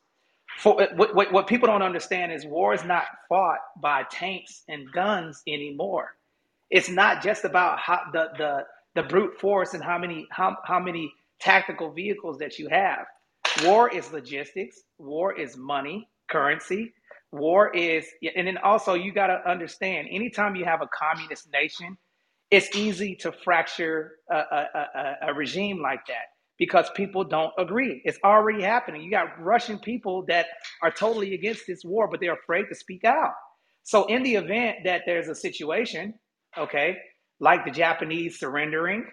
For, what, what, what people don't understand is war is not fought by tanks and guns anymore. It's not just about how the, the the brute force and how many how, how many tactical vehicles that you have. War is logistics. War is money, currency. War is, and then also you got to understand. Anytime you have a communist nation, it's easy to fracture a, a, a, a regime like that because people don't agree. It's already happening. You got Russian people that are totally against this war, but they're afraid to speak out. So, in the event that there's a situation, okay, like the Japanese surrendering,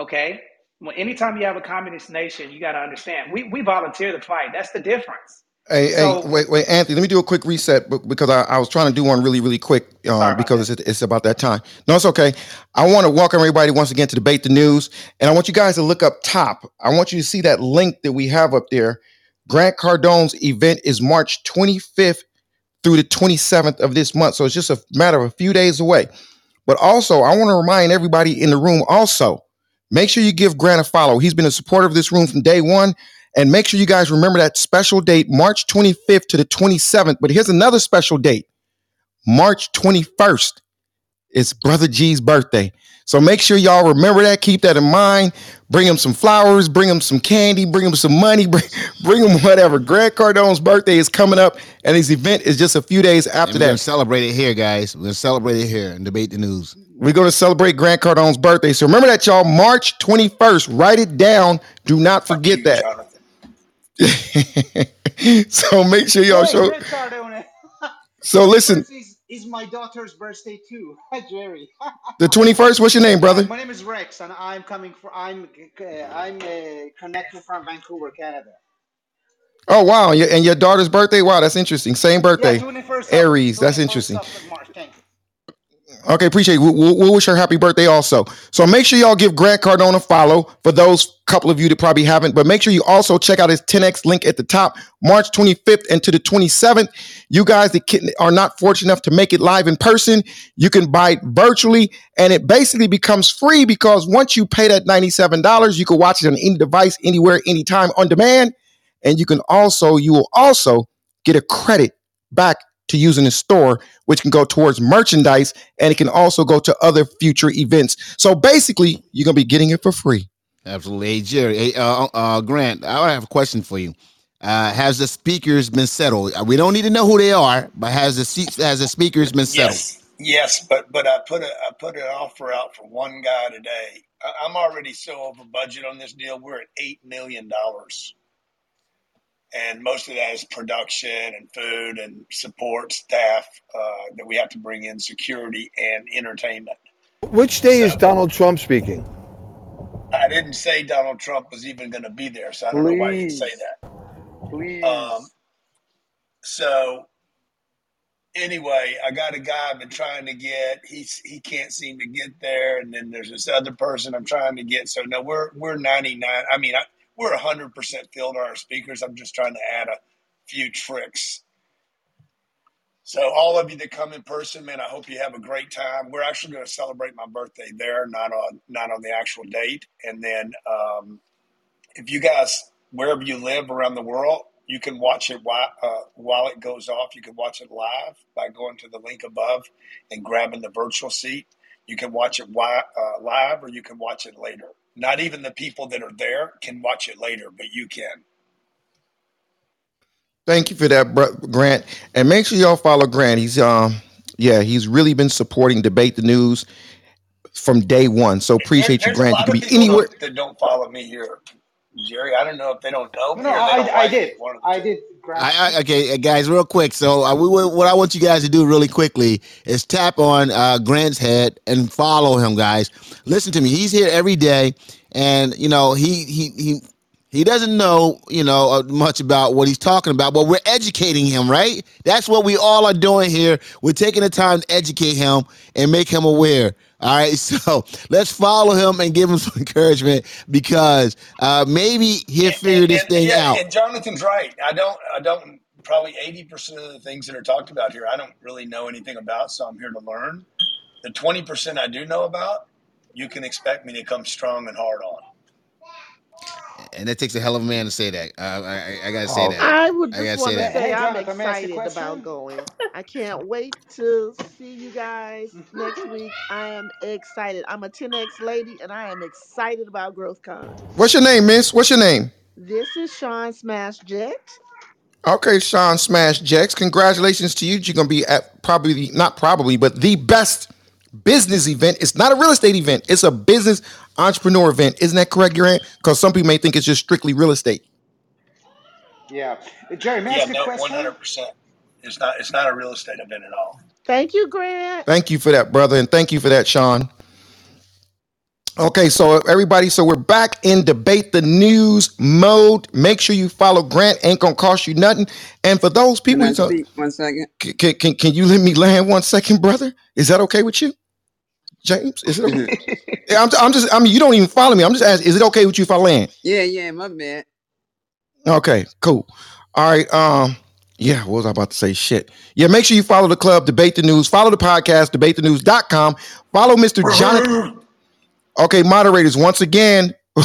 okay, well, anytime you have a communist nation, you got to understand we, we volunteer to fight. That's the difference. Hey, hey, wait, wait, Anthony. Let me do a quick reset be- because I, I was trying to do one really, really quick um, because it's, it's about that time. No, it's okay. I want to welcome everybody once again to debate the news, and I want you guys to look up top. I want you to see that link that we have up there. Grant Cardone's event is March 25th through the 27th of this month, so it's just a matter of a few days away. But also, I want to remind everybody in the room also, make sure you give Grant a follow. He's been a supporter of this room from day one. And make sure you guys remember that special date, March 25th to the 27th. But here's another special date, March 21st. It's Brother G's birthday. So make sure y'all remember that. Keep that in mind. Bring him some flowers, bring him some candy, bring him some money, bring, bring him whatever. Grant Cardone's birthday is coming up, and his event is just a few days And after we're gonna that. celebrate it here, guys. We're gonna celebrate it here and debate the news. We're going to celebrate Grant Cardone's birthday. So remember that, y'all. March 21st. Write it down. Do not forget that. so make sure y'all show. So listen, is, my daughter's birthday too, Jerry. the 21st, what's your name, brother? My name is Rex, and I'm coming from. I'm uh, I'm uh, connected from Vancouver, Canada. Oh, wow. And your, and your daughter's birthday? Wow, that's interesting. Same Yeah, birthday. 21st of Aries. That's interesting. March. Okay, appreciate it. We'll, we'll wish her happy birthday also. So make sure y'all give Grant Cardone a follow for those couple of you that probably haven't. But make sure you also check out his 10X link at the top, March 25th and to the 27th. You guys that are not fortunate enough to make it live in person, you can buy it virtually. And it basically becomes free because once you pay that $97, you can watch it on any device, anywhere, anytime on demand. And you can also, you will also get a credit back to use in the store, which can go towards merchandise and it can also go to other future events. So basically, you're gonna be getting it for free. Absolutely. Hey, Jerry. Hey, uh, uh, Grant, I have a question for you. Uh, has the speakers been settled? Uh, We don't need to know who they are, but has the seats, has the speakers been settled? Yes, yes, but but I put a I put an offer out for one guy today. I, I'm already so over budget on this deal. We're at eight million dollars, and most of that is production and food and support staff uh, that we have to bring in, security and entertainment. Which day is Donald Trump speaking? I didn't say Donald Trump was even going to be there, so I don't know why you'd say that. please. Um, so anyway, I got a guy I've been trying to get. He's he can't seem to get there, and then there's this other person I'm trying to get. So no, we're we're 99. I mean, I, we're 100 percent filled on our speakers. I'm just trying to add a few tricks. So all of you that come in person, man, I hope you have a great time. We're actually going to celebrate my birthday there, not on not on the actual date. And then um, if you guys wherever you live around the world, you can watch it while uh, while it goes off. You can watch it live by going to the link above and grabbing the virtual seat. You can watch it wi- uh, live, or you can watch it later. Not even the people that are there can watch it later, but you can. Thank you for that, Grant. And make sure y'all follow Grant. He's um yeah, he's really been supporting debate the news from day one. So There, appreciate you, Grant. You can be anywhere. that, that don't follow me here. Jerry. I don't know if they don't know No, me or they I, don't I like me. did. One of the I two. did grab. I, I, okay, uh, guys, real quick. So, uh, we, what I want you guys to do really quickly is tap on uh, Grant's head and follow him, guys. Listen to me; he's here every day, and you know he he he he doesn't know you know uh, much about what he's talking about, but we're educating him, right? That's what we all are doing here. We're taking the time to educate him and make him aware. All right, so let's follow him and give him some encouragement because uh, maybe he'll figure this And thing yeah, out. and Jonathan's right. I don't. I don't. Probably eighty percent of the things that are talked about here, I don't really know anything about. So I'm here to learn. The twenty percent I do know about, you can expect me to come strong and hard on. And it takes a hell of a man to say that. Uh, I, I, I gotta say Oh, that. I would just I gotta say, that. Say I'm Jonathan, may I ask you a excited about going. I can't wait to see you guys next week. I am excited. I'm a 10X lady and I am excited about GrowthCon. What's your name, miss? What's your name? This is Sean Smash Jet. Okay, Sean Smash Jex. Congratulations to you. You're gonna be at probably not probably, but the best business event. It's not a real estate event. It's a business entrepreneur event. Isn't that correct, Grant? Because some people may think it's just strictly real estate. Yeah. Jerry, may I Yeah, ask you a no, one question? hundred percent. It's not. It's not a real estate event at all. Thank you, Grant. Thank you for that, brother, and thank you for that, Sean. Okay, so everybody, so we're back in debate the news mode. Make sure you follow Grant. Ain't gonna cost you nothing. And for those Can people, I so, speak one second? can, can, can you let me land one second, brother? Is that okay with you, James? Is it okay? I'm, I'm just, I mean, you don't even follow me. I'm just asking, is it okay with you if I land? yeah, yeah, my bad. Okay, cool. All right. Um, yeah, what was I about to say? Shit. Yeah, make sure you follow the club, debate the news, follow the podcast, debatethenews.com. Follow Mr. Jonathan. Okay, moderators, once again,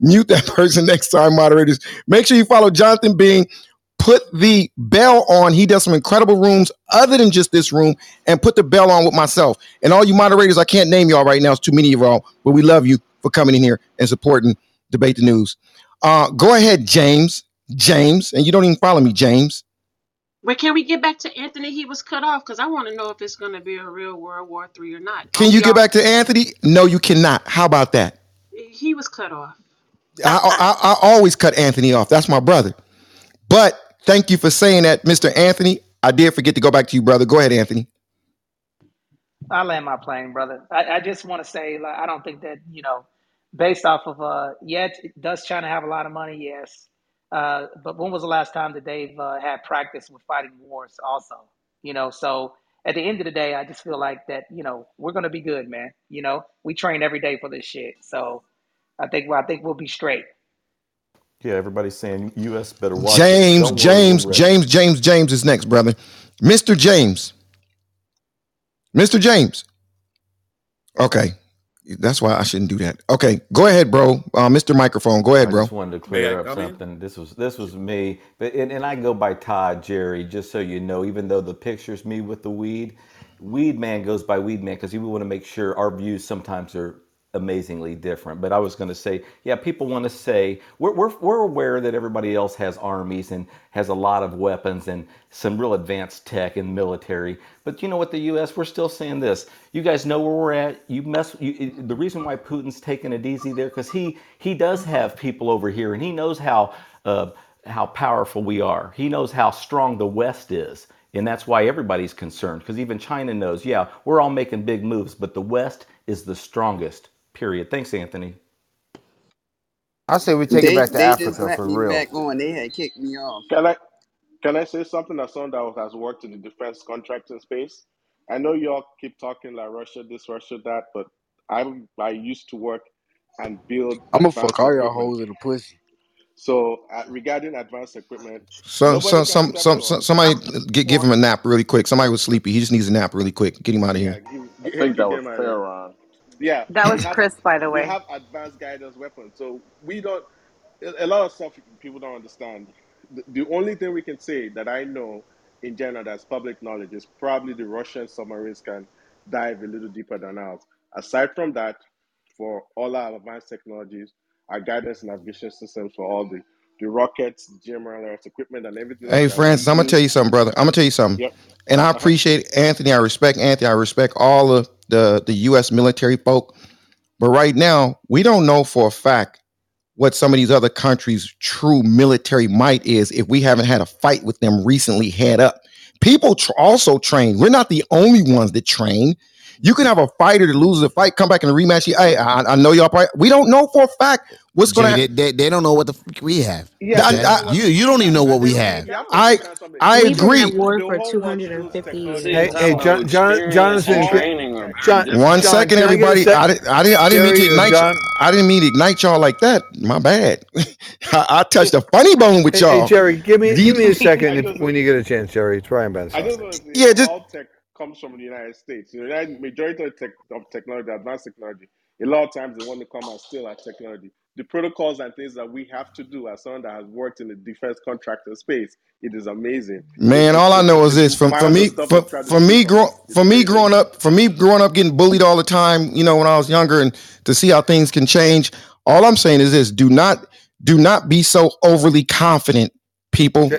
mute that person next time, moderators. Make sure you follow Jonathan Bing. Put the bell on. He does some incredible rooms other than just this room, and put the bell on with myself. And all you moderators, I can't name y'all right now. It's too many of y'all, but we love you for coming in here and supporting Debate the News. Uh, go ahead, James. James, and you don't even follow me, James. But can we get back to Anthony? He was cut off because I want to know if it's going to be a real World War Three or not. Can you we get back to Anthony? No, you cannot. How about that? He was cut off. I, I, I always cut Anthony off. That's my brother. But thank you for saying that, Mr. Anthony. I did forget to go back to you, brother. Go ahead, Anthony. I land my plane, brother. I, I just want to say, like, I don't think that you know, based off of uh, yeah, does China have a lot of money? Yes, uh, but when was the last time that they've uh, had practice with fighting wars? Also, you know, so at the end of the day, I just feel like that you know we're gonna be good, man. You know, we train every day for this shit, so I think well, I think we'll be straight. Yeah, everybody's saying U.S. better watch. James, James. James, James, James is next, brother. Mr. James. Mr. James. Okay. That's why I shouldn't do that. Okay. Go ahead, bro. Uh, Mr. Microphone. Go ahead, I bro. just wanted to May I clear up come in? something. This was this was me, but and, and I go by Todd Jerry, just so you know. Even though the picture's me with the weed, Weed Man goes by Weed Man because we want to make sure our views sometimes are amazingly different. But I was going to say, yeah, people want to say we're, we're we're aware that everybody else has armies and has a lot of weapons and some real advanced tech and military. But you know what, the U.S. we're still saying this. You guys know where we're at. You mess. You, the reason why Putin's taking it easy there because he he does have people over here and he knows how uh, how powerful we are. He knows how strong the West is. And that's why everybody's concerned because even China knows, yeah, we're all making big moves, but the West is the strongest, period. Thanks, Anthony. I say we take it They back to they just Africa let for me real. back on. They had kicked me off. Can I can I say something as someone that has worked in the defense contracting space? I know y'all keep talking like Russia this, Russia that, but I'm I used to work and build I'm gonna advanced fuck all y'all equipment. hoes in the pussy. So uh, regarding advanced equipment, So, nobody so, can some, step some, on. some, somebody get, give him a nap really quick. Somebody was sleepy. He just needs a nap really quick. Get him out of Yeah, here. give, give, give, give that them was a Farron. Yeah, That was have Chris, by the way. we have advanced guidance weapons. So we don't. A a lot of stuff people don't understand. The, the only thing we can say that I know in general that's public knowledge is probably the Russian submarines can dive a little deeper than ours. Aside from that, for all our advanced technologies, our guidance and navigation systems for all the the rockets, GMLRS equipment, and everything Hey, that we Francis, I'm gonna tell you something, brother. I'm gonna tell you something. Yep. And I Uh-huh. appreciate Anthony. I respect Anthony. I respect all of the the U.S. military folk. But right now, we don't know for a fact what some of these other countries' true military might is if we haven't had a fight with them recently head up. People tr- also train. We're not the only ones that train. You can have a fighter that loses a fight, come back in a rematch. Hey, I, I know y'all. Probably, we don't know for a fact what's going Jimmy, to. they, they, they don't know what the fuck we have. Yeah, Jack. I- I- you you don't even know what we have. I I agree. at war for 250 years. Hey, hey, John, John, Jonathan, John, John, second, can I get a everybody. I, didn't. I didn't. I didn't mean to ignite. John? y- I didn't mean to ignite y'all like that. My bad. I, I touched a funny bone with Hey, y'all. hey, Jerry, give me give me a second if, when you get a chance, Jerry. It's Brian Benson. I just want to say Yeah, just- all tech comes from the United States. The United majority of, tech, of technology, advanced technology, a lot of times they want to come and steal our technology. The protocols and things that we have to do as someone that has worked in the defense contractor space, it is amazing. Man, all I know is this: from for me, for, for me, grow, for me growing up, for me growing up, getting bullied all the time. You know, when I was younger, and to see how things can change. All I'm saying is this: do not, do not be so overly confident, people. Do,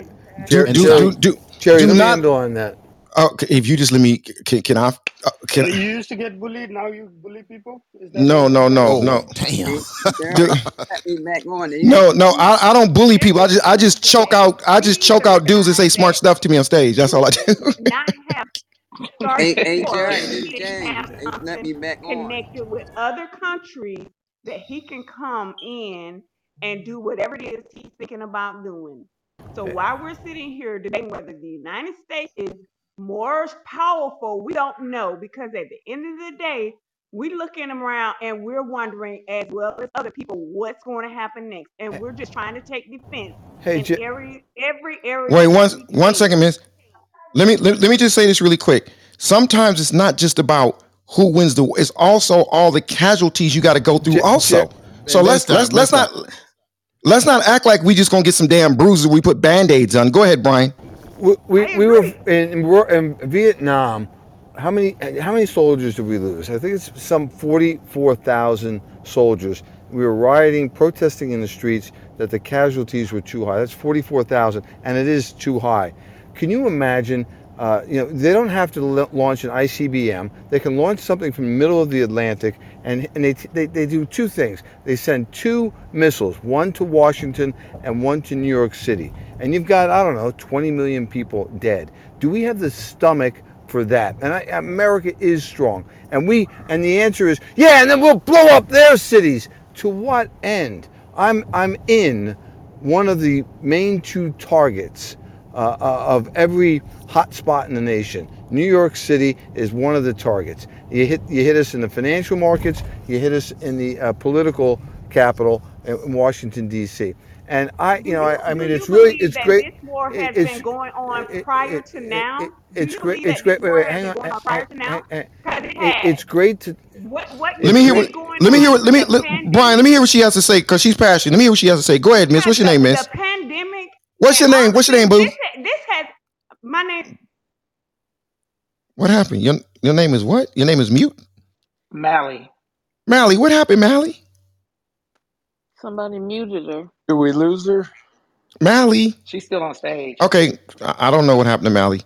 Jerry, do, do, do, Jerry, do let me not. on that. Oh, if you just let me, can, can I? uh, Can, You used to get bullied. Now you bully people. Is that no, no, no, Oh, no. damn. Jerry, let me back on. They No, no, I, I don't bully people. I just I just choke out I just choke out dudes that say smart stuff to me on stage. That's all I do. not have start Hey, hey, before Jerry, he James. have let something me back on. connected with other countries that he can come in and do whatever it is he's thinking about doing. So while we're sitting here debating whether the United States is more powerful, we don't know because at the end of the day, we looking around and we're wondering as well as other people what's going to happen next, and we're just trying to take defense Hey, in J- every every area. Wait, that one we one can. second, miss. Let me let, let me just say this really quick. Sometimes it's not just about who wins the war, it's also all the casualties you got to go through J- also. J- So Man, let's stop, let's let's stop. not let's not act like we just gonna get some damn bruises we put band-aids on. Go ahead, Brian. We, we, we were in, in, in Vietnam. How many how many soldiers did we lose? I think it's some forty four thousand soldiers. We were rioting, protesting in the streets that the casualties were too high. That's forty four thousand, and it is too high. Can you imagine? Uh, you know, they don't have to l- launch an ICBM. They can launch something from the middle of the Atlantic, and, and they, they, they do two things. They send two missiles, one to Washington and one to New York City. And you've got, I don't know, 20 million people dead. Do we have the stomach for that? And I, America is strong. And we, and the answer is, yeah, and then we'll blow up their cities. To what end? I'm, I'm in one of the main two targets uh, uh, of every hotspot in the nation. New York City is one of the targets. You hit you hit us in the financial markets. You hit us in the uh, political capital in Washington D.C. And I, you know, I, I mean, it's really it's great. this war has it's been going on prior to now? it's great. It's great. Wait, wait, hang on. going on Hang- prior to now? hang- hang- Because it it- has. It's great to. What what Let me hear what what is going let me hear what let me let. Brian, let me hear what she has to say because she's passionate. Let me hear what she has to say. Go ahead, miss. What's your name, miss? the pandemic What's your name? What's your name, boo? This ha- this has my name. What happened? Your your name is what? Your name is mute? Mally. Mally, what happened, Mally? Somebody muted her. Did we lose her? Mally. She's still on stage. Okay, I I don't know what happened to Mally.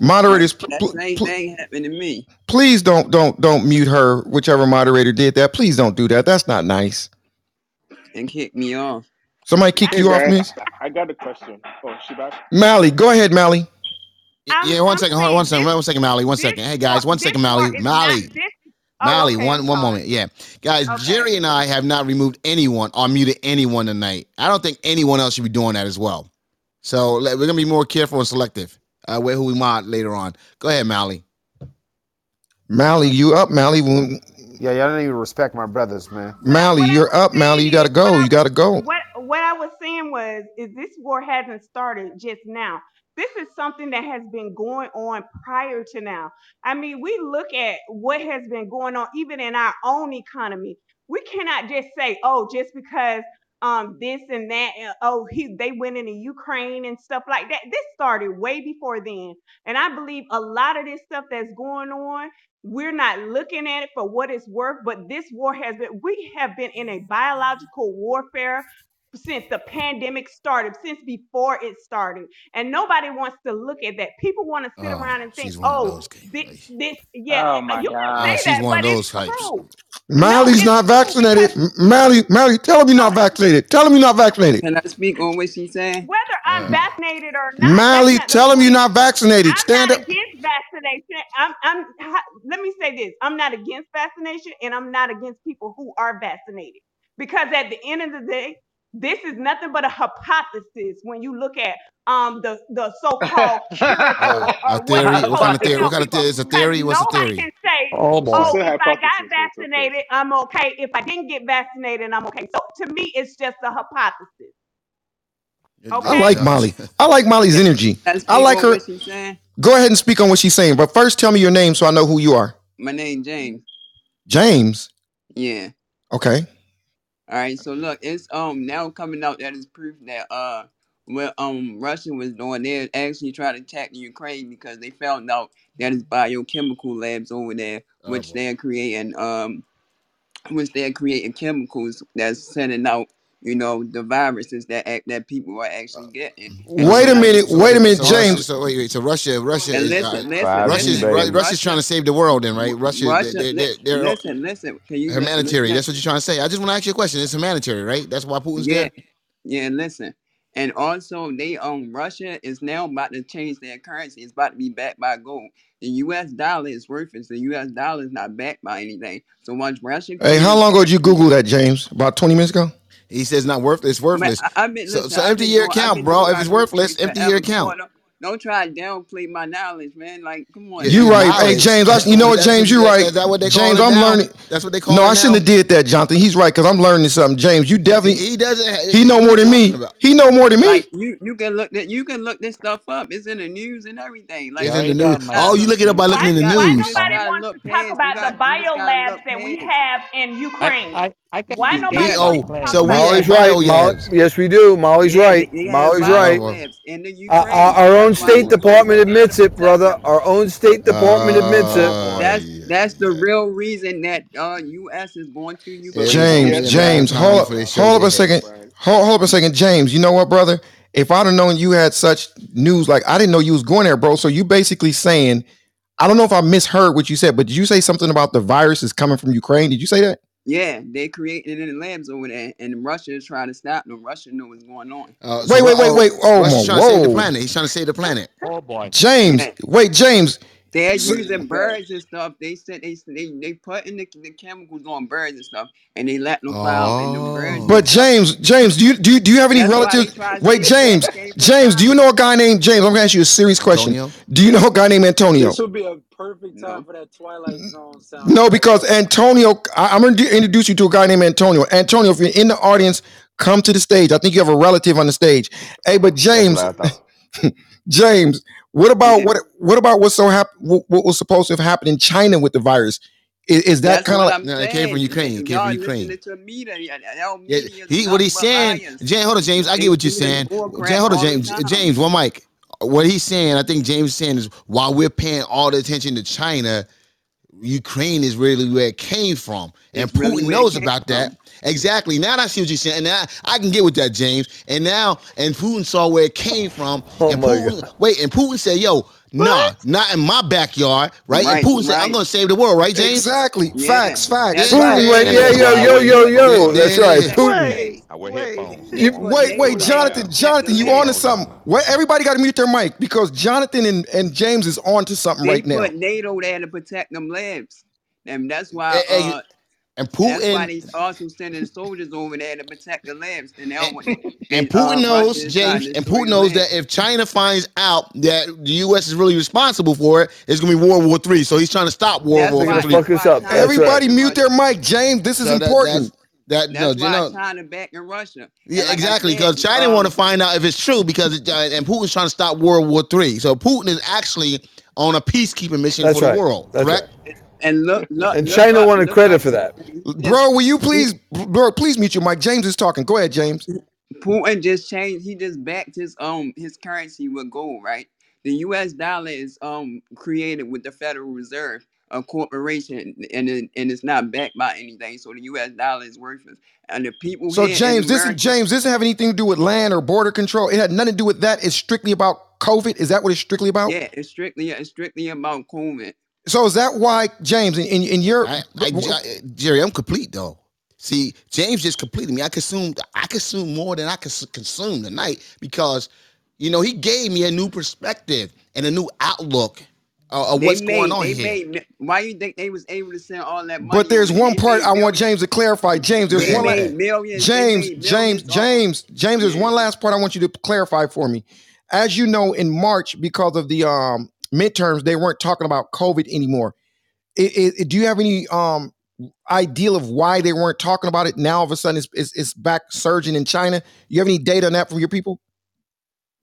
Moderators, pl- That pl- same pl- thing happened to me. please don't don't don't mute her. Whichever moderator did that, please don't do that. That's not nice. and kicked me off. Somebody kick Hey, you off, Brian, miss? I, I got a question. Oh, she back? Mally, go ahead, Mally. I'm Yeah, one I'm second. Hold on, one saying second. this One second, Mally. One this second. Hey guys, one second, Molly. Molly. war Mally. is not Mally. this. Oh, Mally, okay. one one sorry. moment. Yeah. Guys, Okay. Jerry and I have not removed anyone or muted anyone tonight. I don't think anyone else should be doing that as well. So we're gonna be more careful and selective uh, with who we mod later on. Go ahead, Molly. Molly, you up, Molly? When- Yeah, y'all don't even respect my brothers, man. Molly, What you're up, Mally. saying You gotta go. I You gotta go. what what I was saying was is this war hasn't started just now. This is something that has been going on prior to now. I mean, we look at what has been going on even in our own economy. We cannot just say, "Oh, just because um this and that and, oh he they went into Ukraine and stuff like that." This started way before then. And I believe a lot of this stuff that's going on we're not looking at it for what it's worth, but this war has been, we have been in a biological warfare since the pandemic started, since before it started. And nobody wants to look at that. People want to sit oh, around and think, oh, this, this, yeah, oh my you God. Say she's that, one of those types. True. Miley's no, not vaccinated. Miley, Miley, tell him you're not vaccinated. Tell him you're not vaccinated. Can I speak on what she's saying? Whether I'm uh-huh. vaccinated or not. Miley, tell him you're not vaccinated. I'm Stand not up. against vaccination. I'm, I'm, let me say this. I'm not against vaccination and I'm not against people who are vaccinated. Because at the end of the day, this is nothing but a hypothesis when you look at um the the so-called oh, a theory. What, kind of theory? What kind of theory? Is a theory? What's a theory? Can say, oh, oh if I got vaccinated, I'm okay. If I didn't get vaccinated, I'm okay. So to me, it's just a hypothesis. Okay. I like Molly. I like Molly's energy. I like her. Go ahead and speak on what she's saying, but first tell me your name so I know who you are. My name James. James. Yeah. Okay. All right, so look, it's um now coming out that is proof that uh what um Russia was doing, they actually tried to attack Ukraine because they found out that it's biochemical labs over there, oh, which they're creating um which they're creating chemicals that's sending out you know, the viruses that act, that people are actually getting. Wait a minute, wait a minute, so James. Russia, so wait, wait. So Russia, Russia and listen, is, uh, listen, Russia's, Russia's trying to save the world, then, right? Russia, Russia they're, they're, they're listen, listen. Can you humanitarian? That's what you're trying to say. I just want to ask you a question. It's humanitarian, right? That's why Putin's yeah. there. Yeah, listen. And also, they own Russia is now about to change their currency. It's about to be backed by gold. The U.S. dollar is worthless. The U.S. dollar is not backed by anything. So once Russia, hey, how long ago did you Google that, James? About twenty minutes ago. He says not worthless, worthless. I mean listen, so, so empty your account, bro. If it's worthless, empty your account. Don't try to downplay my knowledge, man. Like, come on. You right. Hey, James, I, you know what, James, you right. Is that what they call James, I'm now? learning. That's what they call No, I shouldn't now. have did that, Jonathan. He's right, because I'm learning something. James, you definitely he doesn't he know more than me. He know more than me. Like you, you can look that you can look this stuff up. It's in the news and everything. Like It's in the news. Oh, you look it up by looking in the Why news. nobody wants to talk about the bio labs that we have in Ukraine? I, I Why nobody Oh, wants to talk So we Molly's right. Yes, we do. Molly's right. Molly's right. in the Ukraine. our own own State Department admits it, brother. Our own State Department admits it. That's that's the real reason that uh, U.S. is going to Ukraine. James, James, hold up, hold up a second, hold, hold up a second, James. You know what, brother? If I'd have known you had such news, like I didn't know you was going there, bro. So you basically saying, I don't know if I misheard what you said, but did you say something about the virus is coming from Ukraine? Did you say that? Yeah, they created it in labs over there, and Russia is trying to stop them. Russia knew what's going on. Uh, so wait, wait, wait, wait. Oh, Russia's trying whoa. to save the planet. He's trying to save the planet. Oh boy, James. Wait, James. They're using birds and stuff. They said they they they putting the, the chemicals on birds and stuff, and they let them out, and the birds. Oh. But James, James, do you do you, do you have any That's relatives? Wait, James, James, do you know a guy named James? I'm gonna ask you a serious question. Antonio. Do you know a guy named Antonio? This would be a perfect time No, for that Twilight Zone No, because Antonio, I, am going to introduce you to a guy named Antonio. Antonio, if you're in the audience, come to the stage. I think you have a relative on the stage. Hey, but James, James, what about yeah. what? What about what's so happen? What, what, was supposed to have happened in China with the virus? Is, is that kind of like? No, it came from Ukraine. It came from Ukraine. Yeah, he, what he's saying, James. Hold on, James. I get what you're saying. Hold on, James. James, one mic. What he's saying, I think James is saying is while we're paying all the attention to China, Ukraine is really where it came from, and it's Putin really knows about from. that. Exactly. Now I see what you're saying. And now I can get with that, James. And now, and Putin saw where it came from. Oh and my Putin, God. Wait, and Putin said, yo. Nah, not in my backyard, right? right and Putin right. said, "I'm gonna save the world," right, James? Exactly. Yeah. Facts, facts. That's Putin, right. yeah, yo, yo, yo, yo. That's right. Putin. I wear headphones. Wait, wait, wait, Jonathan, Jonathan, you on to something? What? Everybody got to mute their mic because Jonathan and, and James is on to something they right now. They put NATO there to protect them lives, and that's why. Uh, hey, and Putin. That's why he's also sending soldiers over there to protect the lands. And, and, and uh, Putin uh, knows, James, and Putin knows land. that if China finds out that the U.S. is really responsible for it, it's going to be World War Three. So he's trying to stop World that's War III. Everybody right. mute their mic, James. This is so important. That, that, That's no, why you know, China back in Russia. Yeah, like exactly. Because China uh, um, want to find out if it's true. Because it, uh, and Putin's trying to stop World War Three. So Putin is actually on a peacekeeping mission for right. the world. That's correct. Right. And look, look, And look China like, wanted look credit like for that. Bro, will you please, bro, please mute your mic. James is talking. Go ahead, James. Putin just changed. He just backed his um his currency with gold, right? The U.S. dollar is um created with the Federal Reserve. a corporation and it, and it's not backed by anything. So the U.S. dollar is worthless. And the people So here in James, this is James. This doesn't have anything to do with land or border control. It had nothing to do with that. It's strictly about COVID. Is that what it's strictly about? yeah, it's strictly it's strictly about COVID. So is that why James in in, in your I, I, I- Jerry, I'm complete though. See, James just completed me. I consumed, I consumed more than I could consume tonight because, you know, he gave me a new perspective and a new outlook uh, of They what's going on here. made why you think they was able to send all that money? But there's one They part made I want. James to clarify. James, there's They one la- millions. James, made James, millions off. James, James. There's one last part I want you to clarify for me. As you know, in March, because of the um midterms, they weren't talking about COVID anymore. It, it, it- do you have any um ideal of why they weren't talking about it? Now, all of a sudden, it's, it's it's back surging in China. You have any data on that from your people?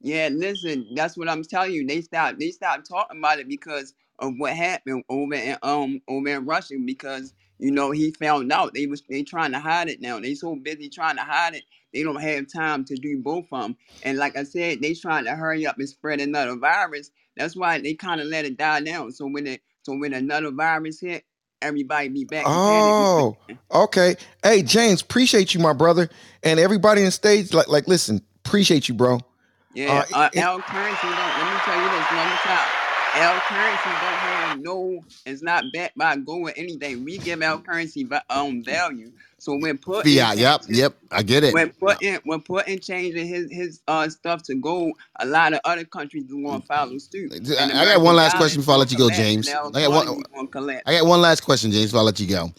Yeah, listen, that's what I'm telling you. They stopped they stopped talking about it because of what happened over in um over in Russia because you know he found out they was they trying to hide it now. They so busy trying to hide it, they don't have time to do both of them. And like I said, they trying to hurry up and spread another virus. That's why they kind of let it die down. So when it so when another virus hit, everybody be back to panic mode. Oh, okay. Hey, James, appreciate you, my brother, and everybody in stage. Like, like, listen, appreciate you, bro. Yeah, Uh, uh, it- L currency. Let me tell you this one more time. L currency don't have no. It's not backed by gold or anything. We give L currency va- um value. So when put Fiat, yep, yep, I get it. when Putin when Putin changing his his uh stuff to gold, a lot of other countries are going to follow suit. I, I got one last question before I let you go. James. I got one. economy going to collapse. I got one last question, James, before I let you go.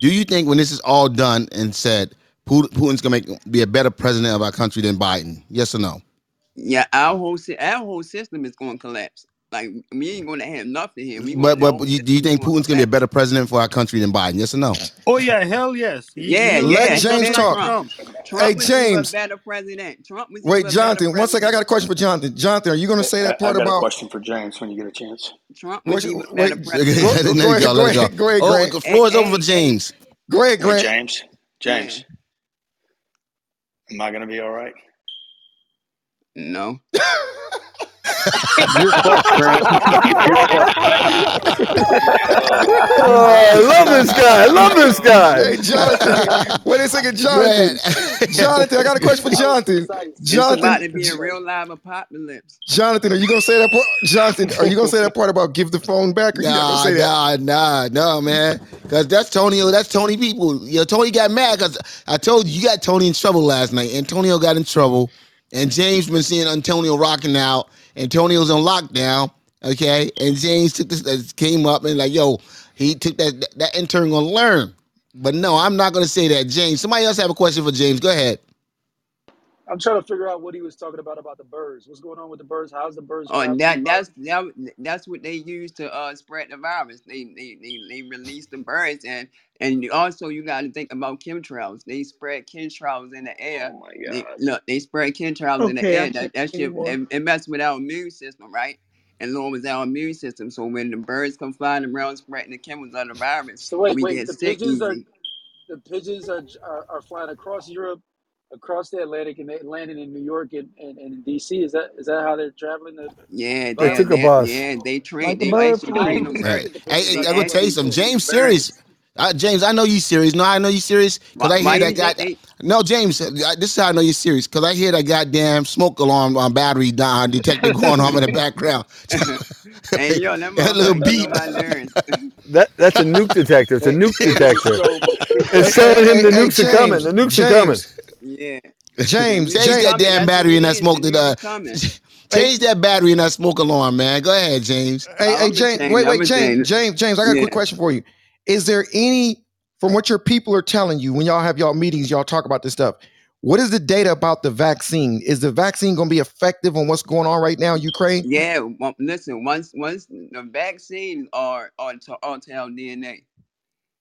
Do you think when this is all done and said, Pu- Putin's gonna make be a better president of our country than Biden? Yes or no? Yeah, our whole our whole system is going to collapse. Like we ain't going to have nothing here. We But but you, do you think Putin's gonna be a better president for our country than Biden? Yes or no? Oh yeah, hell yes. He, Yeah, Let yeah. James like talk. Trump. Trump Hey, James. a better president. Trump Wait, Jonathan. One second. I got a question for Jonathan. Jonathan, are you going to say I, that I part got a about? question for James when you get a chance. Trump What was you, even wait, better go, let go ahead, go. go Let go. ahead, go ahead, Oh, the floor is Hey, open for James. Go ahead, Grant. James. James, am I gonna be all right? No. You're fucked, Grant. Oh, I love this guy. I love this guy. Hey, Jonathan. Wait a second, Jonathan. Jonathan, I got a question for Jonathan. It's about to Jonathan, be a real live apocalypse. Jonathan, are you going to say that part? Jonathan, are you going to say that part about give the phone back, or you not going to Nah, say that? nah, nah, no, man. Cause that's Tony. That's Tony. People, you know, Tony got mad because I told you you got Tony in trouble last night. Antonio got in trouble, and James been seeing Antonio rocking out. Antonio's on lockdown. Okay, and James took this, uh, came up and like, yo, he took that that, that intern gonna learn. But no, I'm not gonna say that. James, somebody else have a question for James. Go ahead. I'm trying to figure out what he was talking about about the birds. What's going on with the birds? How's the birds Oh, traveling that that's that, that's what they use to uh spread the virus. They they they, they release the birds and and also you got to think about chemtrails. They spread chemtrails in the air. Oh my They, God. look, they spread chemtrails in the Okay, I air. can't That that shit it, it messes with our immune system, right? And lowers our immune system. So when the birds come flying around spreading the chemicals of the virus, So wait, we wait. get The sick pigeons are the pigeons are, are are flying across Europe, across the Atlantic, and they landing in New York and, and, and in DC. Is that is that how they're traveling the Yeah, They they took a bus. yeah they train. Like They bird actually I train flu. them think I Right. birds. think the Hey, pigeons hey, They are I'm gonna tell you actually something. James serious. Uh, James, I know you serious. No, I know you serious because Why, I hear that guy. think? No, James, uh, this is how I know you're serious because I hear that goddamn smoke alarm on battery down detector going on in the background. hey yo, that that little motherfucker beep. on my nerves. That that's a nuke detector. It's a nuke detector. It's hey, hey, telling him hey, the hey, nukes are coming. The James, nukes are coming. James, yeah, James, Change nuke is James. that damn That's battery it in that is. The smoke. That uh, coming. Change that battery in that smoke alarm, man. Go ahead, James. hey, hey, I'm a James. change. Wait, wait, a James. James, James. I got a quick question for you. Is there any, from what your people are telling you when y'all have y'all meetings, y'all talk about this stuff? What is the data about the vaccine? Is the vaccine going to be effective on what's going on right now in Ukraine? Yeah, well, listen. Once once the vaccines are on to alter our DNA.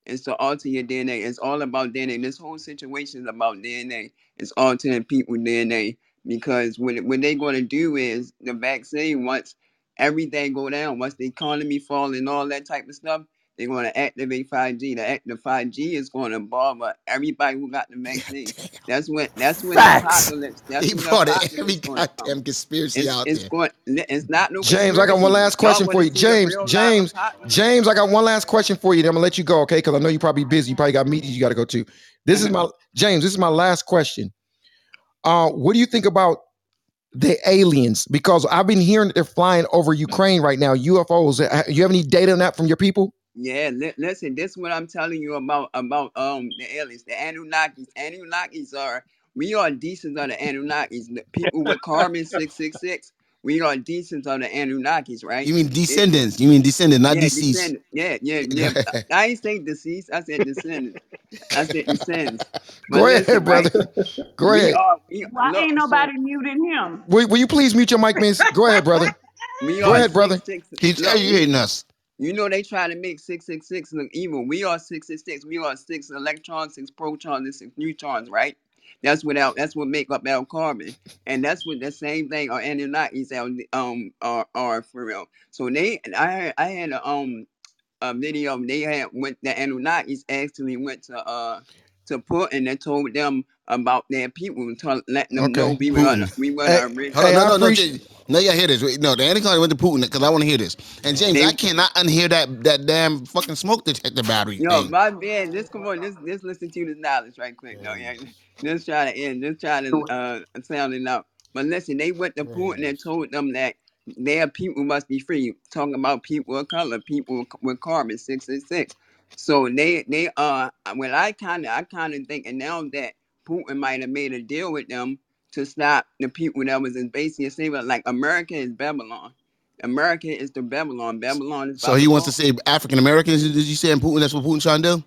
It's to alter your DNA. It's all about DNA. This whole situation is about DNA. It's altering people DNA because what what they're going to do is the vaccine once everything go down, once the economy fall and all that type of stuff, they're going to activate 5G. The act the 5G is going to bomb everybody who got the vaccine. That's when that's when the apocalypse. That's He when brought apocalypse every goddamn conspiracy It's out it's there. going. It's not no James, I got one last question for you. James, James. James, I got one last question for you. Then I'm gonna let you go, okay? Because I know you're probably busy. You probably got meetings you got to go to. This is my James. This is my last question. Uh, what do you think about the aliens? Because I've been hearing that they're flying over Ukraine right now. UFOs. Uh, You have any data on that from your people? Yeah, li- listen, this is what I'm telling you about about um the aliens, the Anunnakis. Anunnakis are we are decent of the Anunnakis. The people with carbon six six six. We are decent of the Anunnakis, right? You mean It- descendants? You mean descendants, not yeah, deceased? descendants. Yeah, yeah, yeah. I ain't say deceased. I said descendants. I said descendants. But Go listen, ahead, right? brother. Go We ahead. are. We Why look. ain't So nobody muting him? Will, will you please mute your mic, miss? Go ahead, brother. we Go are ahead, brother. six six. He's Look, we, educating us. You know they try to make six six six look evil. We are six six six. We are six electrons, six protons, and six neutrons, right? That's what our, that's what make up our carbon, and that's what the same thing our Anunnakis our um are, are for real. So they I had, I had a um a video they had went the Anunnakis actually went to uh to Putin and told them about their people and told, letting them know Okay. we were the, Putin. we were Hey, the original. Hey, no, I no, no, appreciate. J- no, yeah, hear this. No, the Antichrist went to Putin because I want to hear this. And James, They I cannot unhear that that damn fucking smoke detector battery Yo, thing. my bad. Just come on. Just just listen to this knowledge right quick. No, yeah. Just try to end. Just try to uh sound it out. But listen, they went to Putin and told them that their people must be free. Talking about people of color, people with carbon six and six. So they they uh well I kinda I kinda thinking now that Putin might have made a deal with them to stop the people that was in basically saying like America is Babylon. America is the Babylon. Babylon is So he wants to Babylon. say African Americans. Did you say in Putin? That's what Putin trying to do?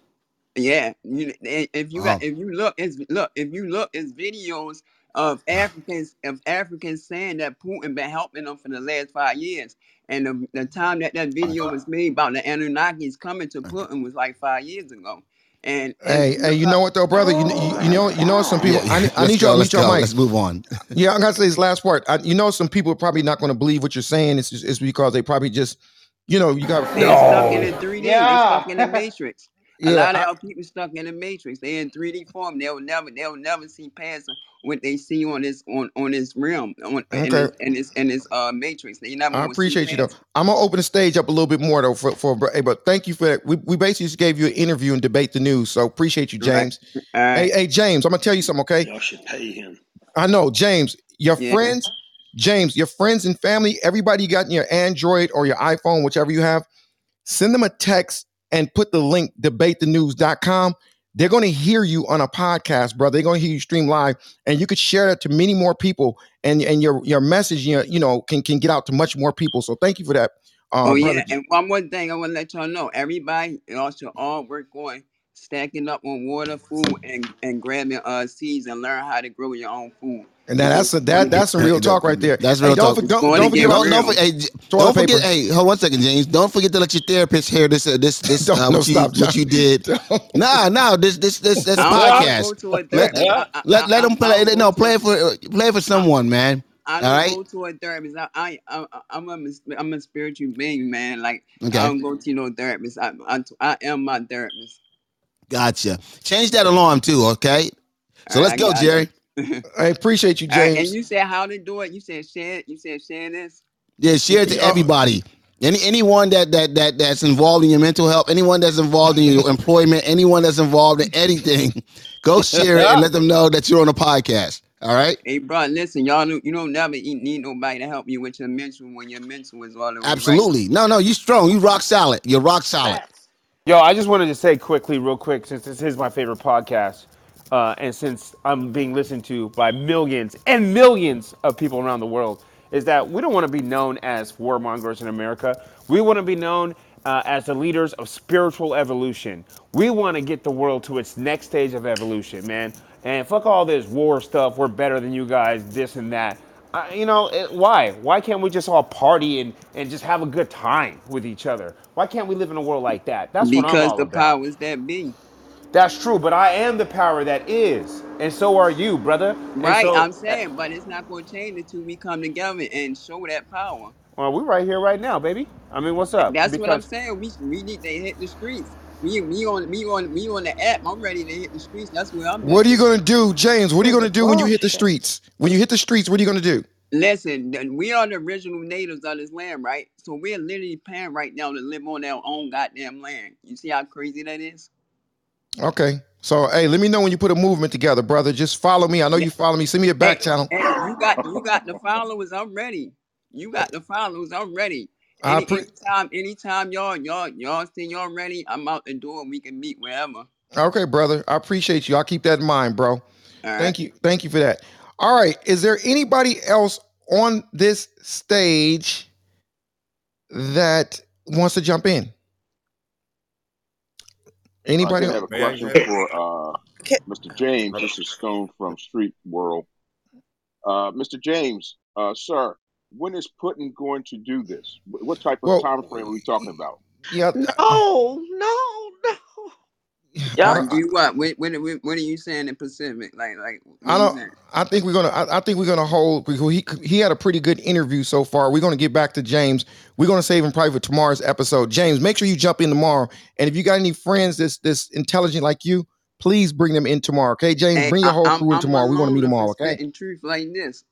Yeah, you, and if you Oh, if you look, it's look if you look, it's videos of Africans of Africans saying that Putin been helping them for the last five years, and the, the time that that video uh-huh. was made about the Anunnakis coming to uh-huh. Putin was like five years ago, and if Hey, you hey, you know what though, brother? You, you, you know, you know, some people. yeah. I need, I need y'all to Let's mute your go. mic. Let's move on. Yeah, I'm gonna say this last part. I, you know, some people are probably not gonna believe what you're saying. It's just, it's because they probably just, you know, you got. they're stuck in the 3D, they Yeah. stuck in the matrix. A Yeah, lot of our people stuck in the matrix. They in 3D form. They'll never they'll never see past what they see on this on on this realm on in okay. this in this in this uh matrix. They never I will see appreciate you though. past. I'm gonna open the stage up a little bit more though for for. Hey, but thank you for that. We we basically just gave you an interview and debate the news. So appreciate you, it. Right. James. All Hey, right. hey, James. I'm gonna tell you something. Okay. Y'all should pay him. I know, James. Your Yeah. friends, James. Your friends and family. Everybody you got in your Android or your iPhone, whichever you have. Send them a text and put the link debatethenews.com. They're going to hear you on a podcast, brother. They're going to hear you stream live, and you could share that to many more people, and and your your message, you know, you know, can can get out to much more people. So thank you for that, uh, Oh brother. yeah, and one more thing I want to let y'all know. Everybody y'all should all work on stacking up on water, food, and and grabbing uh seeds and learn how to grow your own food. And that, that's a, that that's some real talk right there. That's Hey, real don't talk. for, don't don't forget Don't don't, real. for- hey, J- toilet don't forget. Hey, hold one second, James. Don't forget to let your therapist hear this. Uh, this this don't uh, no what you stop, what you did. Nah, nah. This this this this I don't, I don't go podcast. to a Let therapist. I, I, let I, let I them play. don't No, play for play for I, someone, man. I don't right. go to a therapist. I, I, I I'm a mis- I'm a spiritual being, man. Like I don't go to no therapist. I, I, I am my therapist. Gotcha. Change that alarm too. Okay. So All let's I go, Jerry. you. I appreciate you, All right, and James. you said how to do it. You said share. You said share this. Yeah, share it to everybody. Any anyone that that that that's involved in your mental health, anyone that's involved in your employment, anyone that's involved in anything, go share it and let them know that you're on a podcast. All right. Hey, bro, listen, y'all. Don't, you don't never eat, need nobody to help you with your mental when your mental is all the way right. Absolutely. No, no, you strong. You rock solid. You're rock solid. Yo, I just wanted to say quickly, real quick, since this is my favorite podcast, uh, and since I'm being listened to by millions and millions of people around the world, is that we don't want to be known as warmongers in America. We want to be known uh, as the leaders of spiritual evolution. We want to get the world to its next stage of evolution, man. And fuck all this war stuff. We're better than you guys, this and that. I, you know, it, why? Why can't we just all party and, and just have a good time with each other? Why can't we live in a world like that? That's what I'm Because the about. powers that be. That's true, but I am the power that is, and so are you, brother. And Right, so, I'm saying, but it's not going to change until we come together and show that power. well, we're right here, right now, baby. I mean, what's up? That's what I'm Because saying. We we need to hit the streets. Me me on me on me on the app. I'm ready to hit the streets. That's where I'm What at. are you gonna do, James? What are you gonna do when you hit the streets? When you hit the streets, what are you gonna do? Listen, th- we are the original natives of this land, right? So we're literally paying right now to live on our own goddamn land. You see how crazy that is? Okay. So hey, let me know when you put a movement together, brother. Just follow me. I know you follow me. Send me a back channel. hey, you got you got the followers. I'm ready. You got the followers. I'm ready. I Any pre- anytime, anytime y'all y'all y'all say y'all ready, I'm out the door. We can meet wherever. Okay, brother. I appreciate you. I'll keep that in mind, bro. All right. Thank you. Thank you for that. All right. Is there anybody else on this stage that wants to jump in? I Anybody? did have a else? question for uh, Mr. James. This is Stone from Street World. Uh, Mr. James, uh, sir, when is Putin going to do this? What type of Well, time frame are we talking about? yeah. No, no, no. I don't, You what? What, what, what, what are you saying in Pacific? Like, like, I don't. I think we're gonna. I, I think we're gonna hold. Because he he had a pretty good interview so far. We're gonna get back to James. We're gonna save him probably for tomorrow's episode. James, make sure you jump in tomorrow. And if you got any friends that's this intelligent like you, please bring them in tomorrow. Okay, James, Hey, bring your whole I'm crew in I'm tomorrow. We want to meet them all. Okay, spitting truth like this.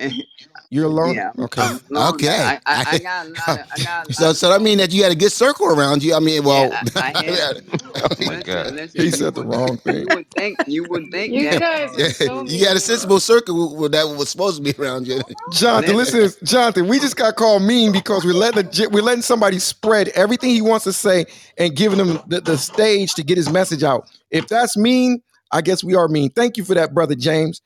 you're alone. yeah, Okay. I'm alone. Okay. I, I, I got a lot of I got a so of so that mean that you had a good circle around you. I mean, well, yeah. I, I oh my God, listen. he said the would wrong you thing. would think you would think You that. guys are so you got a sensible circle with- that was supposed to be around you. Jonathan, Listen, listen, Jonathan. We just got called mean because we're letting the, we're letting somebody spread everything he wants to say and giving him the, the stage to get his message out. If that's mean, I guess we are mean. Thank you for that, brother James.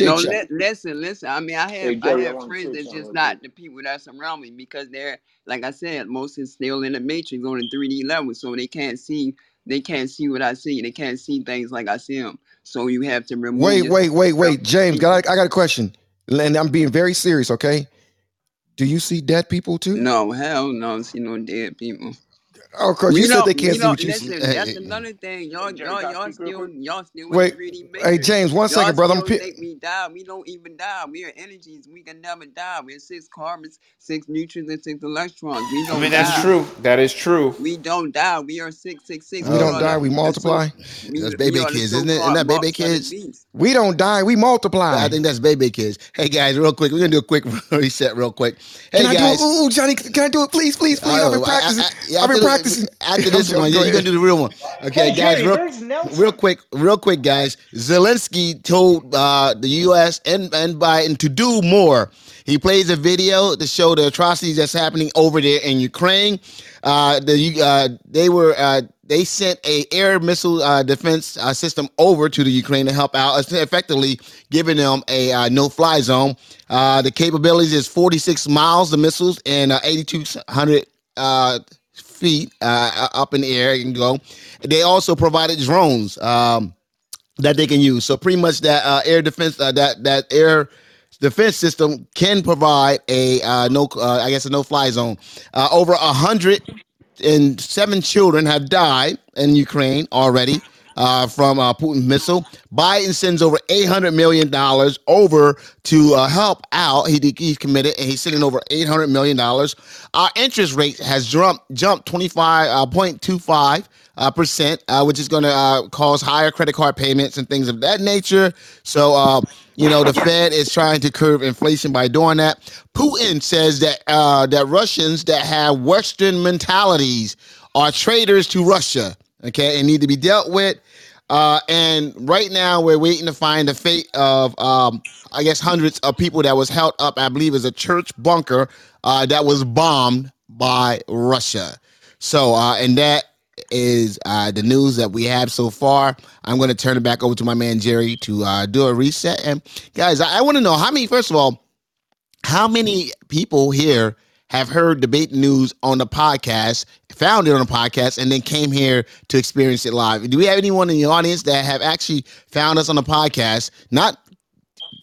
No, you. li- listen, listen. I mean, I Hey, have I Jerry, I have want to friends say that's something just real not the people that surround me because they're like I said, most is still in the matrix on the 3D level, so they can't see they can't see what I see. They can't see things like I see them. So you have to remove Wait, wait, wait, yourself wait, James. people. Got I got a question, and I'm being very serious. Okay, do you see dead people too? No, hell no, I don't see no dead people. Oh, cause We you said they can't see don't what you see. listen. That's another thing. Y'all, y'all, y'all still, y'all still in Wait, 3D hey. James, one Y'all second, brother. I'm still pi- think we die. We don't even die. We are energies. We can never die. We're six carbons, six neutrons, and six electrons. We I don't mean, that's true. That is true. We don't die. We are six, six, six. we We don't die, the, we the so. multiply. We, that's baby kids, isn't it? Isn't that baby marks of the kids? We don't die, we multiply. I think that's baby kids. Hey guys, real quick, we're gonna do a quick reset, real quick. Hey Can I do it? guys, Ooh, ooh, Johnny, can I do it? Please, please, please. I've been Oh, I, I, practicing. I, yeah, I've been after, practicing. after this one, yeah, you're gonna do the real one. Okay, Hey, guys, Jerry, real, real quick, real quick, guys. Zelensky told uh, the U.S. and, and Biden to do more. He plays a video to show the atrocities that's happening over there in Ukraine. Uh, the uh, they were uh, they sent a air missile uh, defense uh, system over to the Ukraine to help out, uh, effectively giving them a uh, no-fly zone. Uh, the capabilities is 46 miles, the missiles, and uh, 8,200 uh, feet uh, up in the air. and go. They also provided drones. Um, that they can use. So pretty much that uh, air defense, uh, that that air defense system can provide a uh, no, uh, I guess a no fly zone. Uh, over a hundred and seven children have died in Ukraine already. Uh, from uh, Putin's missile, Biden sends over eight hundred million dollars over to uh, help out. He he's committed, and he's sending over eight hundred million dollars. Our interest rate has jumped jumped twenty five point two five uh, percent, uh, which is going to uh, cause higher credit card payments and things of that nature. So, uh, you know, the Fed is trying to curb inflation by doing that. Putin says that uh, that Russians that have Western mentalities are traitors to Russia, okay, and need to be dealt with. Uh, and right now, we're waiting to find the fate of, um, I guess, hundreds of people that was held up. I believe is a church bunker uh, that was bombed by Russia. So, uh, and that is uh, the news that we have so far. I'm going to turn it back over to my man Jerry to uh, do a reset. And guys, I, I want to know how many. First of all, how many people here have heard debate news on the podcast, found it on the podcast, and then came here to experience it live? Do we have anyone in the audience that have actually found us on the podcast, not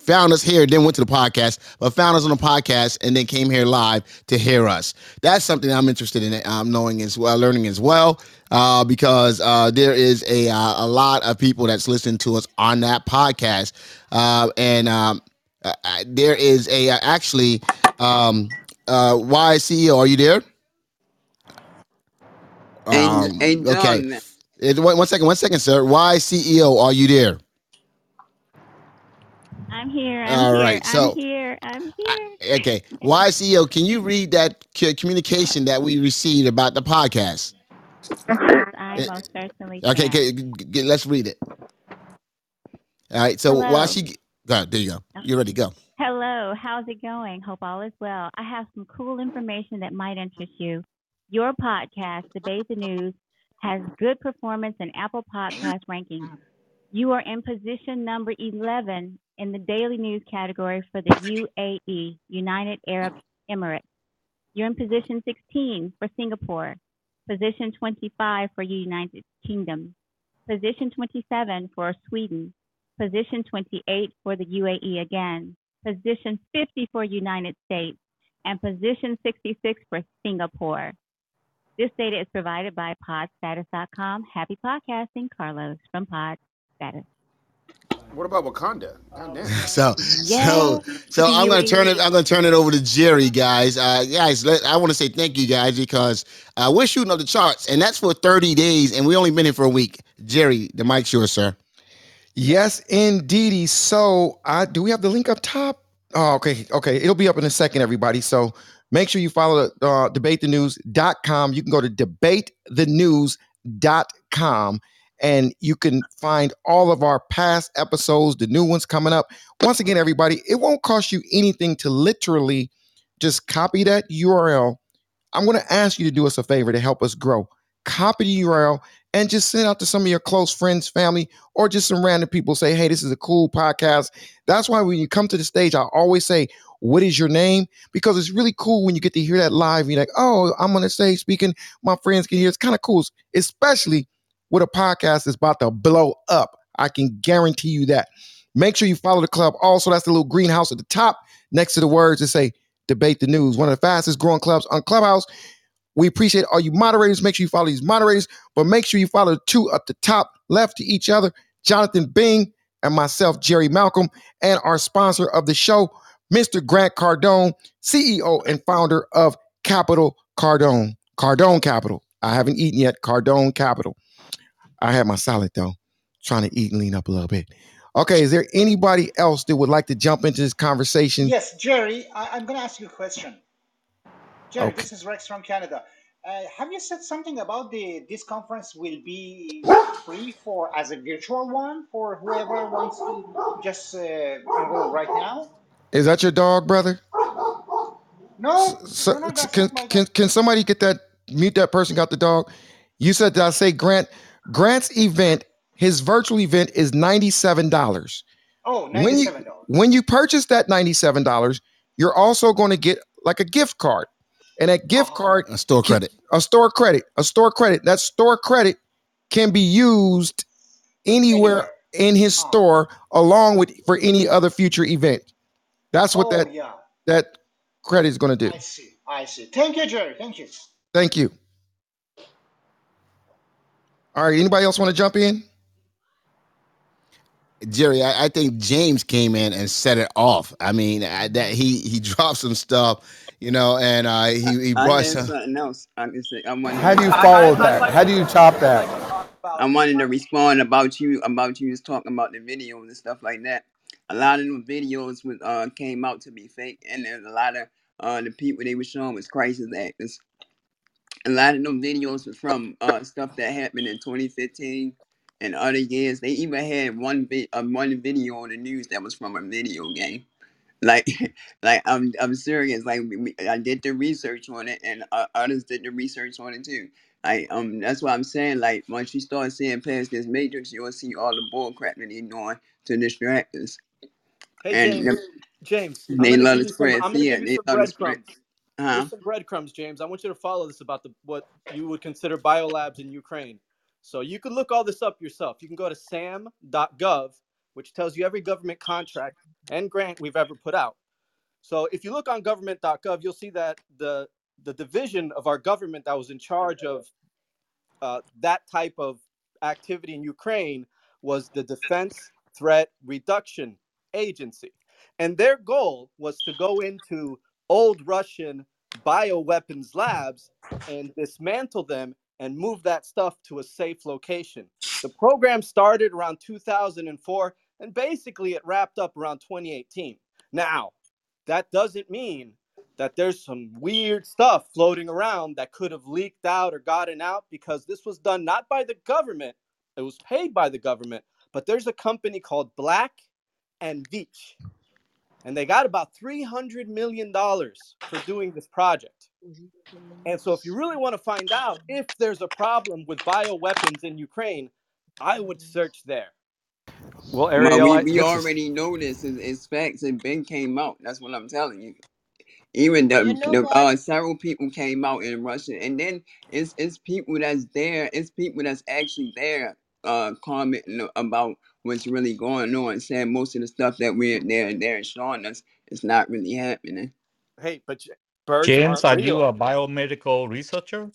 found us here, then went to the podcast, but found us on the podcast and then came here live to hear us. That's something I'm interested in um, knowing as well, learning as well, uh, because uh, there is a uh, a lot of people that's listening to us on that podcast, uh, and um, uh, uh, there is a actually um, uh, why CEO. Are you there? Um, ain't okay. done. Eh, One one second, one second, sir. Why CEO? Are you there? I'm here. I'm All here. right. So I'm here. I'm here. Okay. Why CEO, can you read that c- communication that we received about the podcast? I Eh, most certainly Okay, can. okay, g- g- let's read it. All right. So while she, g- go ahead, there you go. You're ready. Go. Hello. How's it going? Hope all is well. I have some cool information that might interest you. Your podcast, Debate the News, has good performance in Apple Podcast rankings. You are in position number 11 in the daily news category for the UAE, United Arab Emirates. You're in position 16 for Singapore, position 25 for United Kingdom, position 27 for Sweden, position 28 for the UAE again, position 50 for United States, and position 66 for Singapore. This data is provided by podstatus.com. Happy podcasting, Carlos from Podstatus. What about Wakanda? God. So, Yeah, so, so I'm gonna turn it. I'm gonna turn it over to Jerry, guys. Uh, guys, let, I want to say thank you, guys, because uh, we're shooting up the charts, and that's for 30 days, and we only been here for a week. Jerry, the mic's yours, sir. Yes, indeedy. So, I do we have the link up top? Oh, okay, okay. It'll be up in a second, everybody. So make sure you follow uh, debatethenews.com. You can go to debatethenews.com and you can find all of our past episodes, the new ones coming up. Once again, everybody, it won't cost you anything to literally just copy that URL. I'm going to ask you to do us a favor to help us grow. Copy the URL and just send out to some of your close friends, family, or just some random people. Say, hey, this is a cool podcast. That's why when you come to the stage, I always say, what is your name? Because it's really cool when you get to hear that live. You're like, oh, I'm on the stage speaking. My friends can hear. It's kind of cool, especially with a podcast that's about to blow up. I can guarantee you that. Make sure you follow the club. Also, that's the little greenhouse at the top next to the words that say debate the news. One of the fastest growing clubs on Clubhouse. We appreciate all you moderators. Make sure you follow these moderators, but make sure you follow the two up the top left to each other Jonathan Bing and myself, Jerry Malcolm, and our sponsor of the show, Mr. Grant Cardone, CEO and founder of Capital Cardone. Cardone Capital. I haven't eaten yet. Cardone Capital. I had my salad though, trying to eat and lean up a little bit. Okay, is there anybody else that would like to jump into this conversation? Yes, Jerry, I, I'm going to ask you a question. Jerry, Okay. this is Rex from Canada. Uh, have you said something about the this conference will be free for as a virtual one for whoever wants to just uh, enroll right now? Is that your dog, brother? No, So, no, no, can, can can somebody get that mute that person got the dog? You said that I say Grant Grant's event, his virtual event is $97. Oh, When you $97. when you purchase that $97, you're also going to get like a gift card. And that gift oh. card A store can- credit. a store credit, a store credit. That store credit can be used anywhere in his oh. store along with for any other future event. That's what Oh, that yeah. that credit is going to do. I see. I see. Thank you, Jerry. Thank you. Thank you. All right, anybody else want to jump in? Jerry, I, I think James came in and set it off. I mean, I, that he he dropped some stuff, you know, and uh, he he brought had some. something else. I can say. I wanted. How do you follow that? How do you top that? I wanted to respond about you about you was talking about the videos and stuff like that. A lot of them videos was uh came out to be fake, and then a lot of uh the people they were showing was crisis actors. A lot of them videos was from uh stuff that happened in 2015 and other years. They even had one vi- uh, one video on the news that was from a video game. Like, like I'm I'm serious. Like we, we- I did the research on it, and uh, others did the research on it too. Like um, that's what I'm saying. Like once you start seeing past this matrix, you'll see all the bull crap that they're doing to distract us. Hey And James, them- James, I'm they gonna love give to you some. spread I'm gonna fear. give you They some love to spread. breadcrumbs. Huh? Here's some breadcrumbs, James. I want you to follow this about the what you would consider biolabs in Ukraine. So you can look all this up yourself. You can go to sam.gov which tells you every government contract and grant we've ever put out. So if you look on government.gov, you'll see that the the division of our government that was in charge of uh, that type of activity in Ukraine was the Defense Threat Reduction Agency. And their goal was to go into old Russian bioweapons labs and dismantle them and move that stuff to a safe location. The program started around 2004 and basically it wrapped up around 2018. Now, that doesn't mean that there's some weird stuff floating around that could have leaked out or gotten out because this was done not by the government, it was paid by the government, but there's a company called Black and Veatch, and they got about $300 million for doing this project. And so, if you really want to find out if there's a problem with bioweapons in Ukraine, I would search there. Well, Well, Ariel, we, I, we this is already know this is, is facts and Ben came out. That's what I'm telling you. Even the, You know the uh several people came out in Russia, and then it's it's people that's there. It's people that's actually there, uh, commenting about what's really going on, saying most of the stuff that we're they're they're showing us is not really happening. Hey, but j- birds James, aren't you real. a biomedical researcher?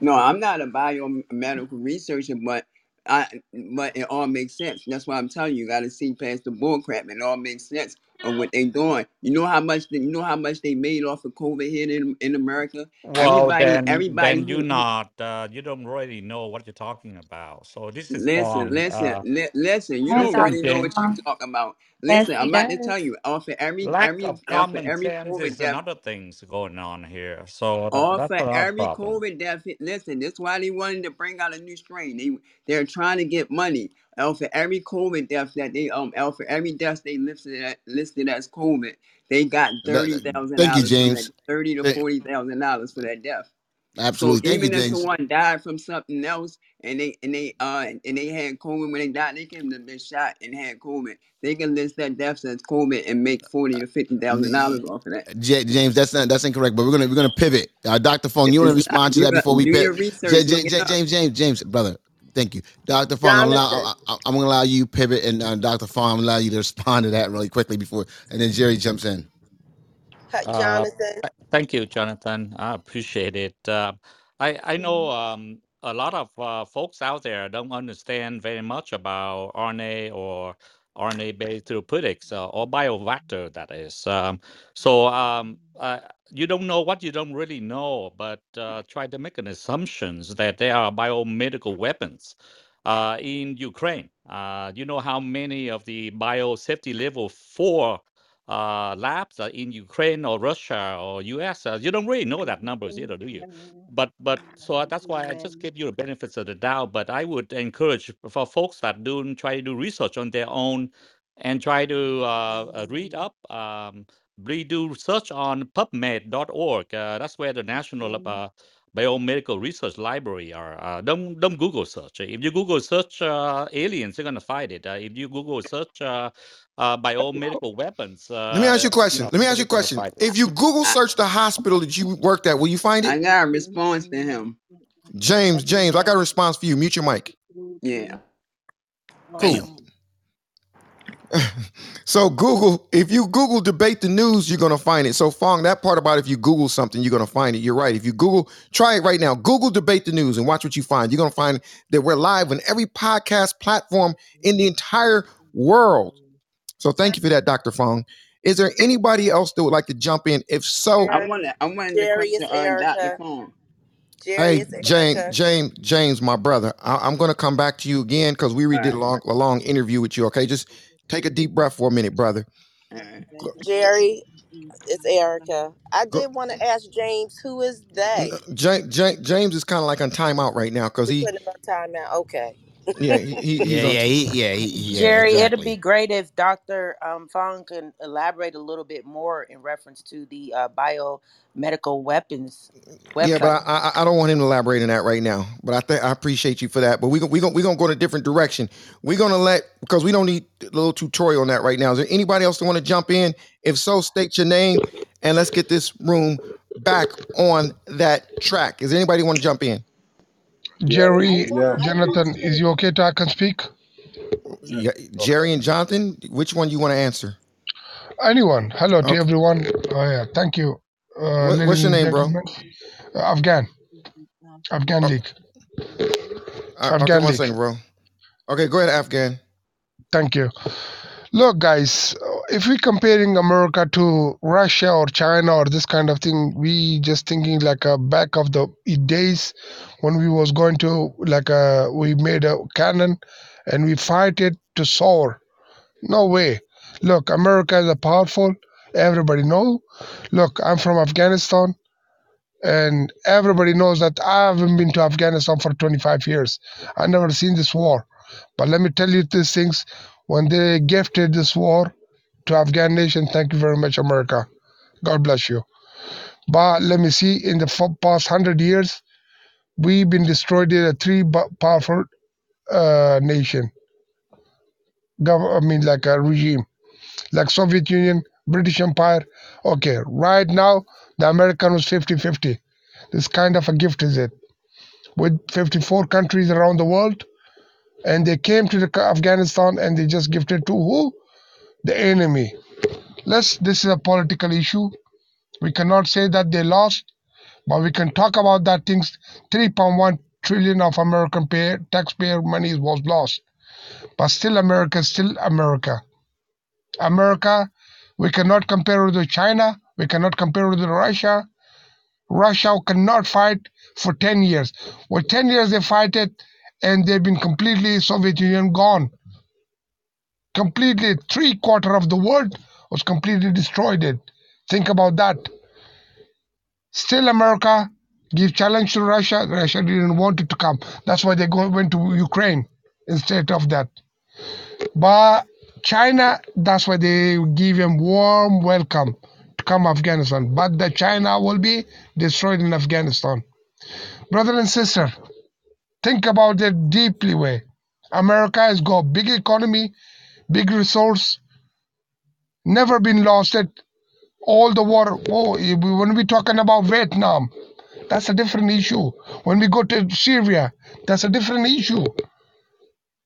No, I'm not a biomedical researcher, but I but it all makes sense. That's why I'm telling you, you got to see past the bull crap. It all makes sense of what they doing. You know how much they, you know how much they made off of COVID here in in America. Well, Everybody, then, everybody then you who, who not, uh, you don't really know what you're talking about. So this is listen, from, listen, uh, li- listen. You don't really know James. what you're talking about. yes, Listen, I'm about to does. tell you. Off of every Lack every of off of common every sense COVID is death another things going on here. So that, All that's for another every problem. COVID death. Listen, that's why they wanted to bring out a new strain. They they're trying to get money. Out for every COVID death that they um out for every death they listed at, listed as COVID, they got thirty thousand. Thank you, dollars. James. Thirty to forty thousand dollars for that death. So Absolutely. You, even if James. someone died from something else and they and they uh and they had COVID when they died, they can have been shot and had COVID. They can list that death as COVID and make forty to fifty thousand dollars off of that. J- James, that's not that's incorrect. But we're gonna we're gonna pivot. Uh, Doctor Fong, you want to respond to that before we pivot? J- J- James, James, James, brother. Thank you, Doctor Farm. I'm, allow, I, I- I'm gonna allow you pivot, and uh, Doctor Farm I'm allow you to respond to that really quickly before, and then Jerry jumps in. Huh, Uh, Jonathan. th- thank you, Jonathan. I appreciate it. Uh, I I know um, a lot of uh, folks out there don't understand very much about RNA or RNA-based therapeutics uh, or biovector, that is. Um, so um, uh, you don't know what you don't really know, but uh, try to make an assumptions that they are biomedical weapons. Uh, in Ukraine, uh, you know how many of the biosafety level four uh, labs uh, in Ukraine or Russia or US. Uh, you don't really know that numbers either, do you? But but so that's why I just give you the benefits of the doubt. But I would encourage for folks that do try to do research on their own and try to uh, uh, read up. Um, redo search on PubMed.org. Uh, that's where the National uh, Biomedical Research Library are. Uh, don't don't Google search. If you Google search uh, aliens, you're gonna find it. Uh, if you Google search uh, uh, biomedical weapons, Let me ask you a uh, you question. know, Let me ask you a question. If you Google search the hospital that you worked at, will you find it? I got a response to him. James, James, I got a response for you. Mute your mic. Yeah. Cool. So Google, if you Google debate the news, you're gonna find it. So Fong, that part about if you Google something, you're gonna find it. You're right. If you Google, try it right now. Google debate the news and watch what you find. You're gonna find that we're live on every podcast platform in the entire world. So thank you for that, Dr. Fong. Is there anybody else that would like to jump in? If so, I want to. I wanted to question it's uh, Dr. Erica. Phone. Jerry, hey, it's James, James, James, my brother, I, I'm gonna come back to you again because we redid already did a long, a long interview with you. Okay, just take a deep breath for a minute, brother. Go, Jerry, mm-hmm. it's Erica. I go, did want to ask James, who is they? James, James is kind of like on timeout right now because We he, put him on timeout. Okay. Yeah, he, he- he's Yeah, yeah, he, yeah, he, yeah, Jerry, it'd be great if Dr. Um, Fong can elaborate a little bit more in reference to the uh, biomedical weapons Yeah, but. I, I I don't want him to elaborate on that right now. But I think I appreciate you for that. But we we gonna we gonna go in a different direction. We're gonna let because we don't need a little tutorial on that right now. Is there anybody else that want to jump in? If so, state your name and let's get this room back on that track. Is there anybody want to jump in? Jerry, Yeah. Jonathan, is you okay to I can speak? Yeah, Jerry and Jonathan, which one you want to answer? Anyone? Hello to Okay. everyone. Oh yeah, thank you, uh, What, what's ladies your and name, bro? gentlemen. Uh, Afghan, Afghan Oh, League, uh, okay, Afghan one League. second, bro. Okay, go ahead, Afghan. Thank you. Look, guys, if we're comparing America to Russia or China or this kind of thing, we just thinking like a back of the days when we was going to like a we made a cannon and we fight it to soar. No way. Look, America is a powerful. Everybody know. Look, I'm from Afghanistan, and everybody knows that I haven't been to Afghanistan for 25 years. I never seen this war. But let me tell you these things. When they gifted this war to Afghan nation, thank you very much, America. God bless you. But let me see, in the past hundred years, we've been destroyed in a three powerful uh, nation. Gov- I mean, like a regime, like Soviet Union, British Empire. Okay, right now the American was 50-50. This kind of a gift is it with 54 countries around the world, and they came to the Afghanistan and they just gifted to who? The enemy. Let's. This is a political issue. We cannot say that they lost, but we can talk about that things. 3.1 trillion of American pay, taxpayer money was lost, but still America still America. America, we cannot compare it with China. We cannot compare it with Russia. Russia cannot fight for 10 years. For 10 years they fight it, and they've been completely Soviet Union gone. Completely, three quarter of the world was completely destroyed. It. Think about that. Still, America give challenge to Russia. Russia didn't want it to come. That's why they go, went to Ukraine instead of that. But China, that's why they give them warm welcome to come Afghanistan. But the China will be destroyed in Afghanistan. Brother and sister, think about it deeply way. America has got big economy, big resource, never been lost it. All the war. Oh, when we talking about Vietnam, that's a different issue. When we go to Syria, that's a different issue.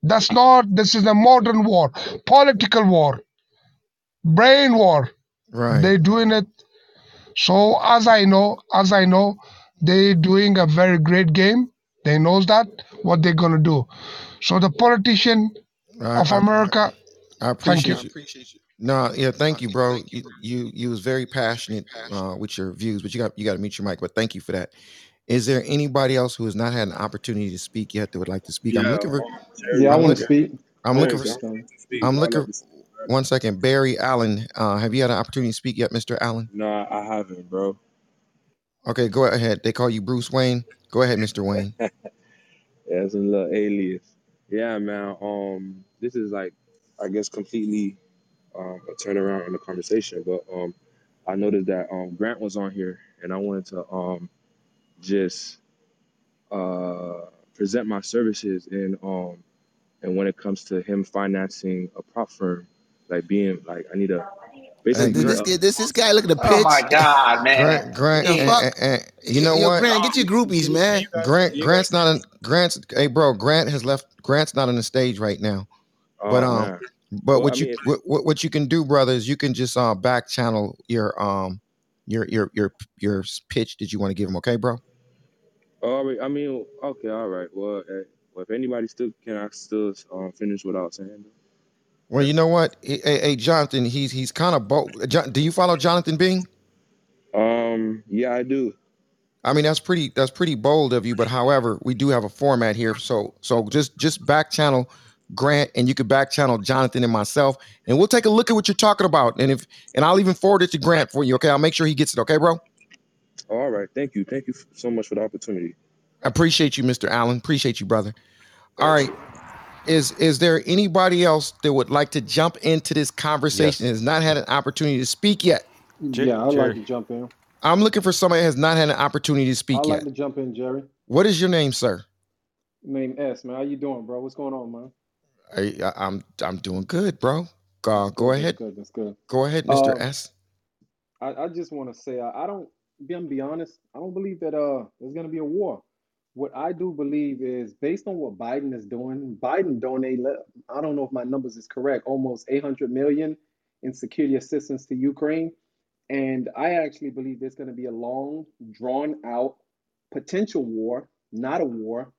That's not. This is a modern war, political war, brain war. Right. They doing it. So as I know, as I know, they doing a very great game. They knows that what they're gonna do. So the politician of America. I Thank you. I appreciate you. No, yeah, thank you, bro. You you, you was very passionate uh, with your views, but you got you got to mute your mic. But thank you for that. Is there anybody else who has not had an opportunity to speak yet that would like to speak? I'm looking for. Yeah, I I'm want to speak. I'm Go looking for. Jonathan. I'm looking. like to speak. Right? One second, Barry Allen. Uh, have you had an opportunity to speak yet, Mr. Allen? No, I haven't, bro. Okay, go ahead. They call you Bruce Wayne. Go ahead, Mr. Wayne. yeah, it's a little alias. Yeah, man. Um, this is like, I guess, completely um, a turnaround in the conversation. But um, I noticed that um, Grant was on here, and I wanted to um, just uh, present my services in um, and when it comes to him financing a prop firm, like being like, I need a Hey, basically This, Grant, this, this, this guy look at the pitch. Oh my pitch. God, man. Grant, Grant, the and, fuck? and, and you know Yo, what? Grant, get your groupies, you, man. you guys Grant, can you Grant's not in on. Grant's. Hey, bro, Grant has left. Grant's not on the stage right now. But Oh um, man. But Well, I what you mean, what, what you can do, brother, is you can just uh back channel your um your your your your pitch that you want to give him. Okay, bro. all right. I mean, okay, all right. Well, uh, well, if anybody still can, I still um, finish without saying. Well, you know what? Hey, hey, Jonathan, he's he's kind of bold. John, do you follow Jonathan Bing? Um, yeah, I do. I mean, that's pretty that's pretty bold of you. But however, we do have a format here, so so just just back channel Grant, and you could back channel Jonathan and myself, and we'll take a look at what you're talking about. And if and I'll even forward it to Grant for you. Okay, I'll make sure he gets it. Okay, bro. All right. Thank you. Thank you so much for the opportunity. I appreciate you, Mr. Allen. Appreciate you, brother. All right. Is is there anybody else that would like to jump into this conversation and has not had an opportunity to speak yet? Jer- Yeah, I'd like to jump in. I'm looking for somebody that has not had an opportunity to speak I'd like yet. to jump in, Jerry. What is your name, sir? Name S, man. How you doing, bro? What's going on, man? I, I, I'm I'm doing good, bro. Uh, go good. That's ahead. good. That's good. Go ahead, Mr. Um, S. I, I just want to say I, I don't. Be, I'm be honest. I don't believe that uh there's gonna be a war. what I do believe is based on what Biden is doing, Biden donated, I don't know if my numbers is correct, almost 800 million in security assistance to Ukraine. And I actually believe there's going to be a long, drawn out potential war, not a war.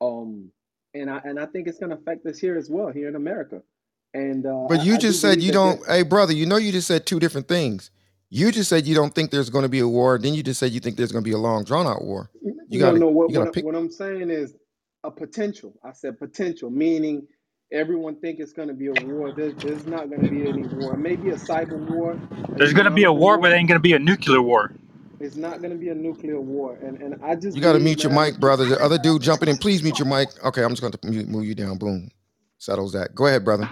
Um, and I and I think it's going to affect us here as well, here in America. And uh, But you I do just said you don't. Hey, brother, you know you just said two different things. You just said you don't think there's going to be a war. Then you just said you think there's going to be a long, drawn out war. You no, got to know What you got to what pick. what I'm saying is a potential. I said potential, meaning everyone think it's going to be a war. There's there's not going to be any war. Maybe a cyber war, There's gonna be a economical war, but war. it ain't gonna be a nuclear war. It's not going to be a nuclear war. And and I just You got to believe, mute your man, mic, brother. The other dude jumping in, please mute your mic. Okay, I'm just going to move you down. Boom, settles that. Go ahead, brother.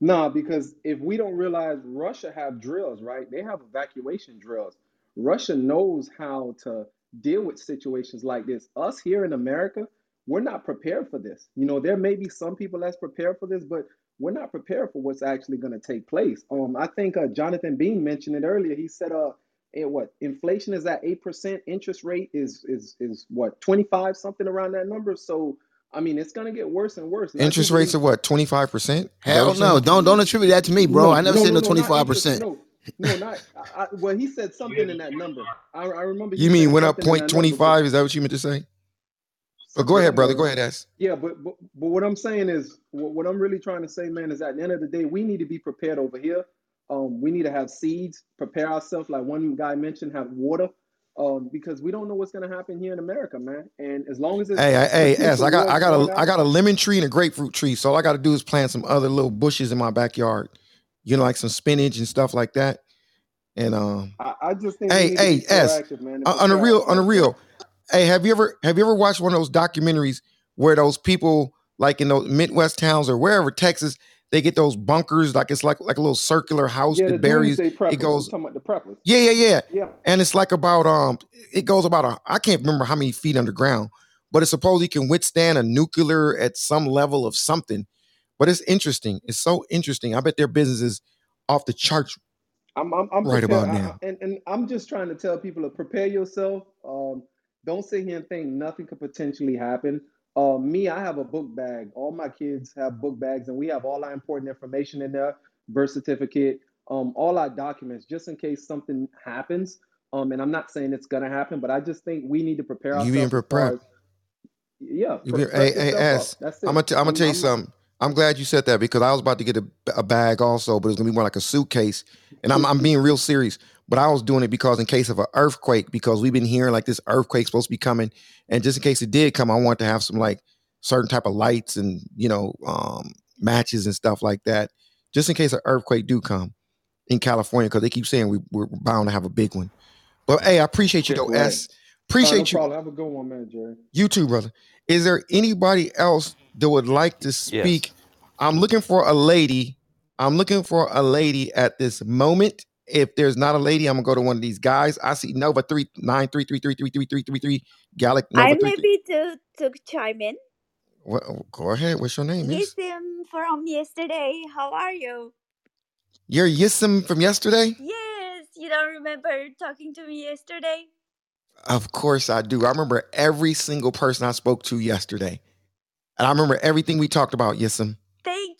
No, because if we don't realize Russia have drills, right? They have evacuation drills. Russia knows how to deal with situations like this. Us here in America, we're not prepared for this. You know, there may be some people that's prepared for this, but we're not prepared for what's actually going to take place. Um, I think uh, Jonathan Bing mentioned it earlier. He said, uh, eh, what inflation is at eight percent, interest rate is is is what twenty five something around that number. So I mean, it's going to get worse and worse. And Interest rates believe are what twenty five percent. Hell no! Don't don't attribute that to me, bro. I never no, said no, no no, twenty not five interest. percent. No, no, not. I, I, well, he said something in that number. I, I remember You mean went up something in point that twenty number, but five? Is that what you meant to say? But go ahead, brother. Go ahead, S. yeah, but, but but what I'm saying is, what, what I'm really trying to say, man, is at the end of the day, we need to be prepared over here. Um, we need to have seeds, prepare ourselves, like one guy mentioned, have water, um, because we don't know what's going to happen here in America, man. And as long as it's Hey, I, hey, S. I got, I got a, I out, got a lemon tree and a grapefruit tree. So all I got to do is plant some other little bushes in my backyard. You know, like some spinach and stuff like that. And um, I, I just think hey, need to be hey, S. man, On on a real, on a real. Hey, have you ever, have you ever watched one of those documentaries where those people, like in those Midwest towns or wherever, Texas, they get those bunkers, like it's like like a little circular house Yeah, that buries. It I'm goes, talking about the preppers. yeah, yeah, yeah. Yeah. And it's like about um, it goes about a I can't remember how many feet underground, but it's supposed can withstand a nuclear at some level of something. But it's interesting. It's so interesting. I bet their business is off the charts I'm I'm, I'm right prepared, about I, I- now. and and I'm just trying to tell people to prepare yourself. Um, don't sit here and think nothing could potentially happen. Uh, me, I have a book bag. All my kids have book bags, and we have all our important information in there: birth certificate, um, all our documents, just in case something happens. Um, and I'm not saying it's gonna happen, but I just think we need to prepare ourselves. You being prepared? as far prepped. as yeah, You pre- be, hey, hey. S. I'm gonna t- I'm gonna tell you I'm something. I'm glad you said that because I was about to get a, a bag also, but it's gonna be more like a suitcase. And I'm I'm being real serious. But I was doing it because in case of an earthquake, because we've been hearing like this earthquake's supposed to be coming, and just in case it did come, I want to have some like certain type of lights and you know um, matches and stuff like that, just in case an earthquake do come in California, because they keep saying we, we're bound to have a big one. But hey, I appreciate you though, Right. S. All right, no Appreciate you. problem. Have a good one, man, Jerry. You too, brother. Is there anybody else that would like to Yes. speak? I'm looking for a lady. I'm looking for a lady at this moment. If there's not a lady, I'm gonna go to one of these guys. I see Nova three nine three three three three three three three three Gallic I Nova three. maybe to to chime in. What, go ahead. What's your name, Yes, um, from yesterday. How are you? You're Yism from yesterday. Yes, you don't remember talking to me yesterday? Of course I do. I remember every single person I spoke to yesterday, and I remember everything we talked about. Yism.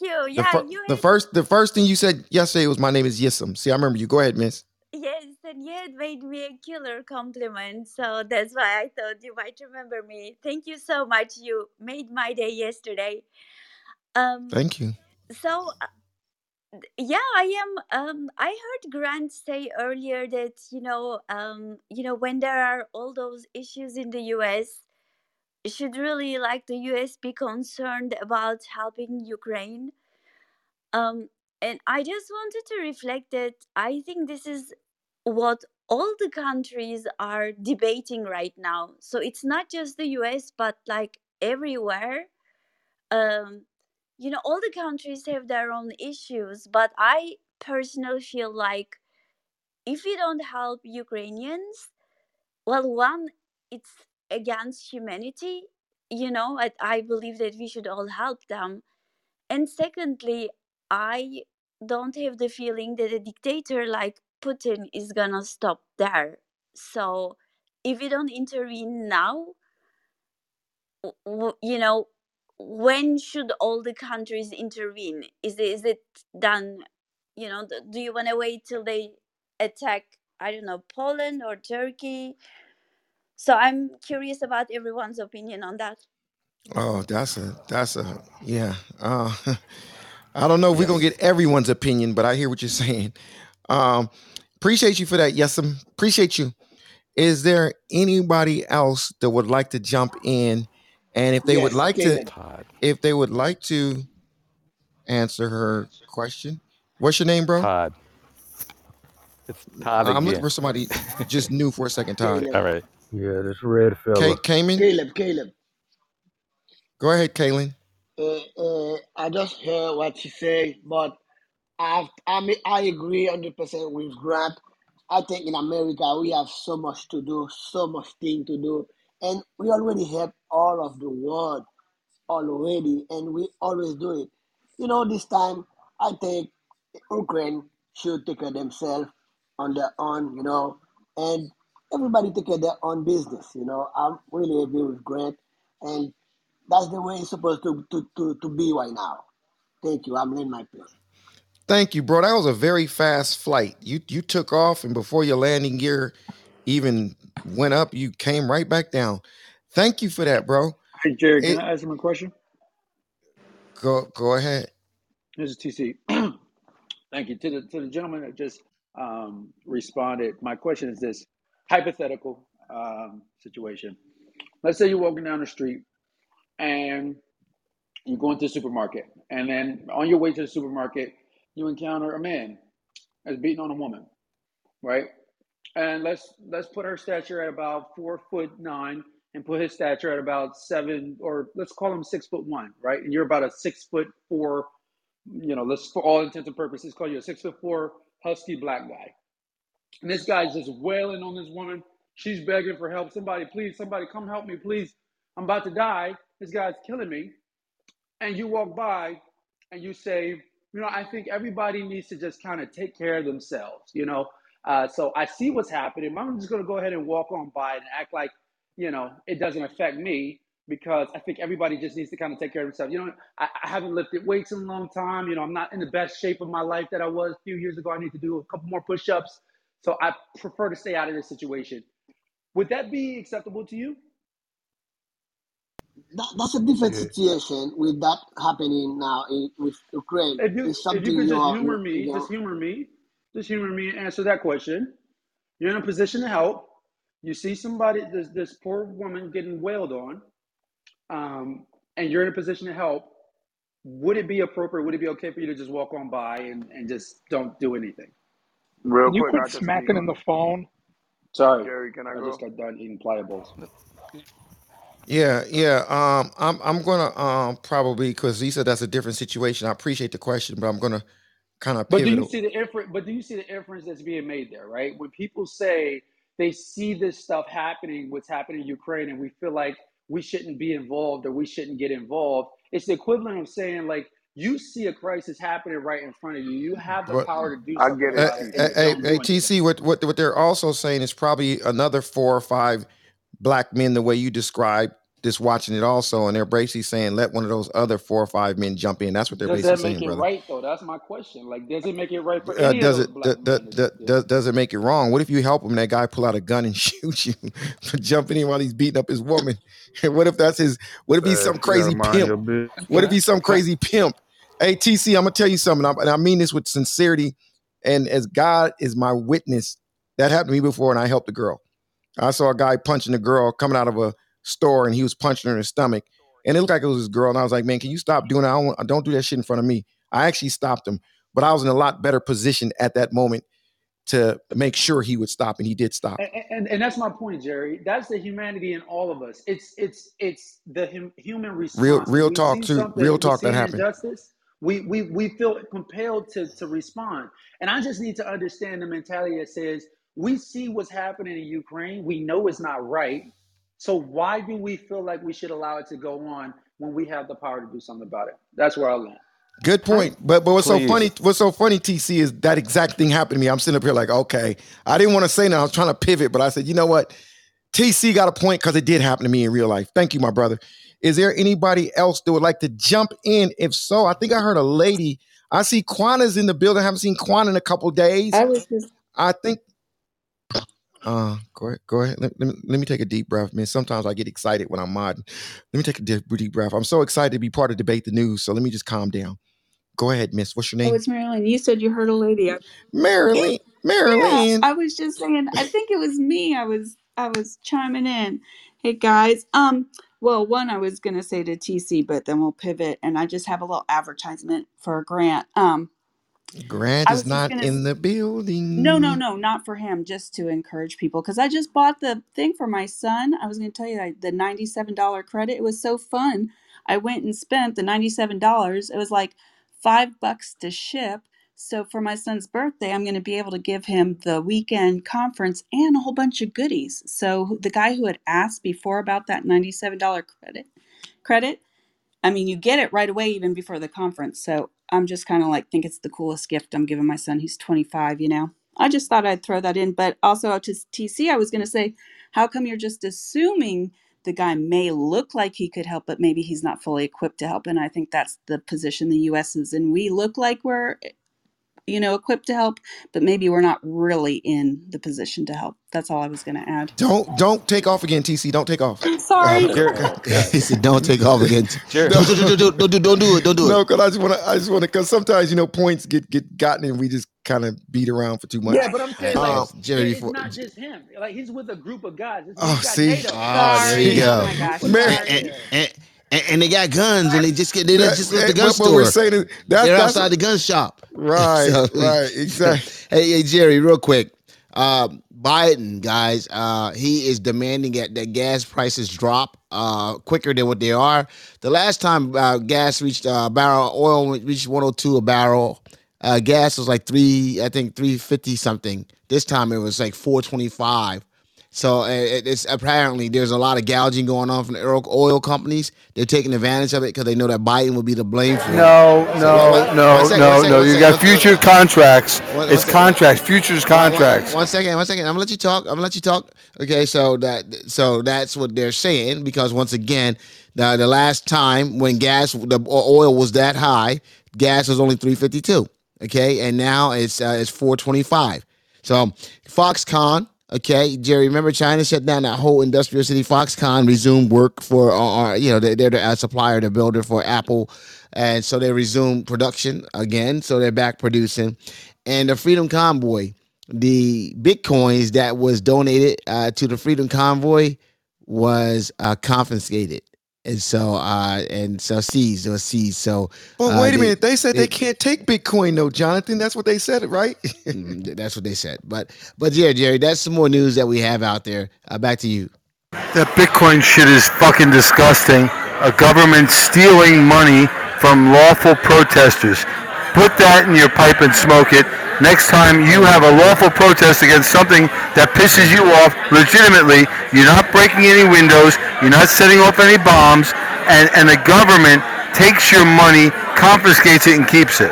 Thank you. The, fir- you the first the first thing you said yesterday was my name is Yism. See, I remember you. Go ahead, Miss. yes, and you had made me a killer compliment, so that's why I thought you might remember me. Thank you so much. You made my day yesterday. Um, Thank you. so uh, yeah i am um i heard grant say earlier that you know um you know when there are all those issues in the us should really like the us be concerned about helping ukraine. Um and i just wanted to reflect that i think this is what all the countries are debating right now. So it's not just the us but like everywhere. Um you know all the countries have their own issues but i personally feel like if we don't help ukrainians well one it's against humanity you know I, I believe that we should all help them and secondly i don't have the feeling that a dictator like putin is gonna stop there so if we don't intervene now you know, when should all the countries intervene? Is it, is it done? You know, do you want to wait till they attack? I don't know, Poland or Turkey. So I'm curious about everyone's opinion on that. Oh, that's a that's a yeah. Uh, I don't know if we're gonna get everyone's opinion, but I hear what you're saying. Um, appreciate you for that. Yes, um, appreciate you. Is there anybody else that would like to jump in? And if they would Yes, like to, if they would like to answer her question, what's your name, bro? Todd. It's Todd I'm looking for somebody just new for a second, Todd. All right. Yeah, this red Ka- fella. Cayman, Caleb. Caleb. go ahead, Kaylin. Uh, uh, I just heard what you say, but I I mean, I agree hundred percent with Grant. I think in America we have so much to do, so much thing to do, and we already help all of the world already, and we always do it. You know, this time I think Ukraine should take care of themselves on their own, you know, and everybody take care of their own business. You know, I really agree with Grant, and that's the way it's supposed to to, to, to be right now. Thank you. I'm in my place. Thank you, bro. That was a very fast flight. You you took off, and before your landing gear even went up, you came right back down. Thank you for that, bro. Hey, Jerry, can It I ask him a question? go go ahead. This is TC. Thank you. To the, to the gentleman that just um, responded, my question is this hypothetical um, situation. Let's say you're walking down the street and you're going to the supermarket, and then on your way to the supermarket, you encounter a man that's beating on a woman, right? And let's let's put her stature at about four foot nine, and put his stature at about seven, or let's call him six foot one, right? And you're about a six foot four, you know, let's for all intents and purposes call you a six foot four husky black guy. And this guy's just wailing on this woman. She's begging for help. Somebody, please, somebody come help me, please. I'm about to die. This guy's killing me and you walk by and you say, you know, I think everybody needs to just kind of take care of themselves, you know. Uh, so I see what's happening. I'm just going to go ahead and walk on by and act like, you know, it doesn't affect me because I think everybody just needs to kind of take care of themselves. You know, I, I haven't lifted weights in a long time. You know, I'm not in the best shape of my life that I was a few years ago. I need to do a couple more push ups. So I prefer to stay out of this situation. Would that be acceptable to you? That, that's a different Yeah. situation with that happening now in, with Ukraine. If you It's if something you could you just are, humor me, you just humor me, just humor me and answer that question. You're in a position to help. You see somebody, this this poor woman getting wailed on, um, and you're in a position to help. Would it be appropriate? Would it be okay for you to just walk on by and, and just don't do anything? Real Can you quick, quit I just smacking need in the phone? Sorry, Jerry. Can I I just go? got done eating pliables. Yeah, yeah. Um, I'm I'm gonna um probably because he said that's a different situation. I appreciate the question, but I'm gonna kind of But do you see the inference? But do you see the inference that's being made there? Right, when people say they see this stuff happening, what's happening in Ukraine, and we feel like we shouldn't be involved or we shouldn't get involved. It's the equivalent of saying like you see a crisis happening right in front of you. You have the But power to do I something get it, hey, about it, and hey, you hey, don't do hey, anything. TC, what what what they're also saying is probably another four or five black men the way you described just watching it also, and they're basically saying let one of those other four or five men jump in. That's what they're basically saying. Does basically that make saying, it brother. right though? That's my question. Like, does it make it right for Uh, any of does those it black does, men to does, do? does, does it make it wrong? What if you help him and that guy pull out a gun and shoot you for jumping in while he's beating up his woman? And what if that's his? What if he's Facts. some You gotta crazy mind pimp? your business. What if he's some crazy pimp? Hey, TC, I'm gonna tell you something, and I mean this with sincerity, and as God is my witness, that happened to me before, and I helped a girl. I saw a guy punching a girl coming out of a store, and he was punching her in the stomach, and it looked like it was his girl. And I was like, "Man, can you stop doing that? I don't, want- don't do that shit in front of me." I actually stopped him, but I was in a lot better position at that moment to make sure he would stop, and he did stop. and, and and that's my point, Jerry. That's the humanity in all of us. It's it's it's the hum, human Real, response. Real we talk too. Real talk that happened. injustice, we we we feel compelled to to respond. And I just need to understand the mentality that says we see what's happening in Ukraine. We know it's not right. So why do we feel like we should allow it to go on when we have the power to do something about it? That's where I land. Good point. But but what's so funny? What's so funny, TC, is that exact thing happened to me. I'm sitting up here like, okay, I didn't want to say that. I was trying to pivot, but I said, you know what? TC got a point because it did happen to me in real life. Thank you, my brother. Is there anybody else that would like to jump in? If so, I think I heard a lady. I see Quana's in the building. I haven't seen Quana in a couple days. I was just I think. Uh, go ahead. Go ahead. Let, let, me, let me take a deep breath, man. Sometimes I get excited when I'm modding. Let me take a deep, deep breath. I'm so excited to be part of debate the news. So let me just calm down. Go ahead, Miss. What's your name? oh, name? it's Marilyn. You said you heard a lady. I, Marilyn. yeah, Marilyn. I was just saying. I think it was me. I was I was chiming in. Hey guys. Um. Well, one I was gonna say to TC, but then we'll pivot, and I just have a little advertisement for a grant. Um. Grant I is was just not gonna. in the building. No, no, building. no, not for him. Just to encourage people, because I just bought the thing for my son. I was going to tell you that the ninety-seven dollar credit. It was so fun. I went and spent the ninety-seven dollars. It was like five bucks to ship. So for my son's birthday, I'm going to be able to give him the weekend conference and a whole bunch of goodies. So the guy who had asked before about that ninety-seven dollar credit, credit, I mean, you get it right away even before the conference. So I'm just kind of like think it's the coolest gift I'm giving my son. He's 25, you know. I just thought I'd throw that in, but also out to TC, I was going to say, how come you're just assuming the guy may look like he could help, but maybe he's not fully equipped to help? And I think that's the position the U.S. is in. We look like we're, you know, equipped to help, but maybe we're not really in the position to help. That's all I was going to add. Don't don't take off again, TC. Don't take off. Sorry. Uh, Jerry, he said, "Don't take off again. no, Don't, don't, don't, don't, don't, don't do it. Don't do it." no, because I just want to. I just want to. Because sometimes you know points get get gotten and we just kind of beat around for too much. Yeah, but I'm saying like it, Jerry, it's before. not just him. Like he's with a group of guys. It's, Oh, see, NATO. Ah, there Sorry. you Oh go. my gosh. Put Mary, And, and, and, and they got guns, and they just get they that, just left the gun what we're store. saying is that's They're that's outside the gun shop. right, So, right, exactly. hey, hey, Jerry, real quick. Uh, Biden, guys, uh, he is demanding that, that gas prices drop uh, quicker than what they are. The last time uh, gas reached a uh, barrel, oil reached 102 a barrel. Uh, gas was like three, I think 350 something. This time it was like 425. So uh, it's apparently there's a lot of gouging going on from the oil companies. They're taking advantage of it because they know that Biden will be to blame for it. No, So no, no, second, no, second, no. You got future contracts. One, It's contracts. Futures one, contracts. one second, one second. I'm gonna let you talk. I'm gonna let you talk. Okay, so that so that's what they're saying because once again, the the last time when gas the oil was that high, gas was only 352. Okay, and now it's uh, it's 425. So Foxconn. Okay, Jerry. Remember China shut down that whole industrial city. Foxconn resumed work for, uh, uh, you know, they, they're the supplier, the builder for Apple, and so they resumed production again. So they're back producing, and the Freedom Convoy, the bitcoins that was donated uh, to the Freedom Convoy was uh, confiscated, and so uh, and so seized or seized. So But uh, wait a they, minute. They said they they, can't take Bitcoin, though, Jonathan. That's what they said, right? Mm, That's what they said. But but yeah, Jerry, that's some more news that we have out there. Uh, back to you. That Bitcoin shit is fucking disgusting. A government stealing money from lawful protesters. Put that in your pipe and smoke it. Next time you have a lawful protest against something that pisses you off legitimately, you're not breaking any windows, you're not setting off any bombs, and, and the government takes your money, confiscates it, and keeps it.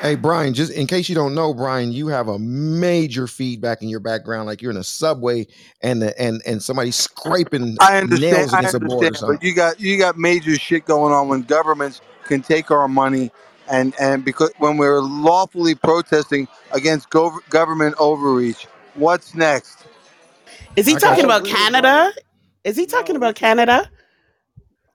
Hey Brian, just in case you don't know, Brian, you have a major feedback in your background, like you're in a subway and the, and and somebody scraping I understand. nails I against a board or understand, something. but you got you got major shit going on when governments can take our money, and and because when we're lawfully protesting against gov- government overreach, what's next? Is he I talking about Canada? Is he talking about Canada?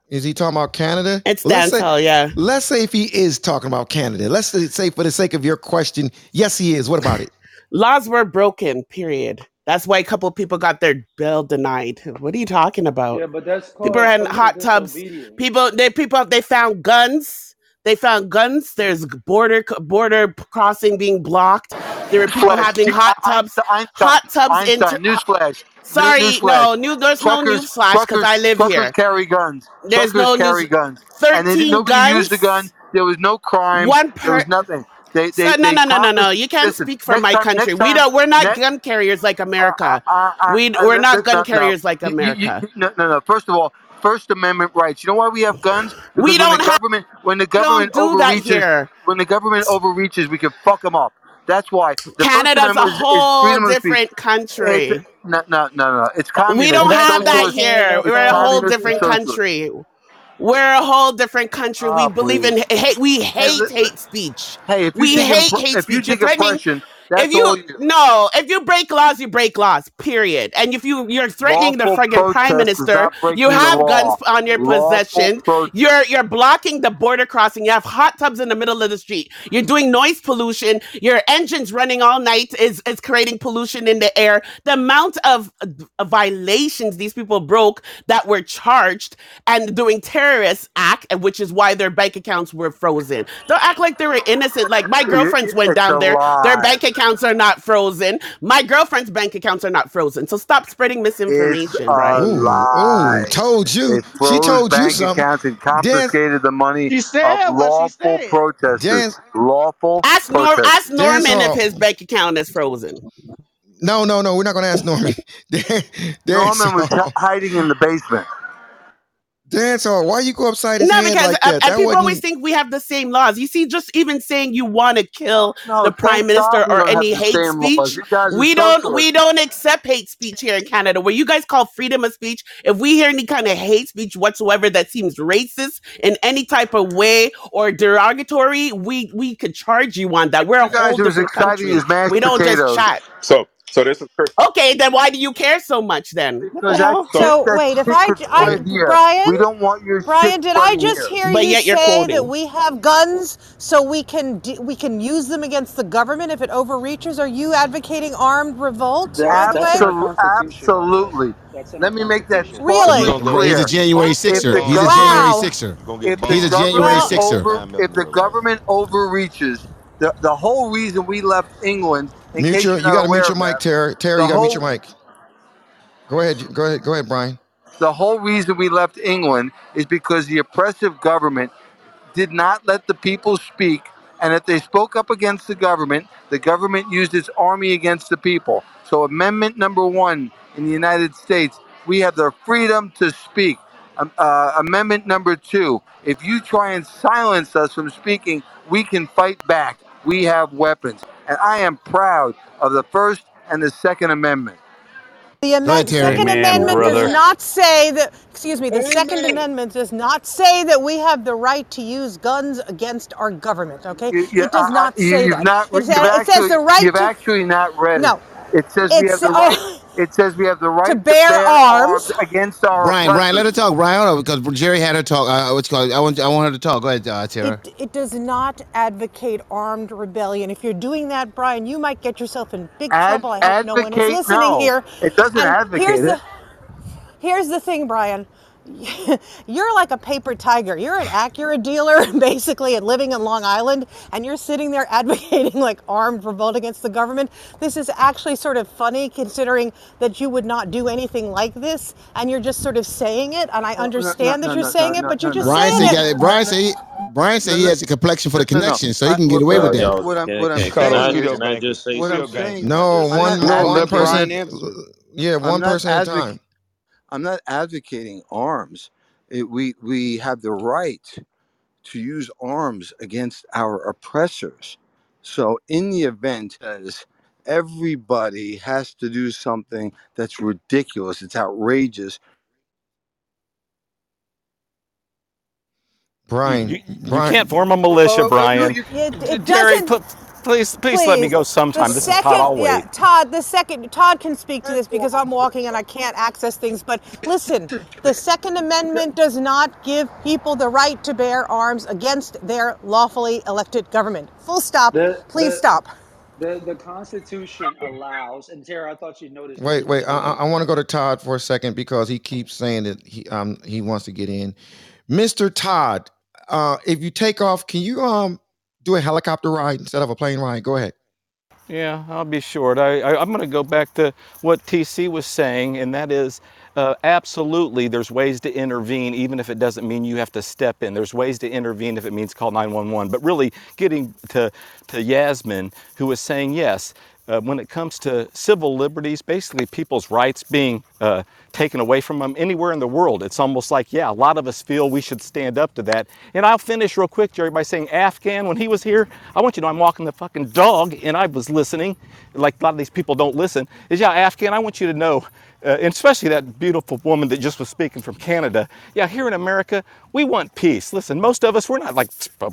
Is he talking about Canada? It's Well, let's say, yeah. let's say if he is talking about Canada. Let's say say for the sake of your question, yes, he is. What about it? Laws were broken, period. That's why a couple of people got their bill denied. What are you talking about? Yeah, but that's People called are in hot tubs. People, they people, they found guns. They found guns. There's border border crossing being blocked. There were people having hot tubs. Einstein, Hot tubs Einstein, into. newsflash. Sorry, no, new. There's no newsflash because I live here. carry guns. There's Truckers no carry news. guns, and then Thirteen nobody used the gun. There was no crime. One There was nothing. They, So, no, they no, no, no, no. You can't Listen, speak for my time, country. next we don't. We're not next, gun carriers like America. I, I, we we're not gun no, carriers like You- you- you- America. no, no, no. First of all, First Amendment rights. You know why we have guns? Because We when don't the have. government, when the government do that overreaches, here. when the government overreaches, we can fuck them up. That's why the Canada's a Amendment is, is whole different It's country. no, no, no, no. It's We don't have that here. We're a whole different socialist. country. We're a whole different country. We Ah, believe please. in hate. We hate li- hate speech. hey, if you We hate impre- hate if speech. You're dig threatening. Oppression, If you you. no, if you break laws, you break laws. Period. And if you you're threatening the Lawful friggin' prime minister, you have guns on your Lawful possession. protest. You're you're blocking the border crossing. You have hot tubs in the middle of the street. You're doing noise pollution. Your engines running all night is is creating pollution in the air. The amount of uh, violations these people broke that were charged and doing terrorist act, and which is why their bank accounts were frozen. Don't act like they were innocent. Like my girlfriends went down there. Their bank bank accounts are not frozen. My girlfriend's bank accounts are not frozen. So stop spreading It's misinformation, a Brian. Ooh, ooh, told you. She froze told you bank something. accounts and Dan, confiscated the money She of said she lawful said. protesters. Dan, Lawful Ask Norm. protesters. Ask Norman if his bank account is frozen. No, no, no. We're not gonna ask Norman. Dan, Norman was Dancehall. hiding in the basement. Dancehall. Why you go upside his No, head because like uh, that? uh, That people always wasn't. think we have the same laws. You see, just even saying you want to kill No, the prime minister or any hate speech, You guys are we don't we don't accept hate speech here in Canada. Where you guys call freedom of speech, if we hear any kind of hate speech whatsoever that seems racist in any type of way or derogatory, we we could charge you on that. We're a You whole different country. We don't just chat. So, so this is Chris. Okay, then why do you care so much then? Because that's? So, that's So wait, if I, I. Brian, We don't want your Brian, did I just here. hear But you yet you're say that we have guns so we can d- we can use them against the government if it overreaches? Are you advocating armed revolt, That by the that's in way? our Absolutely, constitution, by the way. absolutely. That's Let me make that constitution. Really? sparkingly He's a clear. January If sixer. He's a January Wow. sixer. He's a January sixer. if the government overreaches, the the whole reason we left England, Mute your. You got to mute your mic, Terry. Terry, you got to mute your mic. Go ahead. Go ahead. Go ahead, Brian. the whole reason we left England is because the oppressive government did not let the people speak. And if they spoke up against the government, the government used its army against the people. So, Amendment number one in the United States, we have the freedom to speak. Um, uh, amendment number two, if you try and silence us from speaking, we can fight back. We have weapons. And I am proud of the First and the Second Amendment. The Go ahead, amend- Second Amen, Amendment does not say that. Excuse me. The Second Amendment does not say that we have the right to use guns against our government. Okay, You, you, it does I, I, not you, say you've that. not. It, You've sa- it says actually. the right You've to. actually not read it. No, It says we it's have the right. It says we have the right to to bear bear arms. arms against our Brian, Brian, let her talk. Brian, hold on, because Jerry had her talk. Uh, what's called? I want, I want her to talk. Go ahead, uh, Tara. It, it does not advocate armed rebellion. If you're doing that, Brian, you might get yourself in big Ad, trouble. I hope no one is listening No, here. it doesn't And advocate here's it. the here's the thing, Brian. You're like a paper tiger. You're an Acura dealer, basically, and living in Long Island, and you're sitting there advocating like armed revolt against the government. This is actually sort of funny considering that you would not do anything like this, and you're just sort of saying it. And I Oh, no, no, understand that no, you're no, saying no, it, no, but no, you're just Brian saying said, he it. Brian said, he, Brian said he has a complexion for the no, no. connection, so he can get away with that. What I'm what I'm can, Cut can off I saying is can I Pseudo just say what I'm Pseudo something? saying. No, one, No, one person. Brian advocating. answer. Yeah, one person at a time. I'm not advocating arms. It, we we have the right to use arms against our oppressors. So in the event as everybody has to do something that's ridiculous, it's outrageous. You, Brian, you, you Brian, can't form a militia, oh, oh, no, Brian. you, It, J- it Jerry, doesn't. put, please, please let me Please, go the sometime. This is Todd. second, I'll yeah, wait. Todd, the second, Todd can speak to this because I'm walking and I can't access things. But listen, the Second Amendment does not give people the right to bear arms against their lawfully elected government. Full stop. The Please the stop. the the Constitution allows, and Tara, I thought you noticed this wait, wait. I. I, I want to go to Todd for a second because he keeps saying that he um he wants to get in. Mr. Todd, uh, if you take off, can you um do a helicopter ride instead of a plane ride? Go ahead. Yeah, I'll be short. I, I, I'm going to go back to what TC was saying, and that is uh, absolutely there's ways to intervene, even if it doesn't mean you have to step in. There's ways to intervene if it means call 911. But really, getting to, to Yasmin, who was saying, yes, uh, when it comes to civil liberties, basically people's rights being uh, taken away from them anywhere in the world. It's almost like, yeah, a lot of us feel we should stand up to that. And I'll finish real quick, Jerry, by saying Afghan, when he was here, I want you to know I'm walking the fucking dog and I was listening, like a lot of these people don't listen. Is yeah, Afghan, I want you to know uh, and especially that beautiful woman that just was speaking from Canada. Yeah, here in America, we want peace. Listen, most of us, we're not like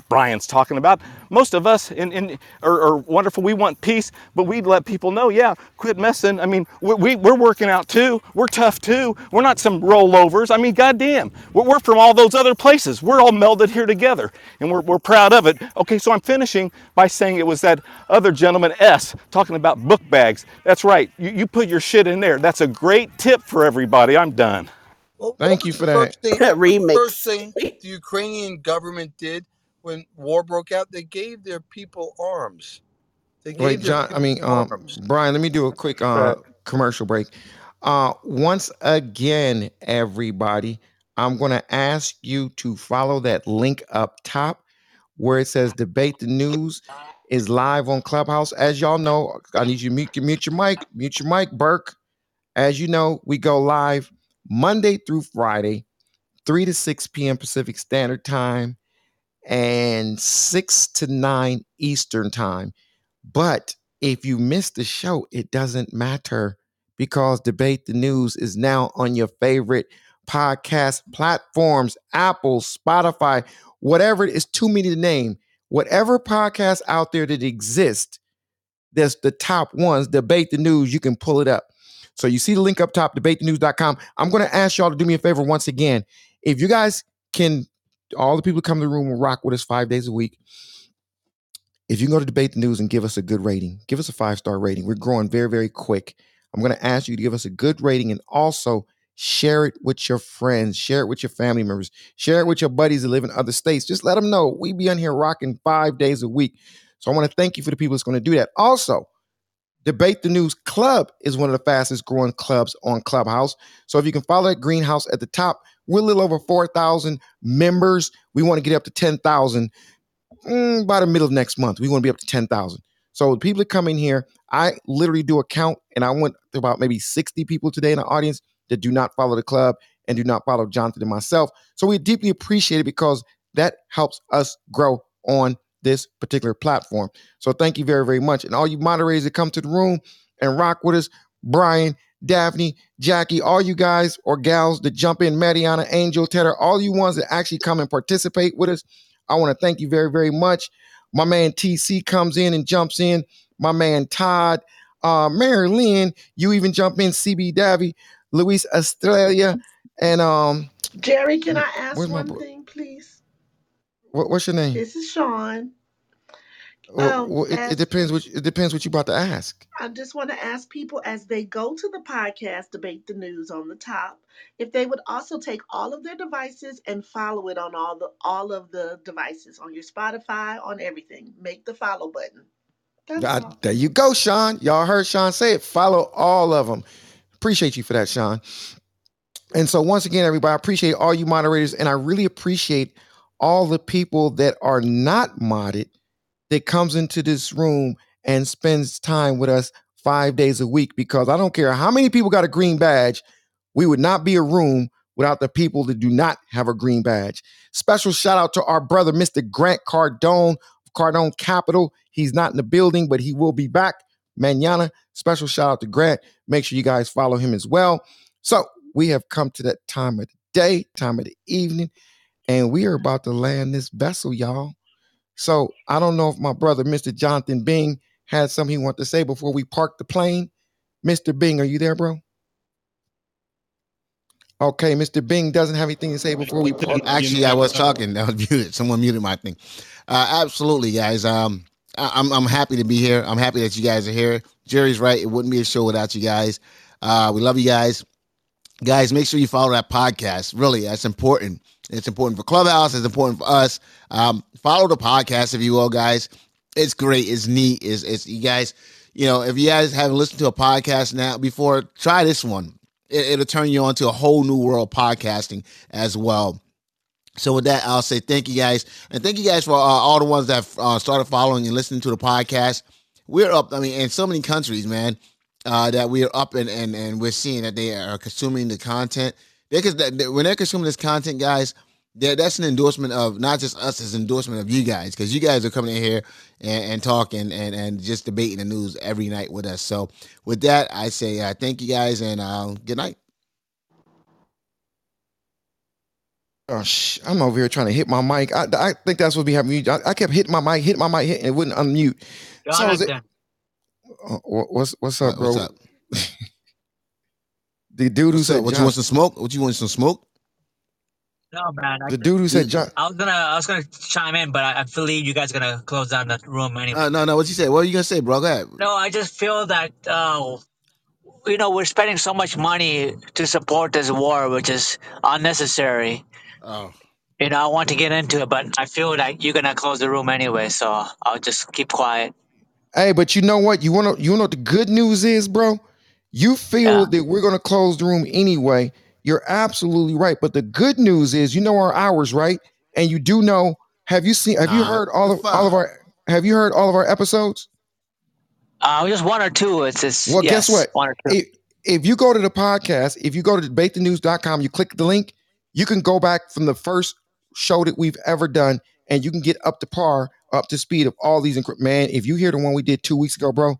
Brian's talking about. Most of us in, in, are, are wonderful. We want peace, but we'd let people know, yeah, quit messing. I mean, we, we, we're working out too. We're tough too. We're not some rollovers. I mean, goddamn, we're, we're from all those other places. We're all melded here together, and we're, we're proud of it. Okay, so I'm finishing by saying it was that other gentleman, S, talking about book bags. That's right. You, you put your shit in there. That's a great great tip for everybody. I'm done. Well, Thank was you the for that. first thing? What was the first thing the Ukrainian government did when war broke out? They gave their people arms. They Wait, gave their John. I mean, um. Brian. Let me do a quick uh commercial break. Uh, once again, everybody, I'm going to ask you to follow that link up top where it says "Debate the News." Is live on Clubhouse. As y'all know, I need you to mute, mute your mic. Mute your mic, Burke. As you know, we go live Monday through Friday, 3 to 6 p.m. Pacific Standard Time and 6 to 9 Eastern Time. But if you miss the show, it doesn't matter because Debate the News is now on your favorite podcast platforms Apple, Spotify, whatever it is, too many to name. Whatever podcast out there that exists, that's the top ones, Debate the News, you can pull it up. So you see the link up top, debatethenews.com. I'm going to ask y'all to do me a favor once again. If you guys can, all the people come to the room will rock with us five days a week. If you go to Debate the News and give us a good rating, give us a five star rating. We're growing very, very quick. I'm going to ask you to give us a good rating and also share it with your friends, share it with your family members, share it with your buddies that live in other states. Just let them know we be on here rocking five days a week. So I want to thank you for the people that's going to do that. Also, Debate the News Club is one of the fastest growing clubs on Clubhouse. So if you can follow that greenhouse at the top, we're a little over 4,000 members. We want to get up to 10,000 mm, by the middle of next month. We want to be up to 10,000. So the people that come in here, I literally do a count and I went to about maybe 60 people today in the audience that do not follow the club and do not follow Jonathan and myself. So we deeply appreciate it because that helps us grow on this particular platform. So thank you very, very much. And all you moderators that come to the room and rock with us, Brian, Daphne, Jackie, all you guys or gals that jump in, Mariana, Angel, Tedder, all you ones that actually come and participate with us, I want to thank you very, very much. My man TC comes in and jumps in. My man Todd, uh, Mary Lynn, you even jump in, CB Davy, Luis Australia, and um, Jerry, can I ask one bro- thing, please? what, what's your name? This is Sean. Well, Um, well, it, it depends. What it depends what you're about to ask. I just want to ask people as they go to the podcast, debate the news on the top, if they would also take all of their devices and follow it on all the all of the devices on your Spotify, on everything. Make the follow button. God, all. there you go, Sean. Y'all heard Sean say it. Follow all of them. Appreciate you for that, Sean. And so once again, everybody, I appreciate all you moderators, and I really appreciate all the people that are not modded that comes into this room and spends time with us five days a week. Because I don't care how many people got a green badge, we would not be a room without the people that do not have a green badge. Special shout out to our brother, Mr. Grant Cardone of Cardone Capital. He's not in the building, but he will be back manana. Special shout out to Grant. Make sure you guys follow him as well. So we have come to that time of the day, time of the evening, and we are about to land this vessel, y'all. So I don't know if my brother, Mr. Jonathan Bing, had something he wanted to say before we park the plane. Mr. Bing, are you there, bro? Okay, Mr. Bing doesn't have anything to say before we park. Actually, I was talking. I was muted. Someone muted my thing. Uh, absolutely, guys. Um, I, I'm I'm happy to be here. I'm happy that you guys are here. Jerry's right. It wouldn't be a show without you guys. Uh, we love you guys. Guys, make sure you follow that podcast. Really, that's important. It's important for Clubhouse. It's important for us. Um, follow the podcast if you will, guys. It's great. It's neat. It's, it's you guys. You know, if you guys haven't listened to a podcast now before, try this one. It, it'll turn you on to a whole new world podcasting as well. So with that, I'll say thank you guys, and thank you guys for uh, all the ones that uh, started following and listening to the podcast. we're up. I mean, in so many countries, man, uh, that we're up and, and and we're seeing that they are consuming the content. They, cause that, when they're consuming this content, guys, that's an endorsement of not just us, it's an endorsement of you guys because you guys are coming in here and, and talking and, and just debating the news every night with us. So with that, I say uh, thank you guys and uh, good night. Oh, sh- I'm over here trying to hit my mic. I, I think that's what be happening. I, I kept hitting my mic, hitting my mic, hitting it wouldn't unmute. So is it, Jonathan. uh, what's what's up, bro? What's up? The dude who What's said up? What you want some smoke? What you want some smoke? No, man. I, the dude who said John. I was gonna, I was gonna chime in, but I, I believe you guys are gonna close down the room anyway. Uh, no, no. What you say? What are you gonna say, bro? Go ahead. No, I just feel that, uh, you know, we're spending so much money to support this war, which is unnecessary. Oh, You know, I want to get into it, but I feel like you're gonna close the room anyway, so I'll just keep quiet. Hey, but you know what? You wanna you know what the good news is, bro? You feel Yeah. that we're gonna close the room anyway. You're absolutely right. But the good news is you know our hours, right? And you do know, have you seen have you Nah, heard all of fuck. all of our have you heard all of our episodes? Uh, just one or two. It's just Well, yes, guess what? One or two. If, if you go to the podcast, if you go to debatethenews.com, you click the link, you can go back from the first show that we've ever done and you can get up to par, up to speed of all these. Incre- Man, if you hear the one we did two weeks ago, bro,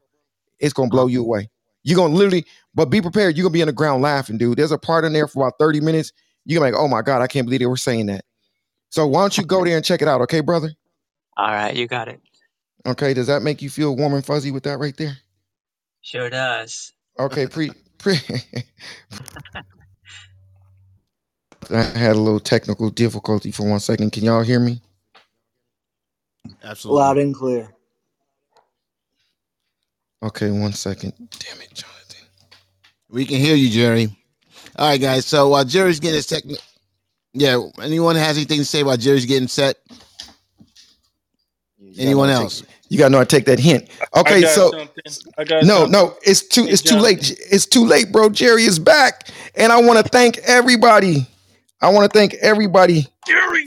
it's going to blow you away. You're going to literally, but be prepared. You're going to be on the ground laughing, dude. There's a part in there for about 30 minutes. You're going to be like, oh my God, I can't believe they were saying that. So why don't you go there and check it out, okay, brother? All right, you got it. Okay, does that make you feel warm and fuzzy with that right there? Sure does. Okay, pre pre. I had a little technical difficulty for one second. Can y'all hear me? absolutely. Loud and clear. Okay, one second. Damn it, Jonathan. We can hear you, Jerry. All right, guys. So while Jerry's getting his technical, yeah. Anyone has anything to say about Jerry's getting set? You Anyone know how to else? take- you gotta know I take that hint. I Okay, got so something. I got no, something. no, it's too Hey, it's too late. It's too late, bro. Jerry is back, and I want to thank everybody. I want to thank everybody Jerry,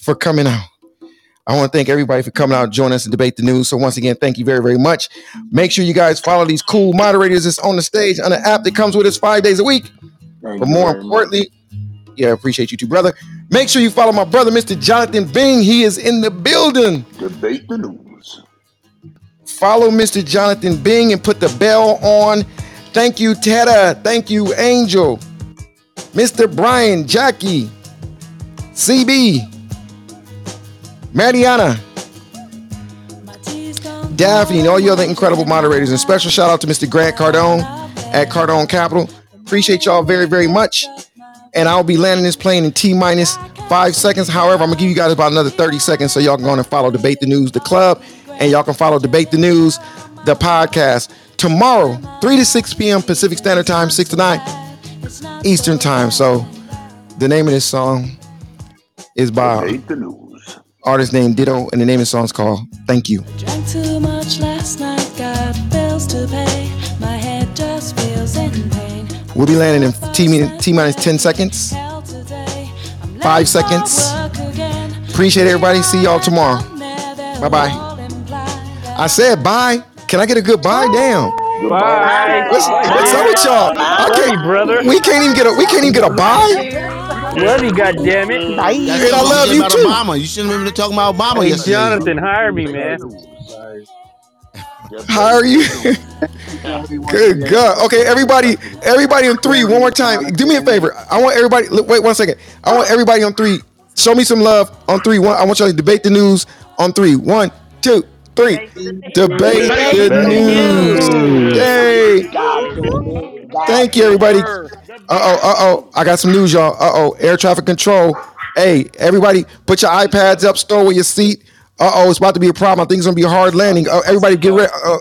for coming out. I want to thank everybody for coming out and joining us and debate the news. So once again, thank you very, very much. Make sure you guys follow these cool moderators that's on the stage on the app that comes with us five days a week. Thank But more very much. importantly, yeah, I appreciate you too, brother. Make sure you follow my brother, Mr. Jonathan Bing. He is in the building. Debate the news. Follow Mr. Jonathan Bing and put the bell on. Thank you, Tetta. Thank you, Angel. Mr. Brian, Jackie, CB, Mariana, Daphne, and all you other incredible moderators. And special shout out to Mr. Grant Cardone at Cardone Capital. Appreciate y'all very, very much. And I'll be landing this plane in T minus five seconds. However, I'm gonna give you guys about another 30 seconds so y'all can go on and follow Debate the News, the club, and y'all can follow Debate the News, the podcast. Tomorrow, 3 to 6 p.m. Pacific Standard Time, 6 to 9 Eastern Time. So the name of this song is by Debate the news. Artist named Dido, and the name of the song is called Thank You. Drank too much last night, got bills to pay. My head just feels in pain. We'll be landing in T, T minus 10 seconds, Hell today. I'm five seconds. Appreciate everybody. See y'all tomorrow. Bye bye. I said bye. Can I get a good bye? Damn. Bye. What's, what's up with y'all? I can't, brother. we can't even get a we can't even get a bye. Love you, goddammit. Uh, that's And I what you love said you about too. Obama. You shouldn't have been talking about Obama Hey, yesterday. Jonathan, hire me, man. How are you? Good God. Okay, everybody, everybody on three. One more time. Do me a favor. I want everybody. look, Wait one second. I want everybody on three. Show me some love on three. One. I want y'all to debate the news on three. One, two, three. Debate the news. Yay. Thank you, everybody. Uh oh, uh oh. I got some news, y'all. Uh oh. Air traffic control. Hey, everybody, put your iPads up, store with your seat. Uh oh, it's about to be a problem. I think it's gonna be a hard landing. Uh, everybody, get ready. Uh,